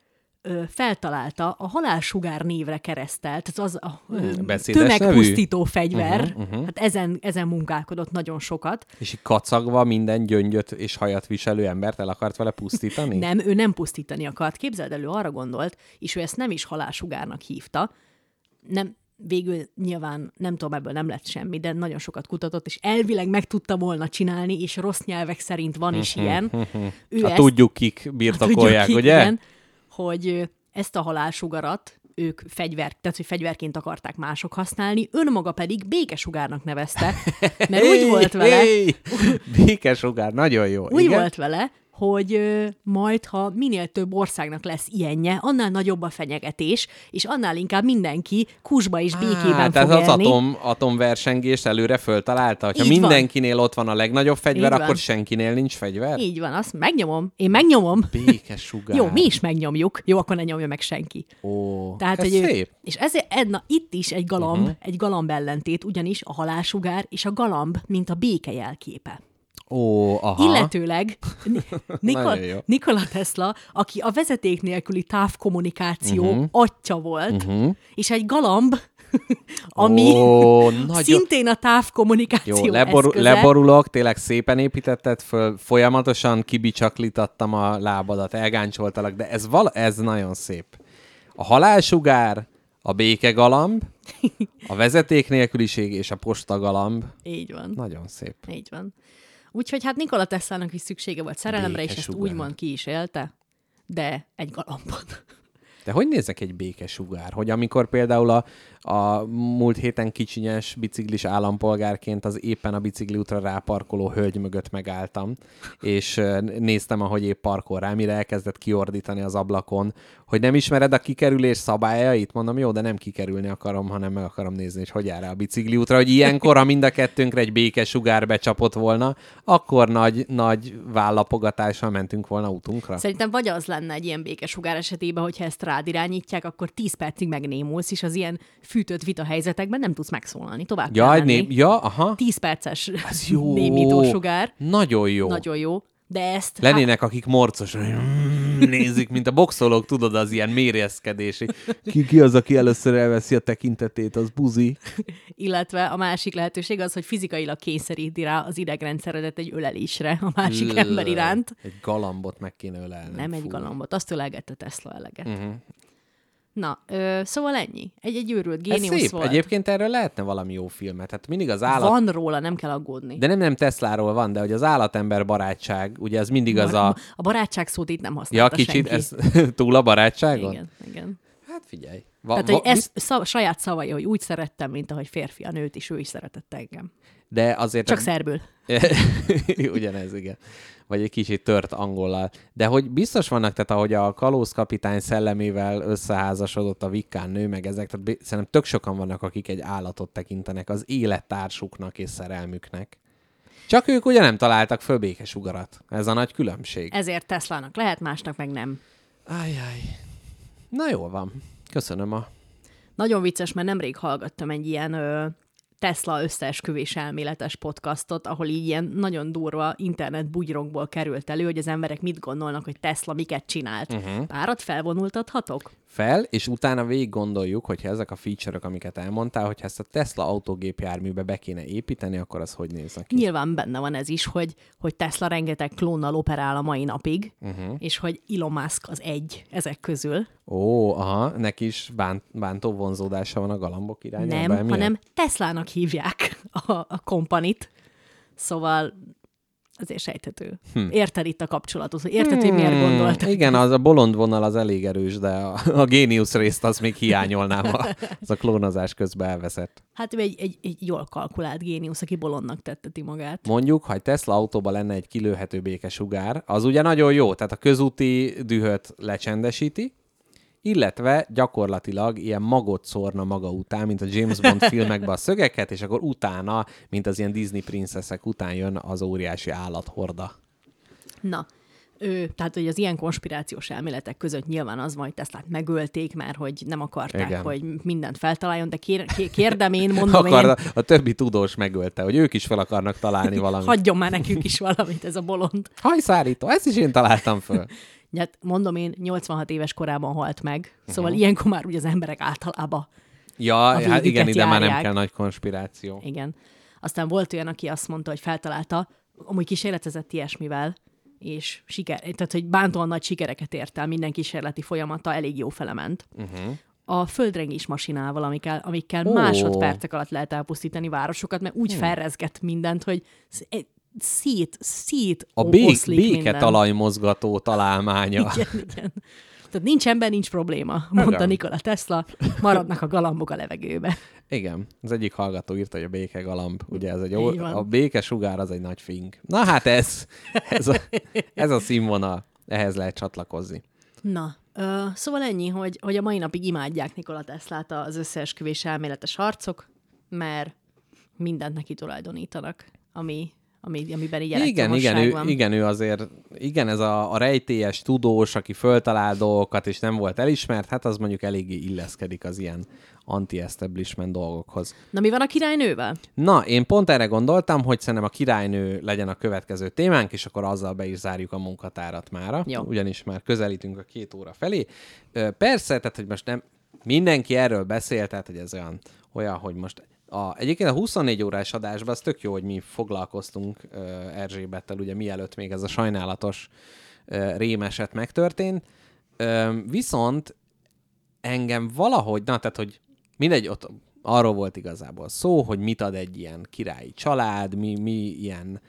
C: feltalálta a halálsugár névre keresztelt, az a
B: Hmm, beszédes
C: tömegpusztító fegyver, uh-huh, uh-huh. hát ezen, ezen munkálkodott nagyon sokat.
B: És így kacagva minden gyöngyöt és hajat viselő embert el akart vele pusztítani?
C: Nem, ő nem pusztítani akart. Képzeld el, ő arra gondolt, és ő ezt nem is halálsugárnak hívta, nem, végül nyilván nem tudom, ebből nem lett semmi, de nagyon sokat kutatott, és elvileg meg tudta volna csinálni, és rossz nyelvek szerint van is ilyen. Ő
B: Hát tudjuk, kik birtokolják,
C: tudjuk,
B: ugye?
C: Igen, hogy ezt a halálsugarat ők fegyver, tehát, hogy fegyverként akarták mások használni, önmaga pedig békesugárnak nevezte, mert úgy volt vele,
B: békesugár, nagyon jó.
C: úgy
B: igen?
C: volt vele, hogy majd, ha minél több országnak lesz ilyenje, annál nagyobb a fenyegetés, és annál inkább mindenki kusba és békében
B: Á,
C: fog
B: tehát az
C: élni.
B: atom, atomversengést előre föltalálta. Ha
C: Így van.
B: mindenkinél ott van a legnagyobb fegyver,
C: Így
B: akkor senkinél nincs fegyver?
C: Így van, azt megnyomom. Én megnyomom.
B: Békesugár.
C: Jó, mi is megnyomjuk. Jó, akkor ne nyomja meg senki.
B: Ó,
C: Tehát, hogy ő,
B: szép.
C: és ezért Edna, itt is egy galamb, uh-huh. egy galamb ellentét, ugyanis a halálsugár és a galamb, mint a béke jelképe.
B: Ó, aha.
C: Illetőleg Ni- Nikol-. Nikola Tesla, aki a vezeték nélküli távkommunikáció uh-huh. atya volt, uh-huh. és egy galamb, ami
B: Ó, nagyon...
C: szintén a távkommunikáció
B: Jó, leboru-
C: eszköze.
B: leborulok, tényleg szépen építetted föl, folyamatosan kibicsaklítattam a lábadat, elgáncsoltalak, de ez, val- ez nagyon szép. A halálsugár, a békegalamb, a vezeték nélküliség és a postagalamb.
C: Így van.
B: Nagyon szép.
C: Így van. Úgyhogy hát Nikola Teslának is szüksége volt szerelemre, és ezt úgymond ki is élte, de egy galambon.
B: De hogy néznek egy békesugár? Hogy amikor például a, a múlt héten kicsinyes biciklis állampolgárként az éppen a bicikli útra ráparkoló hölgy mögött megálltam, és néztem, ahogy épp parkol rá, mire elkezdett kiordítani az ablakon, hogy nem ismered a kikerülés szabályait? Mondom, jó, de nem kikerülni akarom, hanem meg akarom nézni, hogy hogy rá a bicikli útra, hogy ilyenkor, ha mind a kettőnkre egy békesugár becsapott volna, akkor nagy, nagy vállapogatással mentünk volna útunkra.
C: Szerintem vagy az lenne egy ilyen békesugár esetében, hogyha ezt rád irányítják, akkor 10 percig megnémulsz, és az ilyen fűtött vita helyzetekben nem tudsz megszólalni. Tovább kell
B: Jaj,
C: menni.
B: né- ja, aha.
C: 10 perces
B: Ez jó.
C: némítósugár.
B: Nagyon jó.
C: Nagyon jó. De ezt...
B: Lennének, akik morcosan mm, nézik, mint a boxolók, tudod, az ilyen mérjeszkedési. Ki, ki az, aki először elveszi a tekintetét, az buzi.
C: illetve a másik lehetőség az, hogy fizikailag kényszeríti rá az idegrendszeredet egy ölelésre a másik ember iránt.
B: Egy galambot meg kéne ölelni.
C: Nem egy
B: Fú. Mhm.
C: galambot, azt ölelgette Tesla eleget. Uh-huh. Na, ö, szóval ennyi. Egy, egy őrült
B: Ez
C: géniusz
B: szép.
C: volt.
B: Egyébként erről lehetne valami jó filmet. Hát mindig az állat...
C: Van róla, nem kell aggódni.
B: De nem, nem Tesláról van, de hogy az állatember barátság, ugye az mindig az a...
C: A barátság szót itt nem
B: Ja,
C: használta
B: kicsit,
C: senki.
B: ez túl a barátságon?
C: Igen, igen.
B: Hát figyelj. Va,
C: Tehát,
B: va,
C: hogy ez szav, saját szavai, hogy úgy szerettem, mint ahogy férfi a nőt is, ő is szeretett engem.
B: De azért...
C: Csak szerbül.
B: Ugyanez, igen. Vagy egy kicsit tört angollal. De hogy biztos vannak, tehát ahogy a kalózkapitány szellemével összeházasodott a Vikkán nő, meg ezek, tehát szerintem tök sokan vannak, akik egy állatot tekintenek az élettársuknak és szerelmüknek. Csak ők ugye nem találtak föl békesugarat. Ez a nagy különbség.
C: Ezért Teslának lehet, másnak meg nem.
B: Ájjáj. Na jól van. Köszönöm a...
C: Nagyon vicces, mert nemrég hallgattam egy ilyen ö, Tesla összeesküvés elméletes podcastot, ahol így ilyen nagyon durva internet bugyrokból került elő, hogy az emberek mit gondolnak, hogy Tesla miket csinált. Uh-huh. Párat felvonultathatok?
B: fel, és utána végig gondoljuk, hogyha ezek a feature-ök, amiket elmondtál, hogyha ezt a Tesla autógépjárműbe be kéne építeni, akkor az hogy néz neki?
C: Nyilván benne van ez is, hogy, hogy Tesla rengeteg klónnal operál a mai napig, uh-huh. és hogy Elon Musk az egy ezek közül.
B: Ó, aha, neki is bánt, bántó vonzódása van a galambok irányába.
C: Nem,
B: emiatt?
C: hanem Teslának hívják a, a kompanit. Szóval azért sejthető. Hm. Érted itt a kapcsolatot, érted, hogy miért gondoltad.
B: Igen, az a bolond vonal az elég erős, de a, a géniusz részt az még hiányolnám, a, az a klónozás közben elveszett.
C: Hát egy, egy, egy jól kalkulált géniusz, aki bolondnak tetteti magát.
B: Mondjuk, ha egy Tesla autóban lenne egy kilőhető békesugár, az ugye nagyon jó, tehát a közúti dühöt lecsendesíti, illetve gyakorlatilag ilyen magot szórna maga után, mint a James Bond filmekben a szögeket, és akkor utána, mint az ilyen Disney princeszek után jön az óriási állathorda.
C: Na, ő, tehát, hogy az ilyen konspirációs elméletek között nyilván az van, hogy Teslát megölték, mert hogy nem akarták,
B: Igen.
C: Hogy mindent feltaláljon, de kér, kér, kérdem én, mondom
B: Akar,
C: én,
B: a, a többi tudós megölte, hogy ők is fel akarnak találni valamit.
C: hagyjon már nekünk is valamit ez a bolond.
B: Hajszárító, ezt is én találtam föl.
C: Hát mondom én, 86 éves korában halt meg,
B: Mhm.
C: szóval uh-huh. ilyenkor már ugye az emberek általában
B: Ja, hát igen, ide már nem
C: járják.
B: kell nagy konspiráció.
C: Igen. Aztán volt olyan, aki azt mondta, hogy feltalálta, amúgy kísérletezett ilyesmivel, és siker, tehát, hogy bántóan nagy sikereket ért el, minden kísérleti folyamata elég jó felement.
B: Uh-huh.
C: a földrengés masinával, amikkel, amikkel oh. másodpercek alatt lehet elpusztítani városokat, mert úgy felrezget mindent, hogy szét, szét
B: A bék,
C: oszlik minden.
B: béketalajmozgató találmánya.
C: Igen, igen. Tehát nincs ember, nincs probléma, mondta
B: Igen.
C: Nikola Tesla, maradnak a galambok a levegőbe.
B: Igen, az egyik hallgató írta, hogy a béke galamb, ugye ez egy
C: van.
B: a béke sugár az egy nagy fink. Na hát ez, ez a, ez a színvonal, ehhez lehet csatlakozni.
C: Na, ö, szóval ennyi, hogy, hogy a mai napig imádják Nikola Teslát az összeesküvés elméletes harcok, mert mindent neki tulajdonítanak, ami, ami, amiben így
B: Igen, igen, ő,
C: van.
B: igen, ő azért, igen, ez a, a rejtélyes tudós, aki föltalál dolgokat, és nem volt elismert, hát az mondjuk eléggé illeszkedik az ilyen anti-establishment dolgokhoz.
C: Na mi van a királynővel?
B: Na, én pont erre gondoltam, hogy szerintem a királynő legyen a következő témánk, és akkor azzal be is zárjuk a munkatárat mára.
C: Jó.
B: Ugyanis már közelítünk a két óra felé. Persze, tehát, hogy most nem mindenki erről beszél, tehát, hogy ez olyan, olyan hogy most a, egyébként a 24 órás adásban az tök jó, hogy mi foglalkoztunk uh, Erzsébettel, ugye mielőtt még ez a sajnálatos uh, rémeset megtörtént. Uh, viszont engem valahogy, na tehát, hogy mindegy, ott arról volt igazából szó, hogy mit ad egy ilyen királyi család, mi, mi ilyen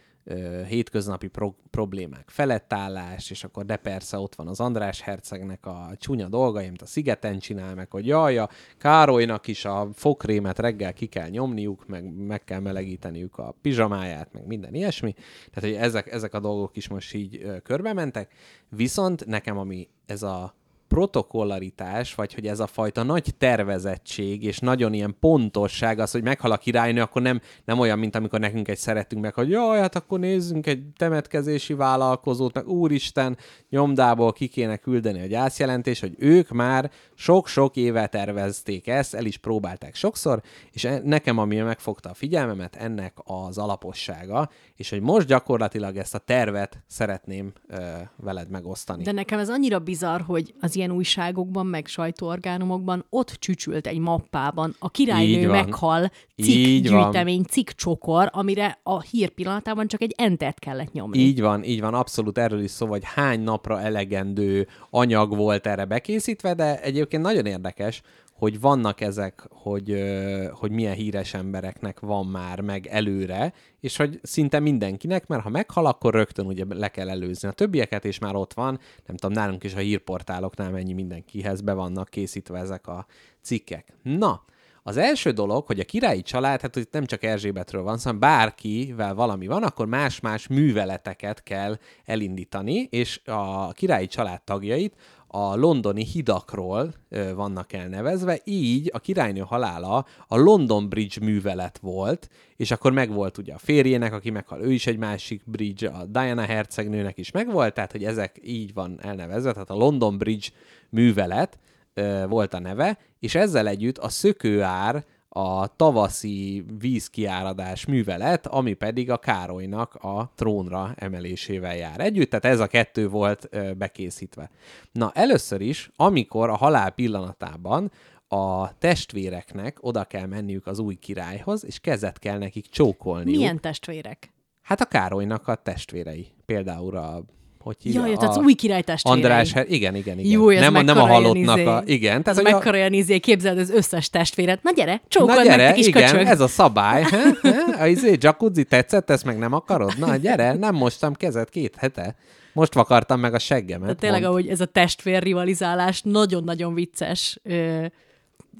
B: hétköznapi pro- problémák felettállás, és akkor de persze ott van az András hercegnek a csúnya dolgai, amit a szigeten csinál, meg hogy jaj, a Károlynak is a fokrémet reggel ki kell nyomniuk, meg meg kell melegíteniük a pizsamáját, meg minden ilyesmi. Tehát, hogy ezek, ezek a dolgok is most így körbe mentek. Viszont nekem, ami ez a protokollaritás, vagy hogy ez a fajta nagy tervezettség, és nagyon ilyen pontosság az, hogy meghal a királynő, akkor nem, nem olyan, mint amikor nekünk egy szeretünk meg, hogy jaj, hát akkor nézzünk egy temetkezési vállalkozót, meg úristen, nyomdából ki kéne küldeni a gyászjelentés, hogy ők már sok-sok éve tervezték ezt, el is próbálták sokszor, és e- nekem, ami megfogta a figyelmemet, ennek az alapossága, és hogy most gyakorlatilag ezt a tervet szeretném ö, veled megosztani.
C: De nekem ez annyira bizarr, hogy az ilyen újságokban, meg sajtóorgánumokban ott csücsült egy mappában a királynő meghal
B: Így van.
C: cikkgyűjtemény, cikkcsokor, amire a hír pillanatában csak egy entert kellett nyomni.
B: Így van, így van, abszolút erről is szó, hogy hány napra elegendő anyag volt erre bekészítve, de egyébként nagyon érdekes, hogy vannak ezek, hogy, hogy milyen híres embereknek van már meg előre, és hogy szinte mindenkinek, mert ha meghal, akkor rögtön ugye le kell előzni a többieket, és már ott van, nem tudom, nálunk is a hírportáloknál mennyi mindenkihez be vannak készítve ezek a cikkek. Na, az első dolog, hogy a királyi család, hát itt nem csak Erzsébetről van, szóval bárkivel valami van, akkor más-más műveleteket kell elindítani, és a királyi család tagjait a londoni hidakról ö, vannak elnevezve, így a királynő halála a London Bridge művelet volt, és akkor megvolt ugye a férjének, aki meghal, ő is egy másik bridge, a Diana hercegnőnek is megvolt, tehát hogy ezek így van elnevezve, tehát a London Bridge művelet, ö, volt a neve, és ezzel együtt a szökőár a tavaszi vízkiáradás művelet, ami pedig a Károlynak a trónra emelésével jár együtt, tehát ez a kettő volt bekészítve. Na, először is, amikor a halál pillanatában a testvéreknek oda kell menniük az új királyhoz, és kezet kell nekik csókolniuk.
C: Milyen testvérek?
B: Hát a Károlynak a testvérei. Például a hogy hívja?
C: Jaj, tehát az új király testvérei.
B: András, Her- igen, igen, igen.
C: Jó,
B: nem, a- nem a halottnak
C: izé.
B: a... Igen, tehát hogy a-
C: mekkora olyan izé, képzeld az összes testvéret. Na gyere, csókold
B: Na
C: meg,
B: gyere,
C: kis
B: igen,
C: köcsög.
B: ez a szabály. Ha? Ha? A izé, jacuzzi tetszett, ezt meg nem akarod? Na gyere, nem mostam kezet két hete. Most vakartam meg a seggemet.
C: Tehát tényleg,
B: mondd.
C: ahogy ez a testvér rivalizálás nagyon-nagyon vicces. Ö,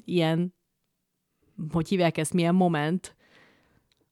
C: ilyen, hogy hívják ezt, milyen moment,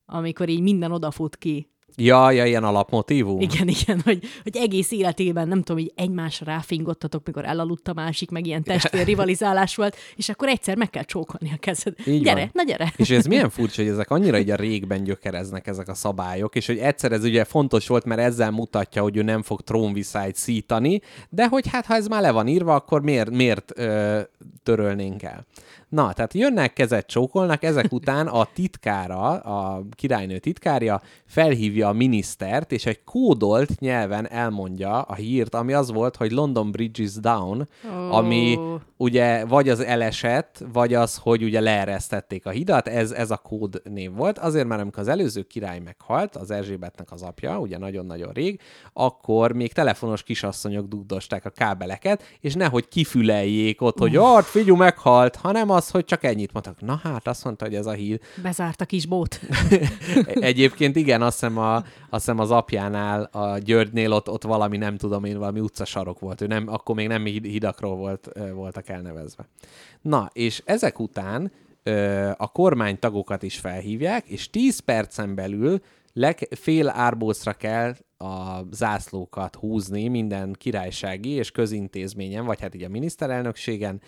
C: amikor így minden odafut ki.
B: Ja, ja, ilyen alapmotívum.
C: Igen, igen, hogy, hogy egész életében, nem tudom, hogy egymásra ráfingottatok, mikor elaludt a másik, meg ilyen testvér rivalizálás volt, és akkor egyszer meg kell csókolni a kezed.
B: Így
C: gyere,
B: van.
C: na gyere!
B: És ez milyen furcsa, hogy ezek annyira így a régben gyökereznek ezek a szabályok, és hogy egyszer ez ugye fontos volt, mert ezzel mutatja, hogy ő nem fog trónviszályt szítani, de hogy hát ha ez már le van írva, akkor miért, miért ö, törölnénk el? Na, tehát jönnek, kezet csókolnak, ezek után a titkára, a királynő titkárja felhívja a minisztert, és egy kódolt nyelven elmondja a hírt, ami az volt, hogy London Bridge is down, oh. ami ugye vagy az elesett, vagy az, hogy ugye leeresztették a hidat, ez, ez a kód név volt. Azért, mert amikor az előző király meghalt, az Erzsébetnek az apja, ugye nagyon-nagyon rég, akkor még telefonos kisasszonyok dugdosták a kábeleket, és nehogy kifüleljék ott, hogy ott figyú meghalt, hanem az, hogy csak ennyit mondtak. Na hát, azt mondta, hogy ez a hír.
C: Bezárt a kis bót.
B: Egyébként igen, azt hiszem, a, azt hiszem az apjánál, a Györgynél ott, ott valami, nem tudom én, valami utcasarok volt. Ő nem, akkor még nem hidakról volt, voltak elnevezve. Na, és ezek után a kormánytagokat is felhívják, és 10 percen belül leg, fél árbócra kell a zászlókat húzni minden királysági és közintézményen, vagy hát így a miniszterelnökségen,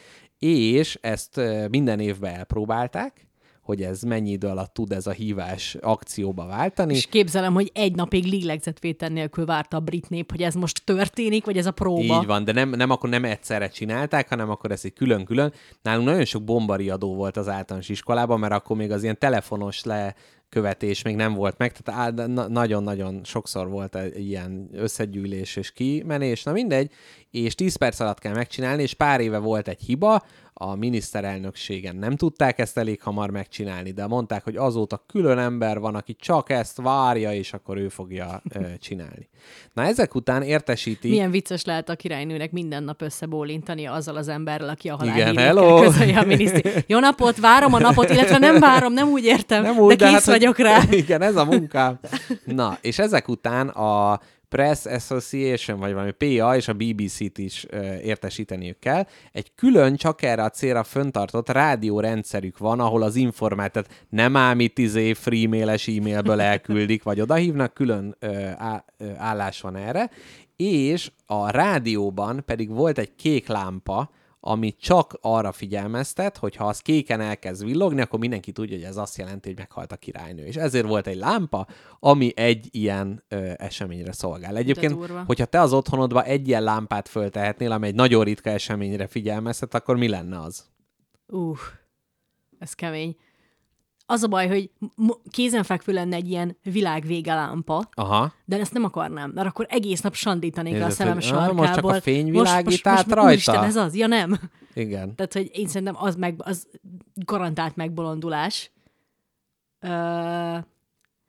B: és ezt minden évben elpróbálták, hogy ez mennyi idő alatt tud ez a hívás akcióba váltani.
C: És képzelem, hogy egy napig lélegzetvétel nélkül várta a brit nép, hogy ez most történik, vagy ez a próba.
B: Így van, de nem, nem akkor nem egyszerre csinálták, hanem akkor ez egy külön-külön. Nálunk nagyon sok bombariadó volt az általános iskolában, mert akkor még az ilyen telefonos le követés még nem volt meg, tehát nagyon-nagyon sokszor volt egy ilyen összegyűlés és kimenés, na mindegy, és 10 perc alatt kell megcsinálni, és pár éve volt egy hiba, a miniszterelnökségen nem tudták ezt elég hamar megcsinálni, de mondták, hogy azóta külön ember van, aki csak ezt várja, és akkor ő fogja ö, csinálni. Na ezek után értesíti...
C: Milyen vicces lehet a királynőnek minden nap összebólintani azzal az emberrel, aki a halál
B: Igen, hello!
C: a miniszter. Jó napot, várom a napot, illetve nem várom, nem úgy értem, nem úgy, de kész de hát, vagyok rá.
B: Igen, ez a munkám. Na, és ezek után a Press Association, vagy valami PA és a BBC-t is értesíteniük kell. Egy külön csak erre a célra föntartott rádiórendszerük van, ahol az információt nem ám itt izé free-mailes e-mailből elküldik, vagy odahívnak, külön ö, á, ö, állás van erre, és a rádióban pedig volt egy kék lámpa, ami csak arra figyelmeztet, hogy ha az kéken elkezd villogni, akkor mindenki tudja, hogy ez azt jelenti, hogy meghalt a királynő. És ezért volt egy lámpa, ami egy ilyen ö, eseményre szolgál. Egyébként, hogyha te az otthonodba egy ilyen lámpát föltehetnél, ami egy nagyon ritka eseményre figyelmeztet, akkor mi lenne az?
C: Uh, ez kemény. Az a baj, hogy kézenfekvő lenne egy ilyen világvége lámpa,
B: Aha.
C: de ezt nem akarnám, mert akkor egész nap sandítanék Nézd, a szemem hogy, sarkából.
B: Most csak a fény világít most, most, most, rajta? Isten,
C: ez az? Ja, nem.
B: Igen.
C: Tehát, hogy én szerintem az, meg, az garantált megbolondulás. Uh,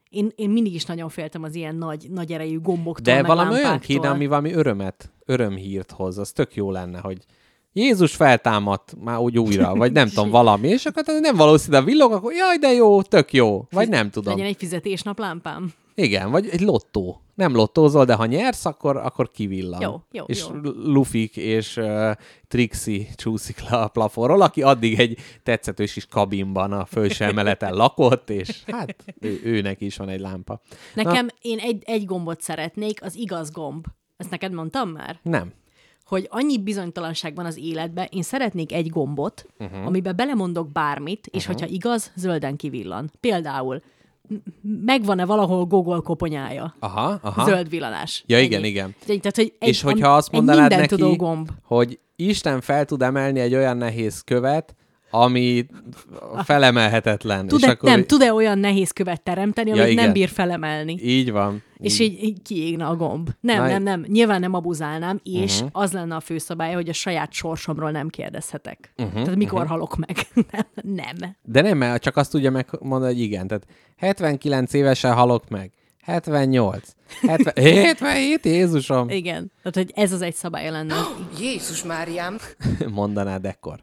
C: én, én mindig is nagyon féltem az ilyen nagy, nagy erejű gomboktól,
B: De valami olyan kéne, ami valami örömet, örömhírt hoz, az tök jó lenne, hogy Jézus feltámadt már úgy újra, vagy nem tudom, valami, és akkor nem valószínű, a villog, akkor jaj, de jó, tök jó, vagy nem tudom.
C: Legyen egy fizetésnaplámpám.
B: Igen, vagy egy lottó. Nem lottózol, de ha nyersz, akkor, akkor kivillan.
C: Jó, jó,
B: és
C: jó.
B: Lufik és uh, Trixie csúszik le a plafonról, aki addig egy tetszetős is kabinban a felső emeleten lakott, és hát ő, őnek is van egy lámpa.
C: Nekem Na, én egy, egy gombot szeretnék, az igaz gomb. Ezt neked mondtam már?
B: Nem
C: hogy annyi bizonytalanság van az életben, én szeretnék egy gombot, uh-huh. amiben belemondok bármit, és uh-huh. hogyha igaz, zölden kivillan. Például megvan-e valahol Google koponyája?
B: Aha, aha.
C: Zöld villanás.
B: Ja, igen, Ennyi. igen.
C: Tehát, hogy egy,
B: és hogyha azt mondanád neki, gomb. hogy Isten fel tud emelni egy olyan nehéz követ, ami felemelhetetlen.
C: Tud-e, és akkor... Nem, tud-e olyan nehéz követ teremteni, ja, amit igen. nem bír felemelni?
B: Így van.
C: És így, így kiégna a gomb. Nem, Na, nem, nem. Nyilván nem abuzálnám, és uh-huh. az lenne a főszabály, hogy a saját sorsomról nem kérdezhetek. Uh-huh, Tehát mikor uh-huh. halok meg? nem.
B: De nem, mert csak azt tudja megmondani, hogy igen. Tehát 79 évesen halok meg. 78. 70, 77, Jézusom!
C: Igen. Tehát, hogy ez az egy szabály lenne.
A: Jézus Máriám!
B: Mondanád ekkor.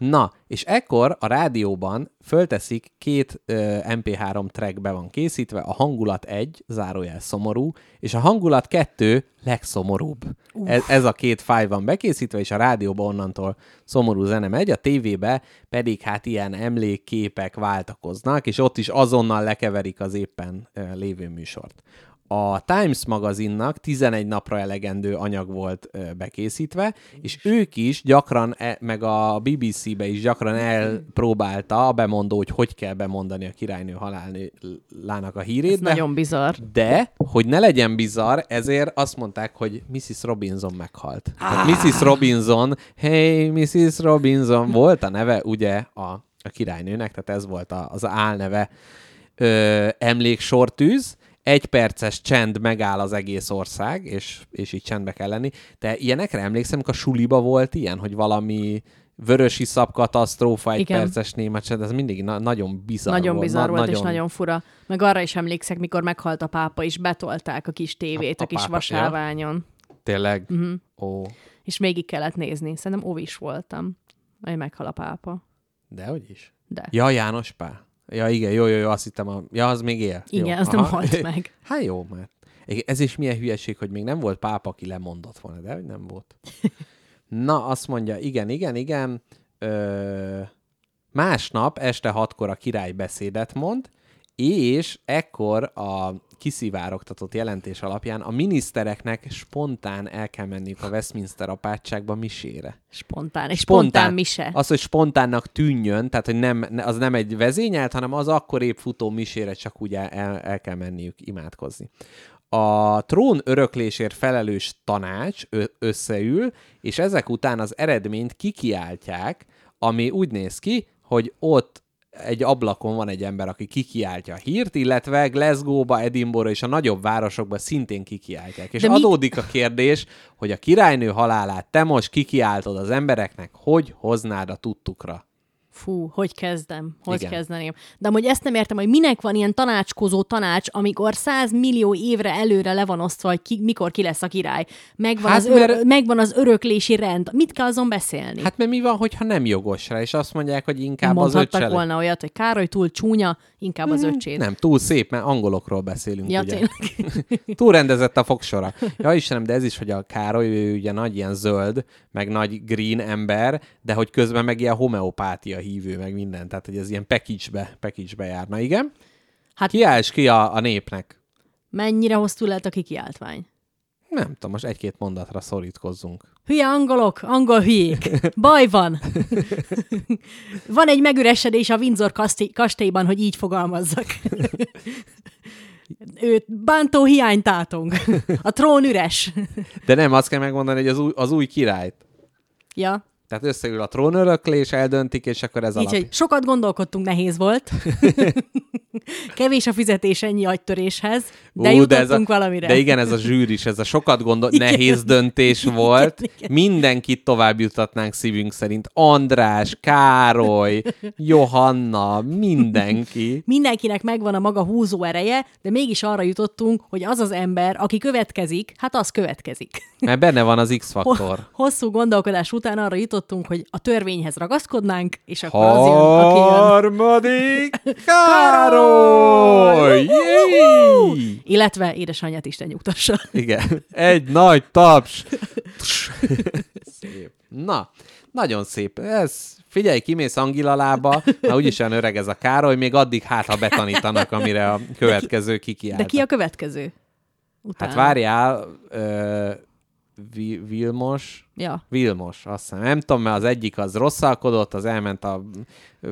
B: Na, és ekkor a rádióban fölteszik két ö, MP3 track be van készítve, a hangulat egy, zárójel szomorú, és a hangulat kettő legszomorúbb. Ez, ez a két fáj van bekészítve, és a rádióban onnantól szomorú zene megy, a tévébe pedig hát ilyen emlékképek váltakoznak, és ott is azonnal lekeverik az éppen ö, lévő műsort a Times magazinnak 11 napra elegendő anyag volt bekészítve, és ők is gyakran, e, meg a BBC-be is gyakran elpróbálta a bemondó, hogy hogy kell bemondani a királynő halálának a hírét.
C: Ez
B: de,
C: nagyon bizarr.
B: de, hogy ne legyen bizarr, ezért azt mondták, hogy Mrs. Robinson meghalt. Ah. Mrs. Robinson, hey, Mrs. Robinson volt a neve, ugye, a, a királynőnek, tehát ez volt a, az álneve ö, emléksortűz, egy perces csend megáll az egész ország, és, és így csendbe kell lenni. De ilyenekre emlékszem, a suliba volt ilyen, hogy valami vörösi szab katasztrófa, egy
C: Igen.
B: perces német csend, ez mindig na- nagyon bizarr
C: Nagyon
B: volt.
C: bizarr
B: Na-
C: volt, és nagyon fura. Meg arra is emlékszek, mikor meghalt a pápa, és betolták a kis tévét
B: A-
C: a,
B: a
C: kis
B: pápa,
C: vasáványon.
B: Tényleg?
C: Mhm.
B: Uh-huh. Ó,
C: És végig kellett nézni. Szerintem óvis voltam, hogy meghal a pápa.
B: de hogy is.
C: De.
B: Ja, János Pál. Ja, igen, jó, jó, jó, azt hittem, a... ja, az még él.
C: Igen,
B: jó.
C: az nem halt meg.
B: Hát jó, mert ez is milyen hülyeség, hogy még nem volt pápa, aki lemondott volna, de hogy nem volt. Na, azt mondja, igen, igen, igen. Ö, másnap este hatkor a király beszédet mond, és ekkor a kiszivárogtatott jelentés alapján a minisztereknek spontán el kell menniük a Westminster apátságba misére.
C: Spontán. És spontán, spontán mise.
B: Az, hogy spontánnak tűnjön, tehát hogy nem, ne- az nem egy vezényelt, hanem az akkor épp futó misére csak úgy el, el, el kell menniük imádkozni. A trón öröklésért felelős tanács összeül, és ezek után az eredményt kikiáltják, ami úgy néz ki, hogy ott egy ablakon van egy ember, aki kikiáltja a hírt, illetve Glasgow-ba, Edinburgh és a nagyobb városokba szintén kikiáltják. És
C: De mit-
B: adódik a kérdés, hogy a királynő halálát te most kikiáltod az embereknek, hogy hoznád a tudtukra.
C: Fú, hogy kezdem? Hogy
B: Igen.
C: Kezdeném? De amúgy ezt nem értem, hogy minek van ilyen tanácskozó tanács, amikor 100 millió évre előre le van osztva, hogy ki, mikor ki lesz a király. Megvan,
B: Hát
C: az, ör-
B: mert-
C: megvan az öröklési rend. Mit kell azon beszélni?
B: Hát mert mi van, hogyha nem jogos rá, és azt mondják, hogy inkább az
C: Mondhattak
B: öccse
C: volna olyat, hogy Károly túl csúnya, inkább az öcsét.
B: Nem, túl szép, mert angolokról beszélünk,
C: Ja,
B: ugye. Túl rendezett a fogsora. Ja, Istenem, de ez is, hogy a Károly, ő ugye nagy ilyen zöld, meg nagy green ember, de hogy közben meg ilyen homeopátia hívő, meg minden. Tehát, hogy ez ilyen package-be, package-be járna. Igen?
C: Hát
B: Kiálts ki a, a népnek.
C: mennyire hosszú lehet a kikiáltvány?
B: Nem tudom, most egy-két mondatra szorítkozzunk.
C: Hülye angolok, angol hülyék. Baj van. van egy megüresedés a Windsor kastély- kastélyban, hogy így fogalmazzak. Őt bántó hiány tátong. A trón üres.
B: De nem, azt kell megmondani, hogy az új, az új királyt.
C: Ja,
B: Tehát összeül a trónöröklés, eldöntik, és akkor ez
C: így,
B: alap.
C: hogy sokat gondolkodtunk, nehéz volt. Kevés a fizetés ennyi agytöréshez, de
B: Ú,
C: jutottunk
B: ez a,
C: valamire.
B: De igen, ez a zsűr is, ez a sokat gondol, nehéz döntés volt.
C: igen.
B: Mindenkit tovább jutatnánk szívünk szerint. András, Károly, Johanna, mindenki.
C: Mindenkinek megvan a maga húzó ereje, de mégis arra jutottunk, hogy az az ember, aki következik, hát az következik.
B: Mert benne van az X-faktor.
C: Hosszú gondolkodás után arra jutottunk, hogy a törvényhez ragaszkodnánk, és akkor az jön, aki jön.
B: Harmadik Károly! Jéj!
C: Illetve édesanyját Isten nyugtassa.
B: Igen. Egy nagy taps. szép. Na, nagyon szép. Ez, figyelj, kimész Angilalába, na úgyis olyan öreg ez a Károly, még addig hát, ha betanítanak, amire a következő kikiált.
C: De ki a következő? Utána.
B: Hát várjál, ö, Vi- Vilmos,
C: Ja.
B: Vilmos, azt hiszem. Nem tudom, mert az egyik az rosszalkodott, az elment a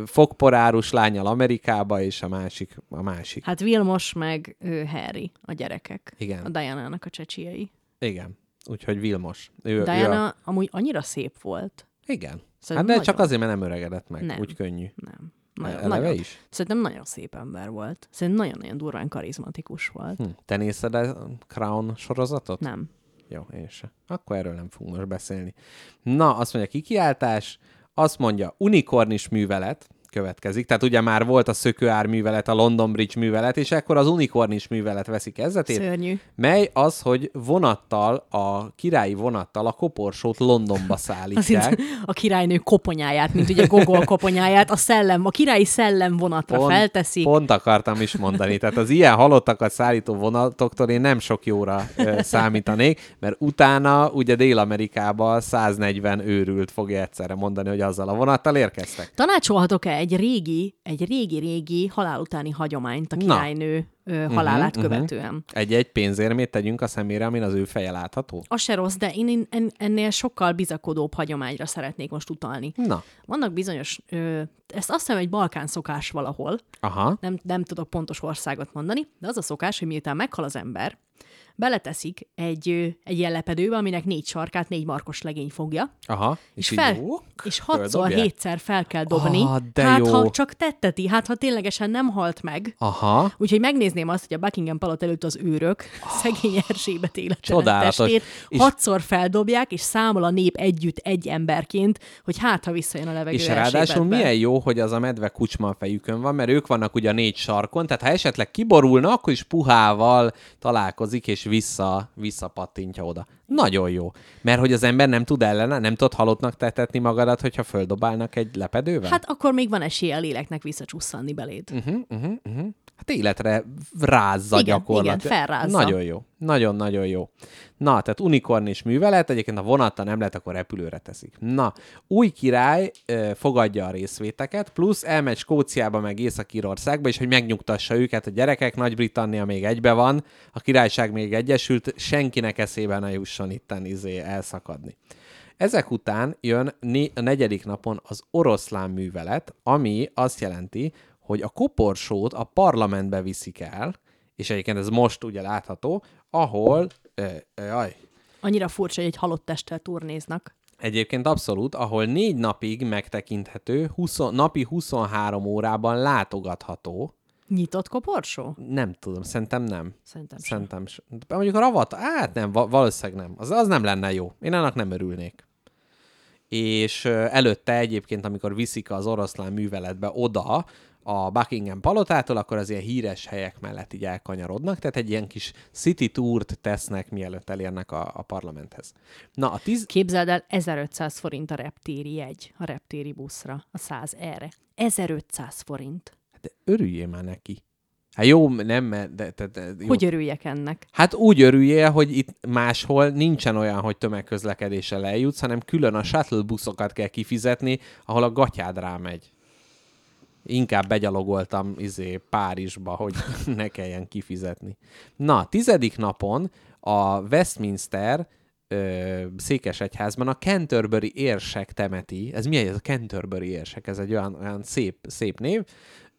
B: fogporárus lányal Amerikába, és a másik a másik.
C: Hát Vilmos meg ő, Harry, a gyerekek.
B: Igen.
C: A Diana-nak a csecsiei.
B: Igen. Úgyhogy Vilmos. Ő, ő
C: Diana
B: a...
C: amúgy annyira szép volt.
B: Igen. Hát
C: Szerintem
B: de csak
C: nagyon.
B: azért, mert nem öregedett meg.
C: Nem.
B: Úgy könnyű.
C: Nem. Nagyon,
B: Eleve
C: nagyon,
B: is?
C: Szerintem nagyon szép ember volt. Szerintem nagyon-nagyon durván karizmatikus volt.
B: Hm. Te nézted a Crown sorozatot?
C: Nem.
B: Jó, én sem. Akkor erről nem fogunk most beszélni. Na, azt mondja, kikiáltás, azt mondja, unikornis művelet következik, tehát ugye már volt a szökőár művelet, a London Bridge művelet, és akkor az unikornis művelet veszi kezdetét,
C: Szörnyű.
B: mely az, hogy vonattal, a királyi vonattal a koporsót Londonba szállítják.
C: a királynő koponyáját, mint ugye Gogol koponyáját, a szellem, a királyi szellem vonatra felteszik.
B: Pont akartam is mondani. Tehát az ilyen halottakat szállító vonatoktól én nem sok jóra ö, számítanék, mert utána ugye Dél-Amerikába 140 őrült fogja egyszerre mondani, hogy azzal a vonattal érkeztek.
C: Tanácsolhatok-e egy régi, egy régi-régi halál utáni hagyományt a
B: Na.
C: királynő halálát
B: Mhm, mhm.
C: követően.
B: Egy-egy pénzérmét tegyünk a szemére, amin az ő feje látható?
C: Az se rossz, de én en- ennél sokkal bizakodóbb hagyományra szeretnék most utalni.
B: Na,
C: Vannak bizonyos, ö, ezt azt hiszem egy balkán szokás valahol,
B: aha,
C: nem, nem tudok pontos országot mondani, de az a szokás, hogy miután meghal az ember, beleteszik egy, egy ilyen lepedőbe, aminek négy sarkát négy markos legény fogja,
B: aha.
C: és,
B: így
C: fel,
B: jók,
C: és hatszor, hétszer fel kell dobni,
B: Ah, de
C: hát
B: jó.
C: ha csak tetteti, hát ha ténylegesen nem halt meg,
B: Aha,
C: Úgyhogy megnézném azt, hogy a Buckingham palot előtt az őrök szegény Erzsébet testét
B: És-
C: hatszor feldobják, és számol a nép együtt egy emberként, hogy hát, ha visszajön a levegő
B: és ráadásul milyen jó, hogy az a medve kucsma a fejükön van, mert ők vannak ugye a négy sarkon, tehát ha esetleg kiborulna, akkor is puhával találkozik, és vissza, visszapattintja oda. Nagyon jó. Mert hogy az ember nem tud ellene, nem tud halottnak tetetni magadat, hogyha földobálnak egy lepedővel?
C: Hát akkor még van esélye a léleknek visszacsusszanni beléd.
B: Uh-huh, uh-huh, uh-huh. Hát életre rázza
C: Igen,
B: gyakorlatilag.
C: igen, felrázza.
B: Nagyon jó. Nagyon-nagyon jó. Na, tehát unikornis művelet, egyébként ha vonattal nem lehet, akkor repülőre teszik. Na, új király ö, fogadja a részvéteket, plusz elmegy Skóciába, meg Észak-Írországba, és hogy megnyugtassa őket, a gyerekek, Nagy-Britannia még egybe van, a királyság még egyesült, senkinek eszébe ne jusson itten izé elszakadni. Ezek után jön a negyedik napon az oroszlán művelet, ami azt jelenti, hogy a koporsót a parlamentbe viszik el, és egyébként ez most ugye látható, ahol, jaj,
C: Annyira furcsa, hogy egy halott testtel turnéznak.
B: Egyébként abszolút, ahol négy napig megtekinthető, 20, napi 23 órában látogatható.
C: Nyitott koporsó?
B: Nem tudom, szerintem nem.
C: Szerintem sem.
B: Szerintem sem. De Mondjuk a ravat, hát nem, va- valószínűleg nem. Az, az nem lenne jó. Én annak nem örülnék. És előtte egyébként, amikor viszik az oroszlán műveletbe oda, a Buckingham palotától, akkor az ilyen híres helyek mellett így elkanyarodnak, tehát egy ilyen kis city tourt tesznek, mielőtt elérnek a, a parlamenthez. Na, a tíz...
C: Képzeld el, 1500 forint a reptéri jegy, a reptéri buszra, a 100 erre. 1500 forint.
B: De örüljél már neki. Hát jó, nem, de, de, de, jó.
C: Hogy örüljek ennek?
B: Hát úgy örüljél, hogy itt máshol nincsen olyan, hogy tömegközlekedéssel eljutsz, hanem külön a shuttle buszokat kell kifizetni, ahol a gatyád rámegy. Inkább begyalogoltam izé Párizsba, hogy ne kelljen kifizetni. Na, tizedik napon a Westminster ö, székesegyházban a Canterbury érsek temeti, ez mi ez a Canterbury érsek? Ez egy olyan, olyan szép, szép név,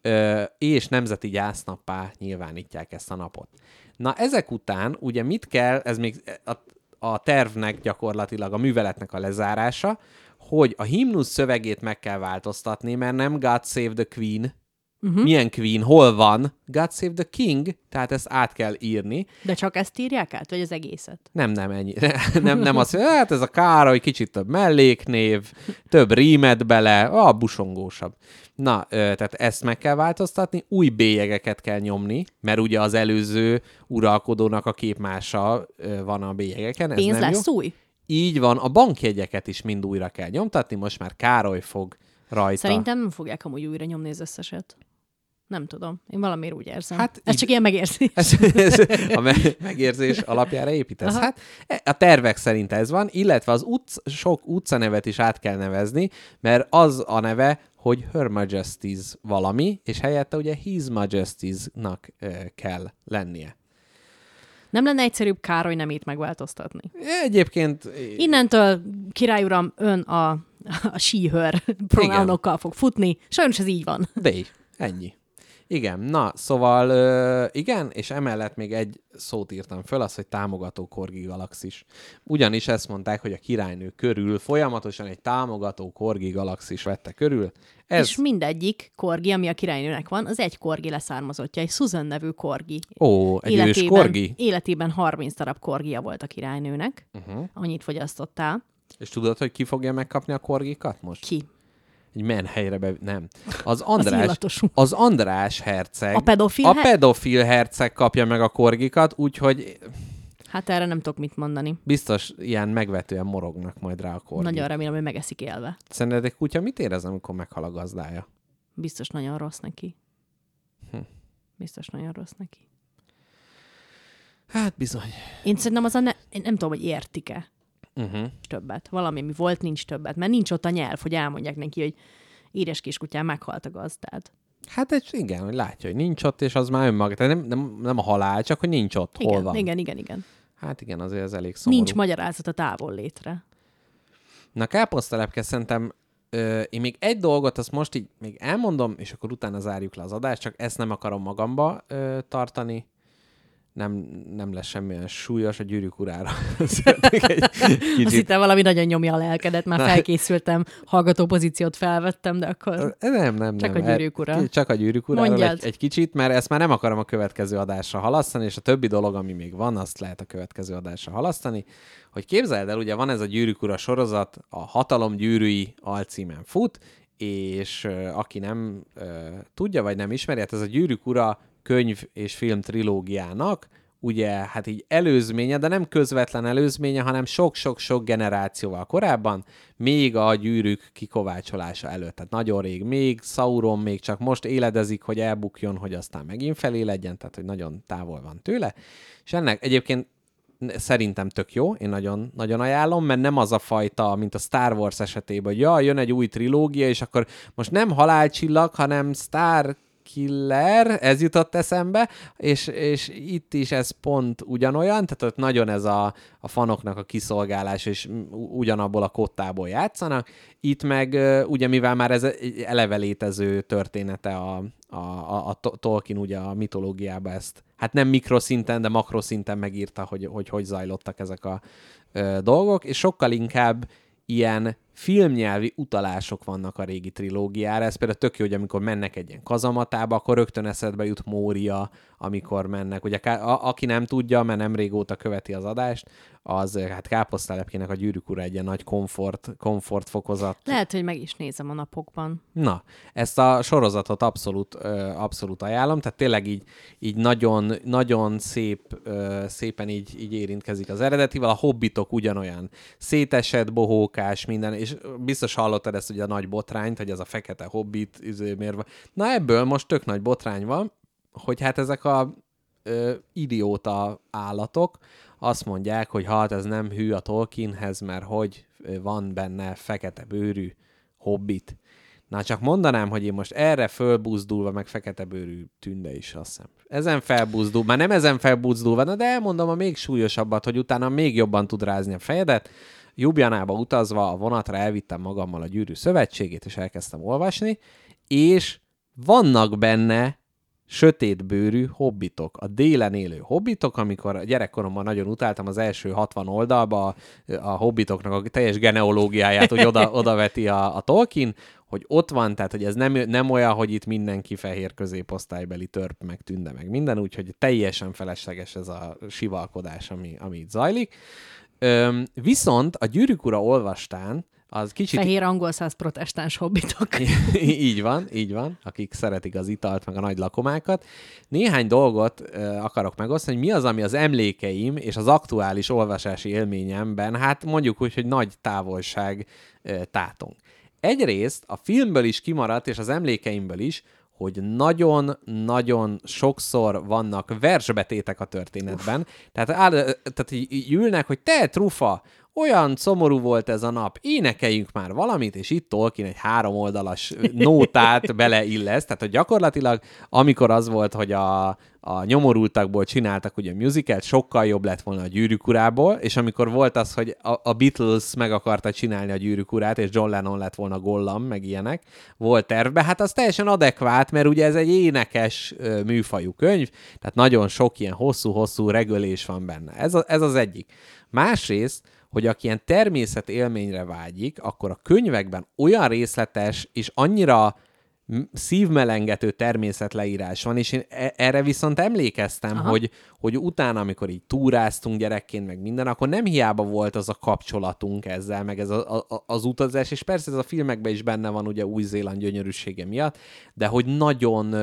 B: ö, és nemzeti gyásznappá nyilvánítják ezt a napot. Na, ezek után ugye mit kell, ez még a, a tervnek gyakorlatilag, a műveletnek a lezárása, hogy a himnusz szövegét meg kell változtatni, mert nem God Save the Queen, Uh-huh. Milyen Queen? Hol van? God Save the King, tehát ezt át kell írni.
C: De csak ezt írják át, vagy az egészet?
B: Nem, nem ennyi. Nem, nem azt, hogy hát ez a Károly, kicsit több melléknév, több rímet bele, a busongósabb. Na, tehát ezt meg kell változtatni, új bélyegeket kell nyomni, mert ugye az előző uralkodónak a képmása van a bélyegeken. Ez
C: Pénz
B: nem
C: lesz
B: jó.
C: új?
B: Így van, a bankjegyeket is mind újra kell nyomtatni, most már Károly fog rajta.
C: Szerintem nem fogják amúgy újra nyomni az összeset. Nem tudom. Én valamiért úgy érzem.
B: Hát
C: Ez
B: id-
C: csak ilyen megérzés.
B: Ez, ez a me- megérzés alapjára építesz.
C: Aha.
B: Hát e- a tervek szerint ez van, illetve az utc, sok utcanevet is át kell nevezni, mert az a neve, hogy Her Majesty's valami, és helyette ugye His Majesty's-nak kell lennie.
C: Nem lenne egyszerűbb Károly nemét megváltoztatni.
B: Egyébként
C: Innentől, király uram, ön a, a síhör pronounokkal fog futni. Sajnos ez így van.
B: De így, ennyi. Igen, na, szóval ö, igen, és emellett még egy szót írtam föl, az, hogy támogató korgi galaxis. Ugyanis ezt mondták, hogy a királynő körül folyamatosan egy támogató korgi galaxis vette körül. Ez,
C: És mindegyik korgi, ami a királynőnek van, az egy korgi leszármazottja, egy Susan nevű korgi.
B: ó, egy ős korgi?
C: életében 30 darab korgia volt a királynőnek,
B: uh-huh.
C: annyit fogyasztottál.
B: És tudod, hogy ki fogja megkapni a korgikat most?
C: Ki?
B: Egy menhelyre be... Nem. Az András,
C: illatosunk.
B: az András herceg.
C: A pedofil
B: A pedofil herceg kapja meg a korgikat, úgyhogy
C: Hát erre nem tudok mit mondani.
B: biztos ilyen megvetően morognak majd rá a korgi.
C: Nagyon remélem, hogy megeszik élve.
B: Szerinted egy kutya mit érez, amikor meghal a gazdája?
C: Biztos nagyon rossz neki.
B: Hm.
C: Biztos nagyon rossz neki.
B: Hát bizony.
C: Én szerintem az a ne- én nem tudom, hogy értik-e
B: Uh-huh.
C: többet. Valami, ami volt, nincs többet. Mert nincs ott a nyelv, hogy elmondják neki, hogy édes kiskutyán meghalt a gazdád.
B: Hát egy, igen, hogy látja, hogy nincs ott, és az már önmaga. Tehát nem, nem, nem a halál, csak hogy nincs ott, hol
C: Igen,
B: van.
C: igen, igen, igen.
B: Hát igen, azért ez elég szomorú.
C: Nincs magyarázat a távol létre.
B: Na káposztelepke szerintem ö, én még egy dolgot, azt most így még elmondom, és akkor utána zárjuk le az adást, csak ezt nem akarom magamba ö, tartani. Nem, nem lesz semmilyen súlyos a gyűrűk urára. Egy
C: Azt
B: kicsit
C: hittem valami nagyon nyomja a lelkedet, már
B: Na.
C: felkészültem, hallgató pozíciót felvettem, de akkor...
B: Nem, nem,
C: Csak
B: nem.
C: a gyűrűk ura.
B: Csak a gyűrűk uráról egy, egy kicsit, mert ezt már nem akarom a következő adásra halasztani, és a többi dolog, ami még van, azt lehet a következő adásra halasztani. Hogy képzeld el, ugye van ez a gyűrűk ura sorozat, a Hatalom gyűrűi alcímen fut, és aki nem ö, tudja, vagy nem ismeri, hát ez a gyűrűk ura könyv és film trilógiának, ugye, hát így előzménye, de nem közvetlen előzménye, hanem sok-sok-sok generációval korábban, még a gyűrűk kikovácsolása előtt. Tehát nagyon rég, még Sauron még csak most éledezik, hogy elbukjon, hogy aztán megint feléledjen, tehát hogy nagyon távol van tőle. És ennek egyébként szerintem tök jó, én nagyon, nagyon ajánlom, mert nem az a fajta, mint a Star Wars esetében, hogy ja, jön egy új trilógia, és akkor most nem halálcsillag, hanem Star Killer, ez jutott eszembe, és, és itt is ez pont ugyanolyan, tehát ott nagyon ez a, a fanoknak a kiszolgálás, és ugyanabból a kottából játszanak. Itt meg ugye, mivel már ez eleve létező története a, a, a, a To- Tolkien ugye a mitológiába ezt, hát nem mikroszinten, de makroszinten megírta, hogy hogy, hogy zajlottak ezek a ö, dolgok, és sokkal inkább ilyen filmnyelvi utalások vannak a régi trilógiára. Ez például tök jó, hogy amikor mennek egy ilyen kazamatába, akkor rögtön eszedbe jut Mória, amikor mennek. Ugye a, aki nem tudja, mert nem régóta követi az adást, az hát káposztelepkének a gyűrűk ura egy ilyen nagy komfort, komfort fokozat.
C: Lehet, hogy meg is nézem a napokban.
B: Na, ezt a sorozatot abszolút, abszolút ajánlom, tehát tényleg így, így nagyon, nagyon szép, szépen így, így érintkezik az eredetivel. A hobbitok ugyanolyan szétesett, bohókás, minden, és biztos hallottad ezt ugye a nagy botrányt, hogy ez a fekete hobbit, izé, miért. Na ebből most tök nagy botrány van, hogy hát ezek a ö, idióta állatok azt mondják, hogy hát ez nem hű a Tolkienhez, mert hogy van benne fekete bőrű hobbit. Na, csak mondanám, hogy én most erre fölbuzdulva, meg fekete bőrű tünde is, azt hiszem. Ezen felbuzdul, már nem ezen felbuzdulva, na, de elmondom a még súlyosabbat, hogy utána még jobban tud rázni a fejedet. Jubjanába utazva a vonatra elvittem magammal a Gyűrű Szövetségét, és elkezdtem olvasni, és vannak benne sötétbőrű hobbitok, a délen élő hobbitok, amikor a gyerekkoromban nagyon utáltam az első 60 oldalba a, a hobbitoknak a teljes genealógiáját, hogy oda, oda veti a, a Tolkien, hogy ott van, tehát hogy ez nem, nem olyan, hogy itt mindenki fehér középosztálybeli törp, meg tünde, meg minden, úgyhogy teljesen felesleges ez a sivalkodás, ami, ami itt zajlik. Öm, viszont a Gyűrűk ura olvastán, az kicsit...
C: Fehér angol száz protestáns hobbitok.
B: így van, így van, akik szeretik az italt, meg a nagy lakomákat. Néhány dolgot ö, akarok megosztani, hogy mi az, ami az emlékeim és az aktuális olvasási élményemben, hát mondjuk úgy, hogy nagy távolság ö, tátong. Egyrészt a filmből is kimaradt, és az emlékeimből is, hogy nagyon-nagyon sokszor vannak versbetétek a történetben. Tehát, áll, tehát így ülnek, hogy te, trufa, olyan szomorú volt ez a nap, énekeljünk már valamit, és itt Tolkien egy három oldalas nótát beleillesz, tehát hogy gyakorlatilag amikor az volt, hogy a, a nyomorultakból csináltak ugye musicalt, sokkal jobb lett volna a gyűrűk urából, és amikor volt az, hogy a, a Beatles meg akarta csinálni a gyűrűk urát, és John Lennon lett volna Gollam, meg ilyenek, volt tervbe, hát az teljesen adekvát, mert ugye ez egy énekes műfajú könyv, tehát nagyon sok ilyen hosszú-hosszú regölés van benne. Ez, a, ez az egyik. Másrészt, hogy aki ilyen természet élményre vágyik, akkor a könyvekben olyan részletes és annyira szívmelengető természetleírás van, és én e- erre viszont emlékeztem,
C: Aha.
B: hogy, hogy utána, amikor így túráztunk gyerekként, meg minden, akkor nem hiába volt az a kapcsolatunk ezzel, meg ez a, a, az utazás, és persze ez a filmekben is benne van ugye Új-Zéland gyönyörűsége miatt, de hogy nagyon,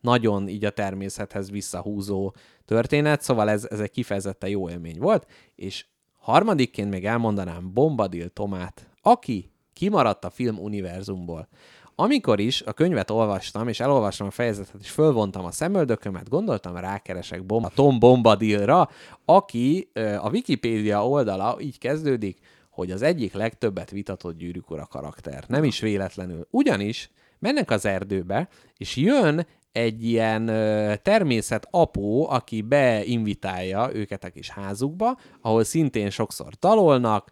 B: nagyon így a természethez visszahúzó történet, szóval ez, ez egy kifejezetten jó élmény volt, és harmadikként még elmondanám Bombadil Tomát, aki kimaradt a film univerzumból. Amikor is a könyvet olvastam, és elolvastam a fejezetet, és fölvontam a szemöldökömet, gondoltam, rákeresek Bomba, Tom Bombadilra, aki a Wikipédia oldala így kezdődik, hogy az egyik legtöbbet vitatott gyűrűk karakter. Nem is véletlenül. Ugyanis mennek az erdőbe, és jön egy ilyen természet apó, aki beinvitálja őket a kis házukba, ahol szintén sokszor dalolnak,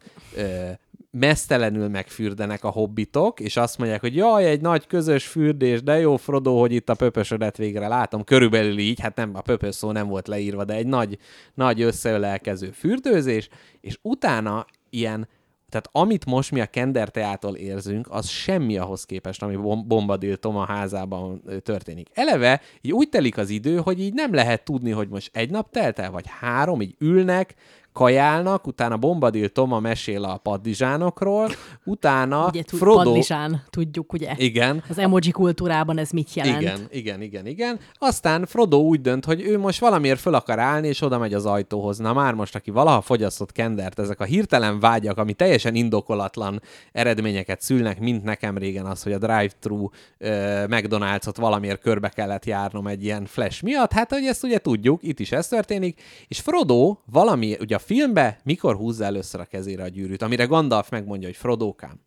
B: mesztelenül megfürdenek a hobbitok, és azt mondják, hogy jaj, egy nagy közös fürdés, de jó, Frodo, hogy itt a pöpösödet végre látom. Körülbelül így, hát nem, a pöpös szó nem volt leírva, de egy nagy, nagy összeölelkező fürdőzés, és utána ilyen tehát amit most mi a Kender teától érzünk, az semmi ahhoz képest, ami Bom- Bombadil Toma házában történik. Eleve így úgy telik az idő, hogy így nem lehet tudni, hogy most egy nap telt el, vagy három, így ülnek, kajálnak, utána Bombadil Toma mesél a paddizsánokról, utána
C: Ugye, tud,
B: Frodo...
C: padlizsán, tudjuk, ugye?
B: Igen,
C: Az emoji kultúrában ez mit jelent?
B: igen, igen, igen, igen. Aztán Frodo úgy dönt, hogy ő most valamiért föl akar állni, és oda megy az ajtóhoz. Na már most, aki valaha fogyasztott kendert, ezek a hirtelen vágyak, ami teljesen indokolatlan eredményeket szülnek, mint nekem régen az, hogy a drive-thru ö, McDonald's-ot valamiért körbe kellett járnom egy ilyen flash miatt. Hát, hogy ezt ugye tudjuk, itt is ez történik. És Frodo valami, ugye a filmbe mikor húzza először a kezére a gyűrűt, amire Gandalf megmondja, hogy Frodókám,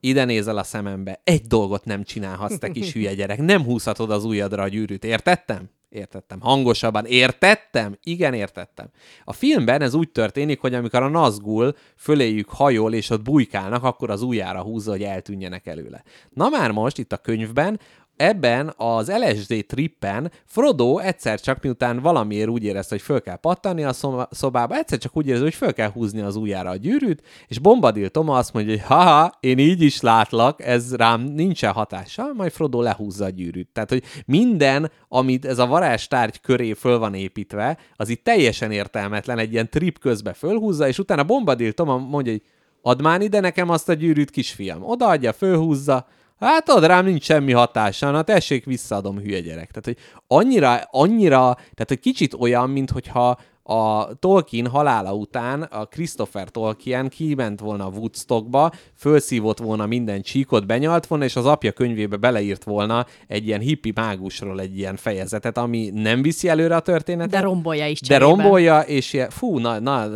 B: ide nézel a szemembe, egy dolgot nem csinálhatsz, te kis hülye gyerek, nem húzhatod az ujjadra a gyűrűt, értettem? Értettem. Hangosabban. Értettem? Igen, értettem. A filmben ez úgy történik, hogy amikor a Nazgul föléjük hajol, és ott bujkálnak, akkor az ujjára húzza, hogy eltűnjenek előle. Na már most, itt a könyvben, ebben az LSD trippen Frodo egyszer csak miután valamiért úgy érezte, hogy föl kell pattanni a szobába, egyszer csak úgy érzi, hogy föl kell húzni az ujjára a gyűrűt, és Bombadil Toma azt mondja, hogy haha, én így is látlak, ez rám nincsen hatással, majd Frodo lehúzza a gyűrűt. Tehát, hogy minden, amit ez a varázstárgy köré föl van építve, az itt teljesen értelmetlen, egy ilyen trip közbe fölhúzza, és utána Bombadil Toma mondja, hogy add már ide nekem azt a gyűrűt, kisfiam. Odaadja, fölhúzza, Hát ad rám nincs semmi hatása, na tessék, visszaadom, hülye gyerek. Tehát, hogy annyira, annyira, tehát hogy kicsit olyan, mint hogyha a Tolkien halála után a Christopher Tolkien kiment volna a Woodstockba, fölszívott volna minden csíkot, benyalt volna, és az apja könyvébe beleírt volna egy ilyen hippi mágusról egy ilyen fejezetet, ami nem viszi előre a történetet.
C: De rombolja is
B: De
C: cserébe.
B: rombolja, és ilyen, fú, na, na,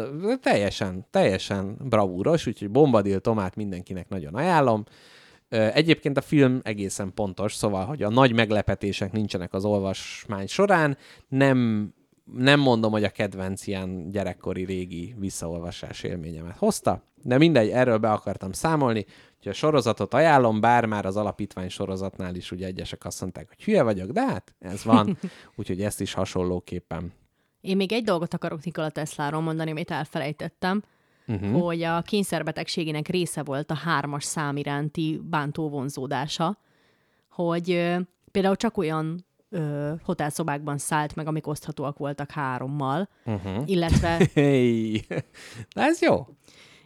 B: teljesen, teljesen bravúros, úgyhogy Bombadil Tomát mindenkinek nagyon ajánlom. Egyébként a film egészen pontos, szóval, hogy a nagy meglepetések nincsenek az olvasmány során, nem, nem mondom, hogy a kedvenc ilyen gyerekkori régi visszaolvasás élményemet hozta, de mindegy, erről be akartam számolni, hogy a sorozatot ajánlom, bár már az alapítvány sorozatnál is ugye egyesek azt mondták, hogy hülye vagyok, de hát ez van, úgyhogy ezt is hasonlóképpen.
C: Én még egy dolgot akarok Nikola Tesláról mondani, amit elfelejtettem, uh-huh. hogy a kényszerbetegségének része volt a hármas szám iránti bántó vonzódása, hogy ö, például csak olyan ö, hotelszobákban szállt meg, amik oszthatóak voltak hárommal, uh-huh. illetve,
B: Hey. De ez jó.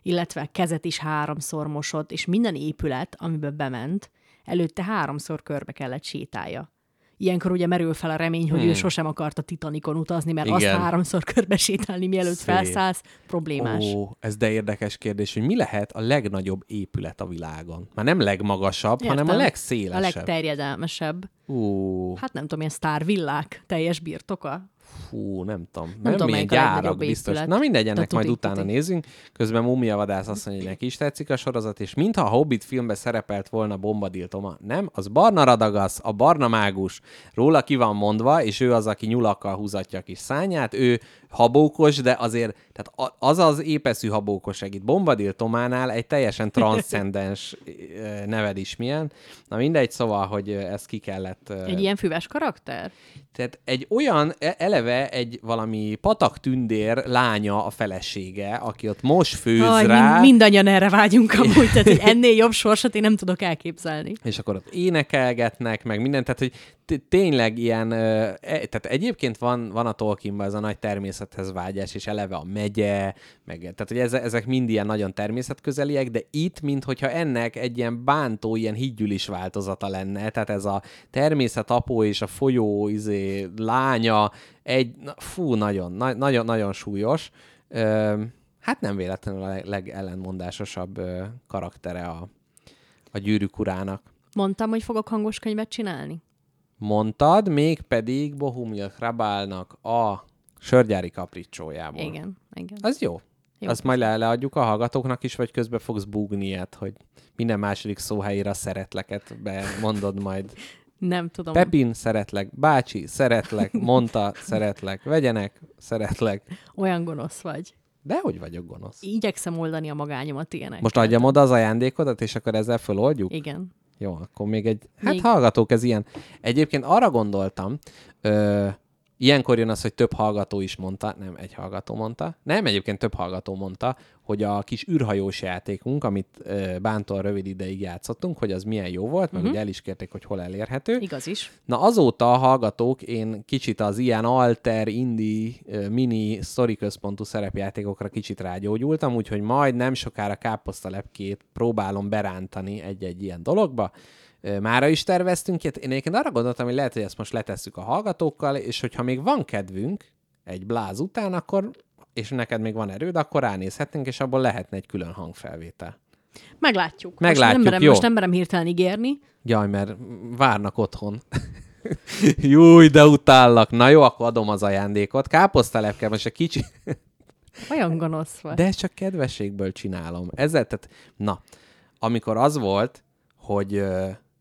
C: illetve kezet is háromszor mosott, és minden épület, amiben bement, előtte háromszor körbe kellett sétálja. Ilyenkor ugye merül fel a remény, hogy hmm. ő sosem akart a Titanicon utazni, mert Igen. azt háromszor körbe sétálni, mielőtt
B: Szép.
C: felszállsz, problémás.
B: Ó, ez de érdekes kérdés, hogy mi lehet a legnagyobb épület a világon? Már nem legmagasabb, Értem. hanem a legszélesebb.
C: A legterjedelmesebb.
B: Ú,
C: Hát nem tudom, ilyen sztárvillák teljes birtoka.
B: Fú, nem tudom. Nem,
C: tudom,
B: tudom, milyen gyárak biztos.
C: épület.
B: Na mindegy,
C: De
B: ennek majd
C: tuti,
B: utána
C: tuti.
B: nézzünk. Közben Mumia Vadász azt mondja, hogy neki is tetszik a sorozat, és mintha a Hobbit filmben szerepelt volna Bombadil Toma. Nem, az Barna Radagaz, a Barna Mágus. Róla ki van mondva, és ő az, aki nyulakkal húzatja a kis szányát. Ő habókos, de azért, tehát az az épeszű habókos itt Bombadil Tománál egy teljesen transzcendens neved is milyen. Na mindegy, szóval, hogy ö, ezt ki kellett...
C: Egy ilyen füves karakter?
B: tehát egy olyan, e- eleve egy valami patak tündér lánya a felesége, aki ott most főz
C: Aj,
B: rá,
C: mind, mindannyian erre vágyunk amúgy, tehát hogy ennél jobb sorsot én nem tudok elképzelni.
B: és akkor ott énekelgetnek, meg mindent, tehát hogy tényleg ilyen, e- tehát egyébként van, van a Tolkienban ez a nagy természethez vágyás, és eleve a megye, meg, tehát hogy eze- ezek mind ilyen nagyon természetközeliek, de itt, minthogyha ennek egy ilyen bántó, ilyen hídgyűlis változata lenne, tehát ez a természet apó és a folyó izé, lánya, egy, na, fú, nagyon, na, nagyon, nagyon súlyos. Ö, hát nem véletlenül a leg- legellenmondásosabb ö, karaktere a, a gyűrűk urának.
C: Mondtam, hogy fogok hangos könyvet csinálni?
B: Mondtad, mégpedig Bohumil Hrabálnak a sörgyári kapricsójából.
C: Igen, igen.
B: Az jó.
C: Jó.
B: Azt majd le- leadjuk a hallgatóknak is, vagy közben fogsz búgni ilyet, hogy minden második szó helyére a szeretleket mondod majd.
C: Nem tudom.
B: Pepin, szeretlek. Bácsi, szeretlek. Mondta, szeretlek. Vegyenek, szeretlek.
C: Olyan gonosz vagy.
B: De hogy vagyok gonosz?
C: Igyekszem oldani a magányomat ilyenek.
B: Most adjam oda az ajándékodat, és akkor ezzel föloldjuk?
C: Igen.
B: Jó, akkor még egy... Hát
C: Még-
B: hallgatók, ez ilyen. Egyébként arra gondoltam, ö, ilyenkor jön az, hogy több hallgató is mondta, nem egy hallgató mondta, nem, egyébként több hallgató mondta, hogy a kis űrhajós játékunk, amit ö, bántóan rövid ideig játszottunk, hogy az milyen jó volt, meg
C: Mhm.
B: ugye el is kérték, hogy hol elérhető.
C: Igaz is.
B: Na azóta a hallgatók, én kicsit az ilyen alter, indie, mini, sztori központú szerepjátékokra kicsit rágyógyultam, úgyhogy majd nem sokára káposztalepkét próbálom berántani egy-egy ilyen dologba. Mára is terveztünk ilyet. Én egyébként arra gondoltam, hogy lehet, hogy ezt most letesszük a hallgatókkal, és hogyha még van kedvünk egy bláz után, akkor és neked még van erőd, akkor ránézhetnénk, és abból lehetne egy külön hangfelvétel.
C: Meglátjuk.
B: Meglátjuk,
C: most nem merem,
B: jó.
C: Most nem merem hirtelen ígérni.
B: Jaj, mert várnak otthon. Júj, de utállak. Na jó, akkor adom az ajándékot. Káposztalepke, most egy kicsi...
C: Olyan gonosz vagy.
B: De csak kedvességből csinálom. Ezzel, tehát, na, amikor az volt, hogy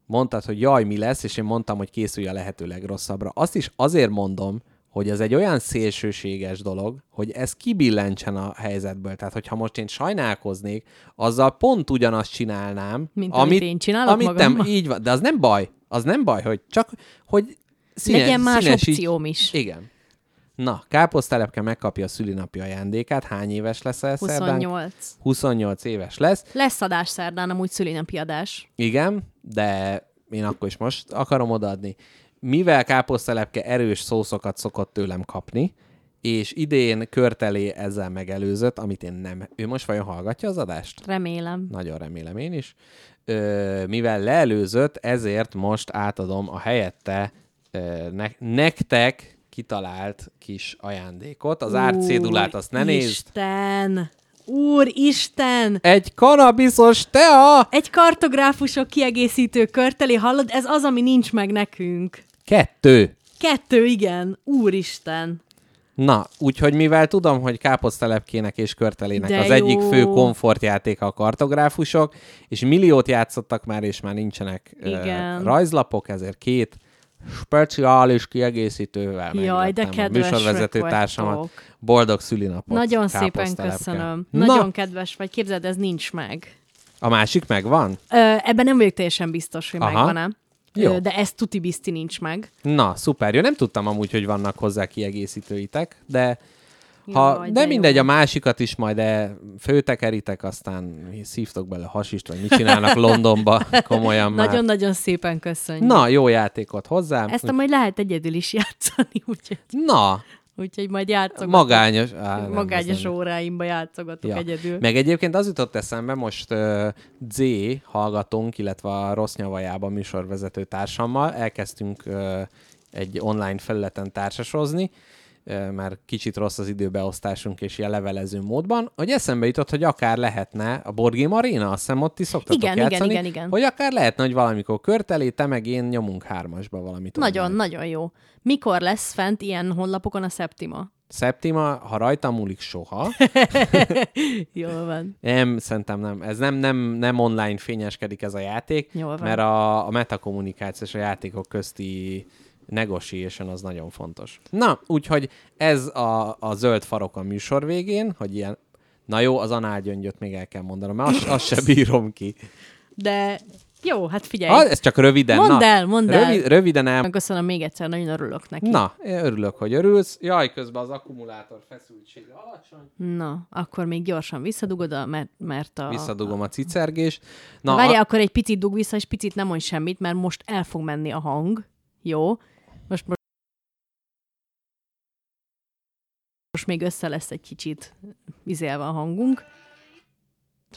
B: mondtad, hogy jaj, mi lesz, és én mondtam, hogy készülj a lehető legrosszabbra. Azt is azért mondom, hogy ez egy olyan szélsőséges dolog, hogy ez kibillentsen a helyzetből. Tehát, hogyha most én sajnálkoznék, azzal pont ugyanazt csinálnám,
C: Mint amit én csinálok
B: amit nem,
C: magammal.
B: így van, de az nem baj. Az nem baj, hogy csak, hogy színes,
C: Legyen más
B: színesíts-
C: opcióm is.
B: Igen. Na, káposztelepke megkapja a szülinapi ajándékát. Hány éves lesz ez? szerdán?
C: 28.
B: 28 éves lesz.
C: Lesz adás szerdán, amúgy szülinapi adás.
B: Igen, de én akkor is most akarom odaadni. Mivel káposztelepke erős szószokat szokott tőlem kapni, és idén körtelé ezzel megelőzött, amit én nem. Ő most vajon hallgatja az adást?
C: Remélem.
B: Nagyon remélem én is. Ö, mivel leelőzött, ezért most átadom a helyette ö, ne- nektek kitalált kis ajándékot. Az árcédulát azt ne nézd.
C: Isten! Úr Isten!
B: Egy kanabiszos tea!
C: Egy kartográfusok kiegészítő körteli, hallod? Ez az, ami nincs meg nekünk.
B: Kettő.
C: Kettő, igen. Úristen.
B: Na, úgyhogy mivel tudom, hogy káposztelepkének és körtelének
C: De
B: az egyik
C: jó.
B: fő komfortjátéka a kartográfusok, és milliót játszottak már, és már nincsenek
C: Igen.
B: rajzlapok, ezért két speciális kiegészítővel
C: Jaj, de
B: meglettem a műsorvezető társamat. Boldog szülinapot!
C: Nagyon szépen köszönöm.
B: Na,
C: Nagyon kedves vagy. Képzeld, ez nincs meg.
B: a másik megvan?
C: Ö, ebben nem vagyok teljesen biztos, hogy
B: Aha.
C: megvan-e.
B: Jó.
C: De ez tuti bizti nincs meg.
B: Na, szuper. Jó, nem tudtam amúgy, hogy vannak hozzá kiegészítőitek, de ha,
C: Jaj,
B: de
C: de
B: mindegy,
C: jó.
B: a másikat is majd e főtekeritek, aztán szívtok bele hasist, vagy mit csinálnak Londonba, komolyan már.
C: Nagyon-nagyon szépen köszönjük.
B: Na, jó játékot hozzá.
C: Ezt a majd lehet egyedül is játszani, úgyhogy,
B: Na,
C: úgyhogy majd játszogatok.
B: magányos. Á, nem,
C: magányos
B: nem.
C: óráimba játszogatok
B: Ja.
C: egyedül.
B: Meg egyébként az jutott eszembe, most uh, Z hallgatónk, illetve a Rossz Nyavajában műsorvezető társammal elkezdtünk uh, egy online felületen társasozni, mert kicsit rossz az időbeosztásunk és ilyen levelező módban, hogy eszembe jutott, hogy akár lehetne a Board Game Arena, azt hiszem ott is szoktatok
C: Igen, igen,
B: játszani,
C: igen, igen.
B: hogy akár lehetne, hogy valamikor körtelé, te meg én nyomunk hármasba valamit.
C: Nagyon,
B: online.
C: nagyon jó. Mikor lesz fent ilyen honlapokon a Septima?
B: Szeptima, ha rajtam múlik soha,
C: Jól van.
B: Nem, szerintem nem. Ez nem, nem, nem online fényeskedik ez a játék,
C: Jól van.
B: mert a, a metakommunikáció és a játékok közti negotiation az nagyon fontos. Na, úgyhogy ez a, a zöld farok a műsor végén, hogy ilyen, na jó, az análgyöngyöt még el kell mondanom, mert azt, azt se bírom ki.
C: De jó, hát figyelj.
B: Ah, ez csak röviden.
C: Mondd
B: na,
C: el, mondd el.
B: rövid, Röviden el.
C: Köszönöm még egyszer, nagyon örülök neki.
B: Na, én örülök, hogy örülsz. Jaj, közben az akkumulátor feszültsége alacsony.
C: Na, akkor még gyorsan visszadugod, a, mert, mert a...
B: Visszadugom a cicergést.
C: Na,
B: Na,
C: Várjál,
B: a,
C: akkor egy picit dug vissza, és picit nem mondj semmit, mert most el fog menni a hang. Jó? Most, most, még össze lesz egy kicsit izélve a hangunk.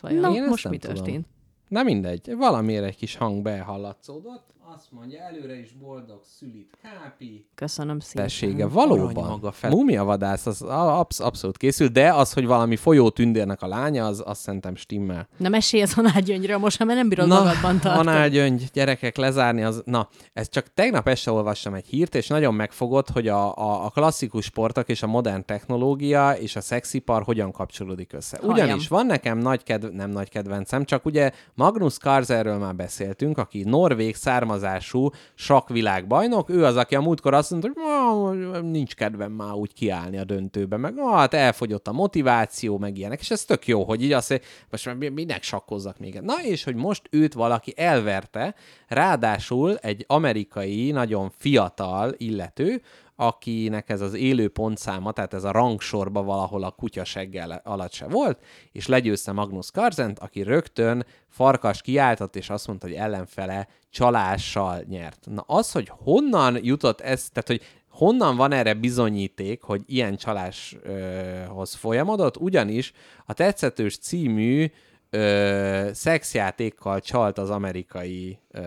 C: Vajon
B: Én ezt
C: most mi
B: tudom.
C: történt?
B: Na mindegy, valamiért egy kis hang behallatszódott, azt mondja, előre is boldog szülit Kápi.
C: Köszönöm szépen.
B: Tessége, valóban. Maga fel. Mumia vadász, az absz- abszolút készül, de az, hogy valami folyó tündérnek a lánya, az azt szerintem stimmel.
C: Na mesélj az Hanágyöngyről most, mert nem bírod
B: Na,
C: magadban tartani.
B: Hanágyöngy, gyerekek, lezárni az... Na, ez csak tegnap este olvastam egy hírt, és nagyon megfogott, hogy a, a, a klasszikus sportok és a modern technológia és a szexipar hogyan kapcsolódik össze. Ugyanis van nekem nagy kedv- nem nagy kedvencem, csak ugye Magnus Carlsenről már beszéltünk, aki norvég származású sakkvilágbajnok, ő az, aki a múltkor azt mondta, hogy "Ah, nincs kedvem már úgy kiállni a döntőbe, meg hát elfogyott a motiváció, meg ilyenek, és ez tök jó, hogy így azt, most minek sakkozzak még. Na és hogy most őt valaki elverte, ráadásul egy amerikai, nagyon fiatal illető, akinek ez az élő pontszáma, tehát ez a rangsorba valahol a kutyaseggel alatt se volt, és legyőzte Magnus Carlsent, aki rögtön farkas kiáltott, és azt mondta, hogy ellenfele csalással nyert. Na az, hogy honnan jutott ez, tehát hogy honnan van erre bizonyíték, hogy ilyen csaláshoz folyamodott, ugyanis a Tetszetős című ö, szexjátékkal csalt az amerikai ö,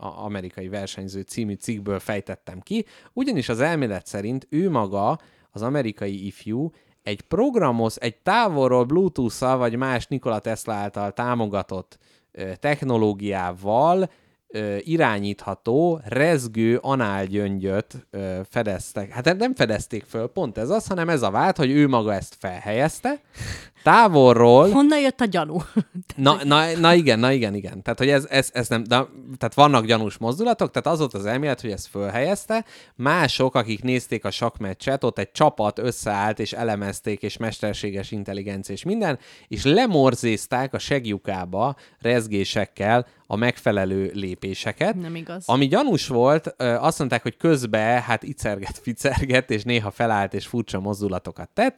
B: a amerikai versenyző című cikkből fejtettem ki, ugyanis az elmélet szerint ő maga, az amerikai ifjú, egy programos, egy távolról Bluetooth-szal vagy más Nikola Tesla által támogatott ö, technológiával ö, irányítható, rezgő análgyöngyöt ö, fedeztek. Hát nem fedezték föl, pont ez az, hanem ez a vált, hogy ő maga ezt felhelyezte, távolról,
C: Honnan jött a gyanú?
B: Na, na, na igen, na igen, igen. Tehát, hogy ez, ez, ez nem, de, tehát vannak gyanús mozdulatok, tehát az volt az elmélet, hogy ezt fölhelyezte. Mások, akik nézték a sakmeccset, ott egy csapat összeállt, és elemezték, és mesterséges intelligencia és minden, és lemorzézták a segjukába rezgésekkel a megfelelő lépéseket.
C: Nem igaz.
B: Ami gyanús volt, azt mondták, hogy közben hát icerget, ficerget, és néha felállt, és furcsa mozdulatokat tett.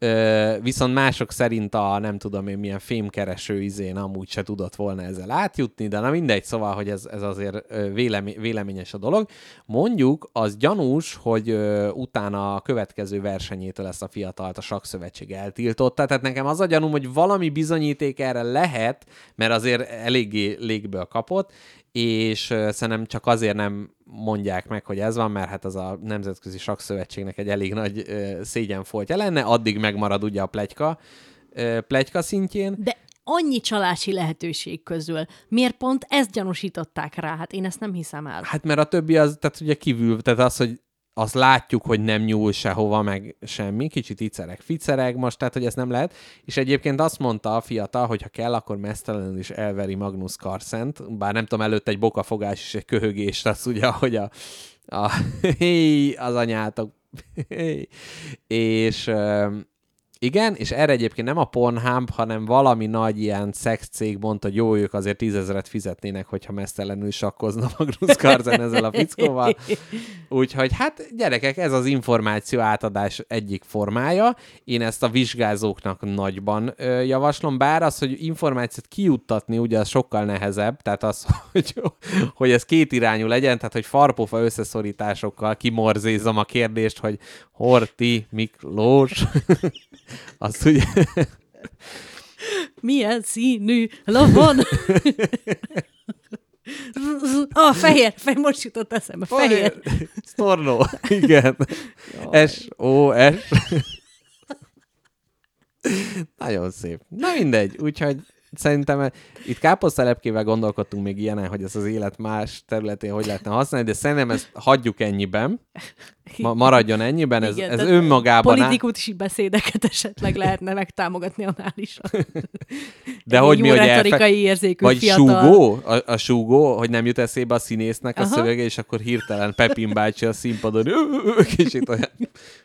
B: Ö, viszont mások szerint a nem tudom én milyen fémkereső izén amúgy se tudott volna ezzel átjutni, de na mindegy, szóval, hogy ez, ez azért ö, vélemi, véleményes a dolog. Mondjuk az gyanús, hogy ö, utána a következő versenyétől ezt a fiatalt a sakszövetség eltiltotta, tehát nekem az a gyanúm, hogy valami bizonyíték erre lehet, mert azért eléggé légből kapott, és szerintem csak azért nem mondják meg, hogy ez van, mert hát az a Nemzetközi Sakszövetségnek egy elég nagy szégyenfoltja lenne, addig megmarad ugye a plegyka, plegyka szintjén.
C: De annyi csalási lehetőség közül. Miért pont ezt gyanúsították rá? Hát én ezt nem hiszem el.
B: Hát mert a többi az, tehát ugye kívül, tehát az, hogy azt látjuk, hogy nem nyúl sehova, meg semmi, kicsit icereg, ficereg most, tehát hogy ez nem lehet. És egyébként azt mondta a fiatal, hogy ha kell, akkor mesztelenül is elveri Magnus Carlsent, bár nem tudom, előtt egy bokafogás és egy köhögés, az ugye, hogy a, a az anyátok, és igen, és erre egyébként nem a Pornhub, hanem valami nagy ilyen szexcég mondta, hogy jó, ők azért tízezeret fizetnének, hogyha mesztelenül sakkozna Magnus Carlsen ezzel a fickóval. Úgyhogy hát gyerekek, ez az információ átadás egyik formája. Én ezt a vizsgázóknak nagyban ö, javaslom, bár az, hogy információt kijuttatni, ugye az sokkal nehezebb, tehát az, hogy, hogy ez két irányú legyen, tehát hogy farpofa összeszorításokkal kimorzézom a kérdést, hogy Horti Miklós, azt ugye
C: Milyen színű lovon? Ah, fehér, fehér, most jutott eszembe, fehér.
B: Stornó, igen. S-O-S. Nagyon szép. Na mindegy, úgyhogy szerintem itt káposztelepkével gondolkodtunk még ilyenen, hogy ez az élet más területén hogy lehetne használni, de szerintem ezt hagyjuk ennyiben. Ma, maradjon ennyiben, ez,
C: Igen,
B: ez önmagában...
C: Politikusi beszédeket esetleg lehetne megtámogatni annál
B: De
C: Egy
B: hogy mi, hogy
C: retorikai érzékű
B: Vagy
C: fiatal.
B: súgó? A, a súgó, hogy nem jut eszébe a színésznek a
C: Aha.
B: szövege, és akkor hirtelen Pepin bácsi a színpadon kicsit olyan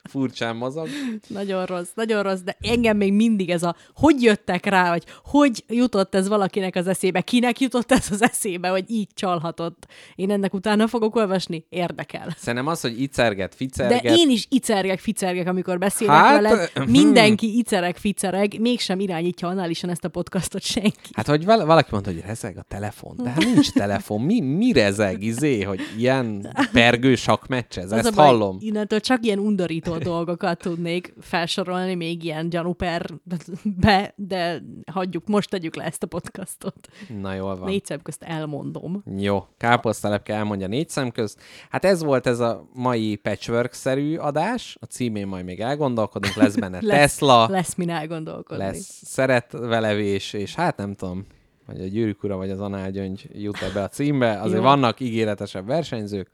B: furcsán mozog.
C: Nagyon rossz, nagyon rossz, de engem még mindig ez a, hogy jöttek rá, vagy hogy jutott ez valakinek az eszébe, kinek jutott ez az eszébe, hogy így csalhatott. Én ennek utána fogok olvasni, érdekel.
B: Szerintem az, hogy icerget,
C: De
B: ficerget,
C: én is icergek, ficergek, amikor beszélek
B: Hát,
C: hát, veled.
B: hm.
C: Mindenki icereg, ficereg, mégsem irányítja análisan ezt a podcastot senki.
B: Hát, hogy val- valaki mondta, hogy rezeg a telefon, de hát nincs telefon. Mi, mi rezeg, izé, hogy ilyen pergő sakmeccsez?
C: Az
B: Ezt
C: baj,
B: hallom.
C: Innentől csak ilyen undorító dolgokat tudnék felsorolni még ilyen gyanúperbe, de hagyjuk, most tegyük le ezt a podcastot.
B: Na jól van.
C: Négy szem közt elmondom.
B: Jó, káposztelepke elmondja négy szem közt. Hát ez volt ez a mai patchwork-szerű adás. A címén majd még elgondolkodunk, lesz benne
C: Lesz-
B: Tesla,
C: Lesz min elgondolkodni.
B: lesz szeretvelevés, és hát nem tudom, vagy a gyűrűk ura, vagy az análgyöngy jut ebbe a címbe. Azért vannak ígéretesebb versenyzők.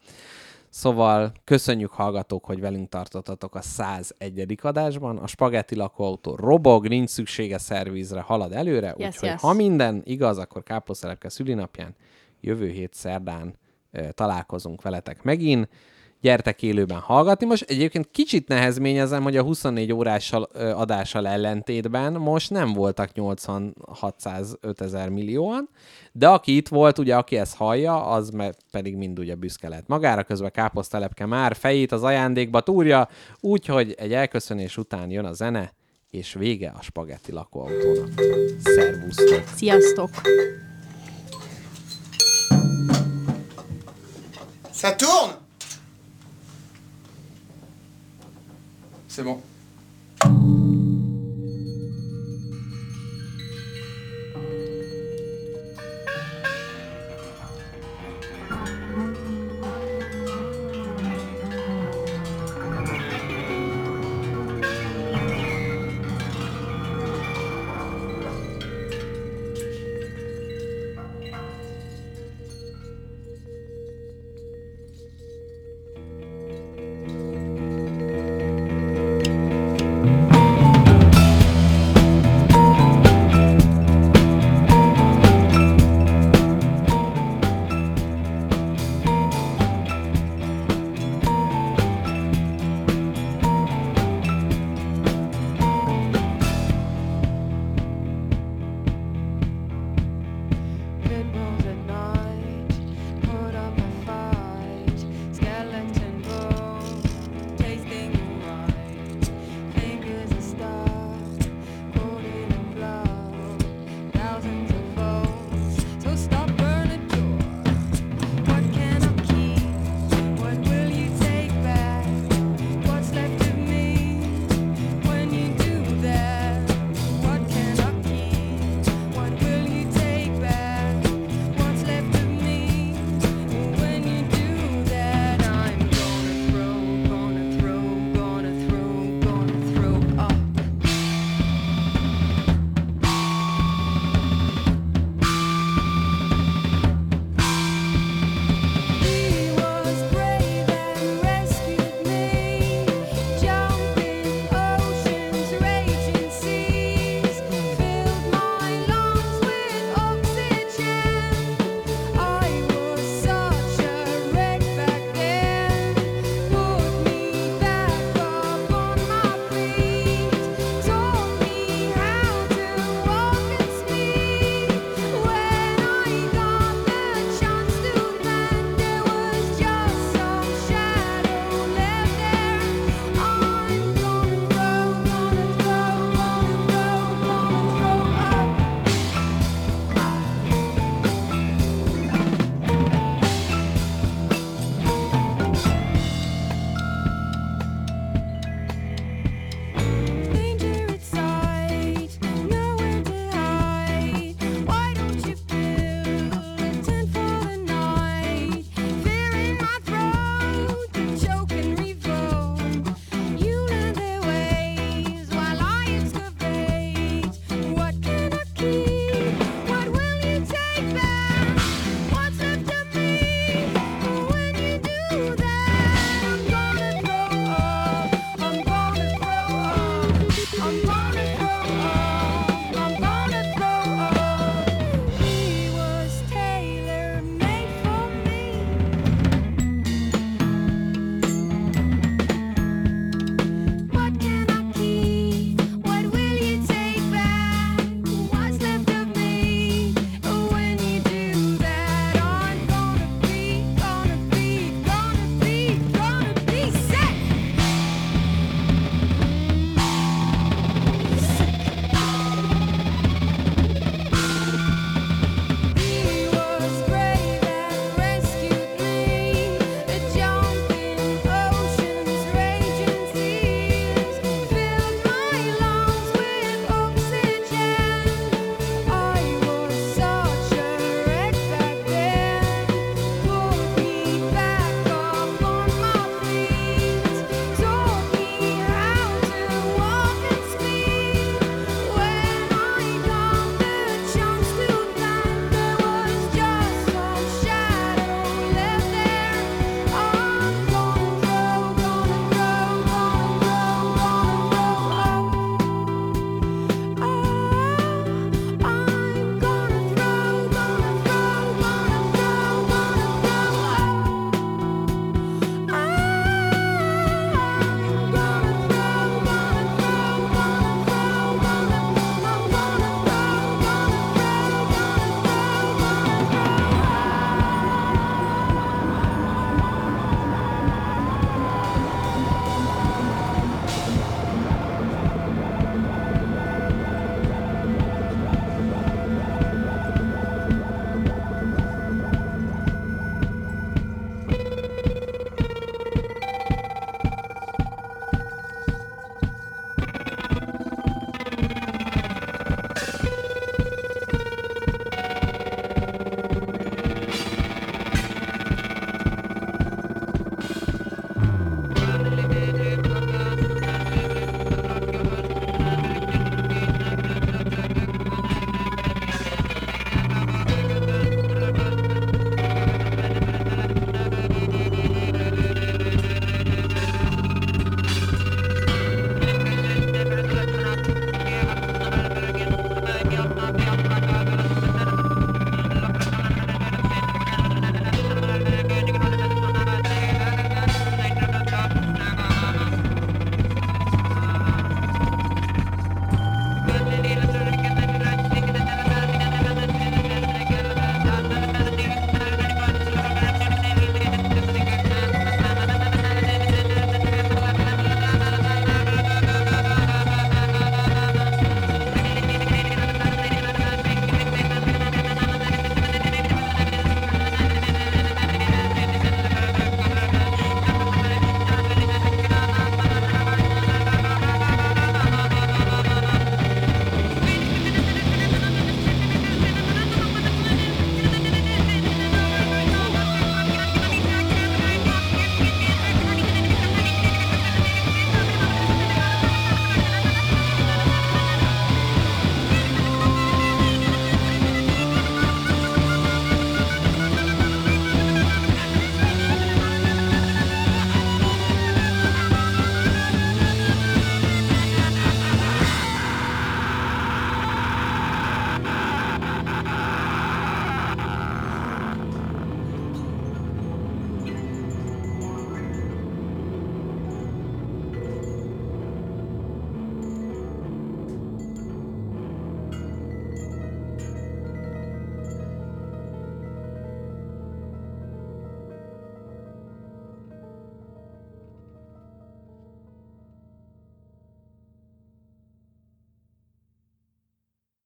B: Szóval köszönjük hallgatók, hogy velünk tartottatok a 101. adásban. A spagetti lakóautó robog, nincs szüksége szervízre, halad előre,
C: Yes,
B: úgyhogy
C: yes.
B: ha minden igaz, akkor káposztelepke szülinapján jövő hét szerdán találkozunk veletek megint. Gyertek élőben hallgatni. Most egyébként kicsit nehezményezem, hogy a 24 órással ö, adással ellentétben most nem voltak 8605 ezer millióan, de aki itt volt, ugye aki ezt hallja, az pedig mind ugye büszke lehet magára, közben káposztelepke már fejét az ajándékba túrja, úgyhogy egy elköszönés után jön a zene, és vége a spagetti lakóautónak. Szervusztok!
C: Sziasztok!
F: Ça tourne C'est bon.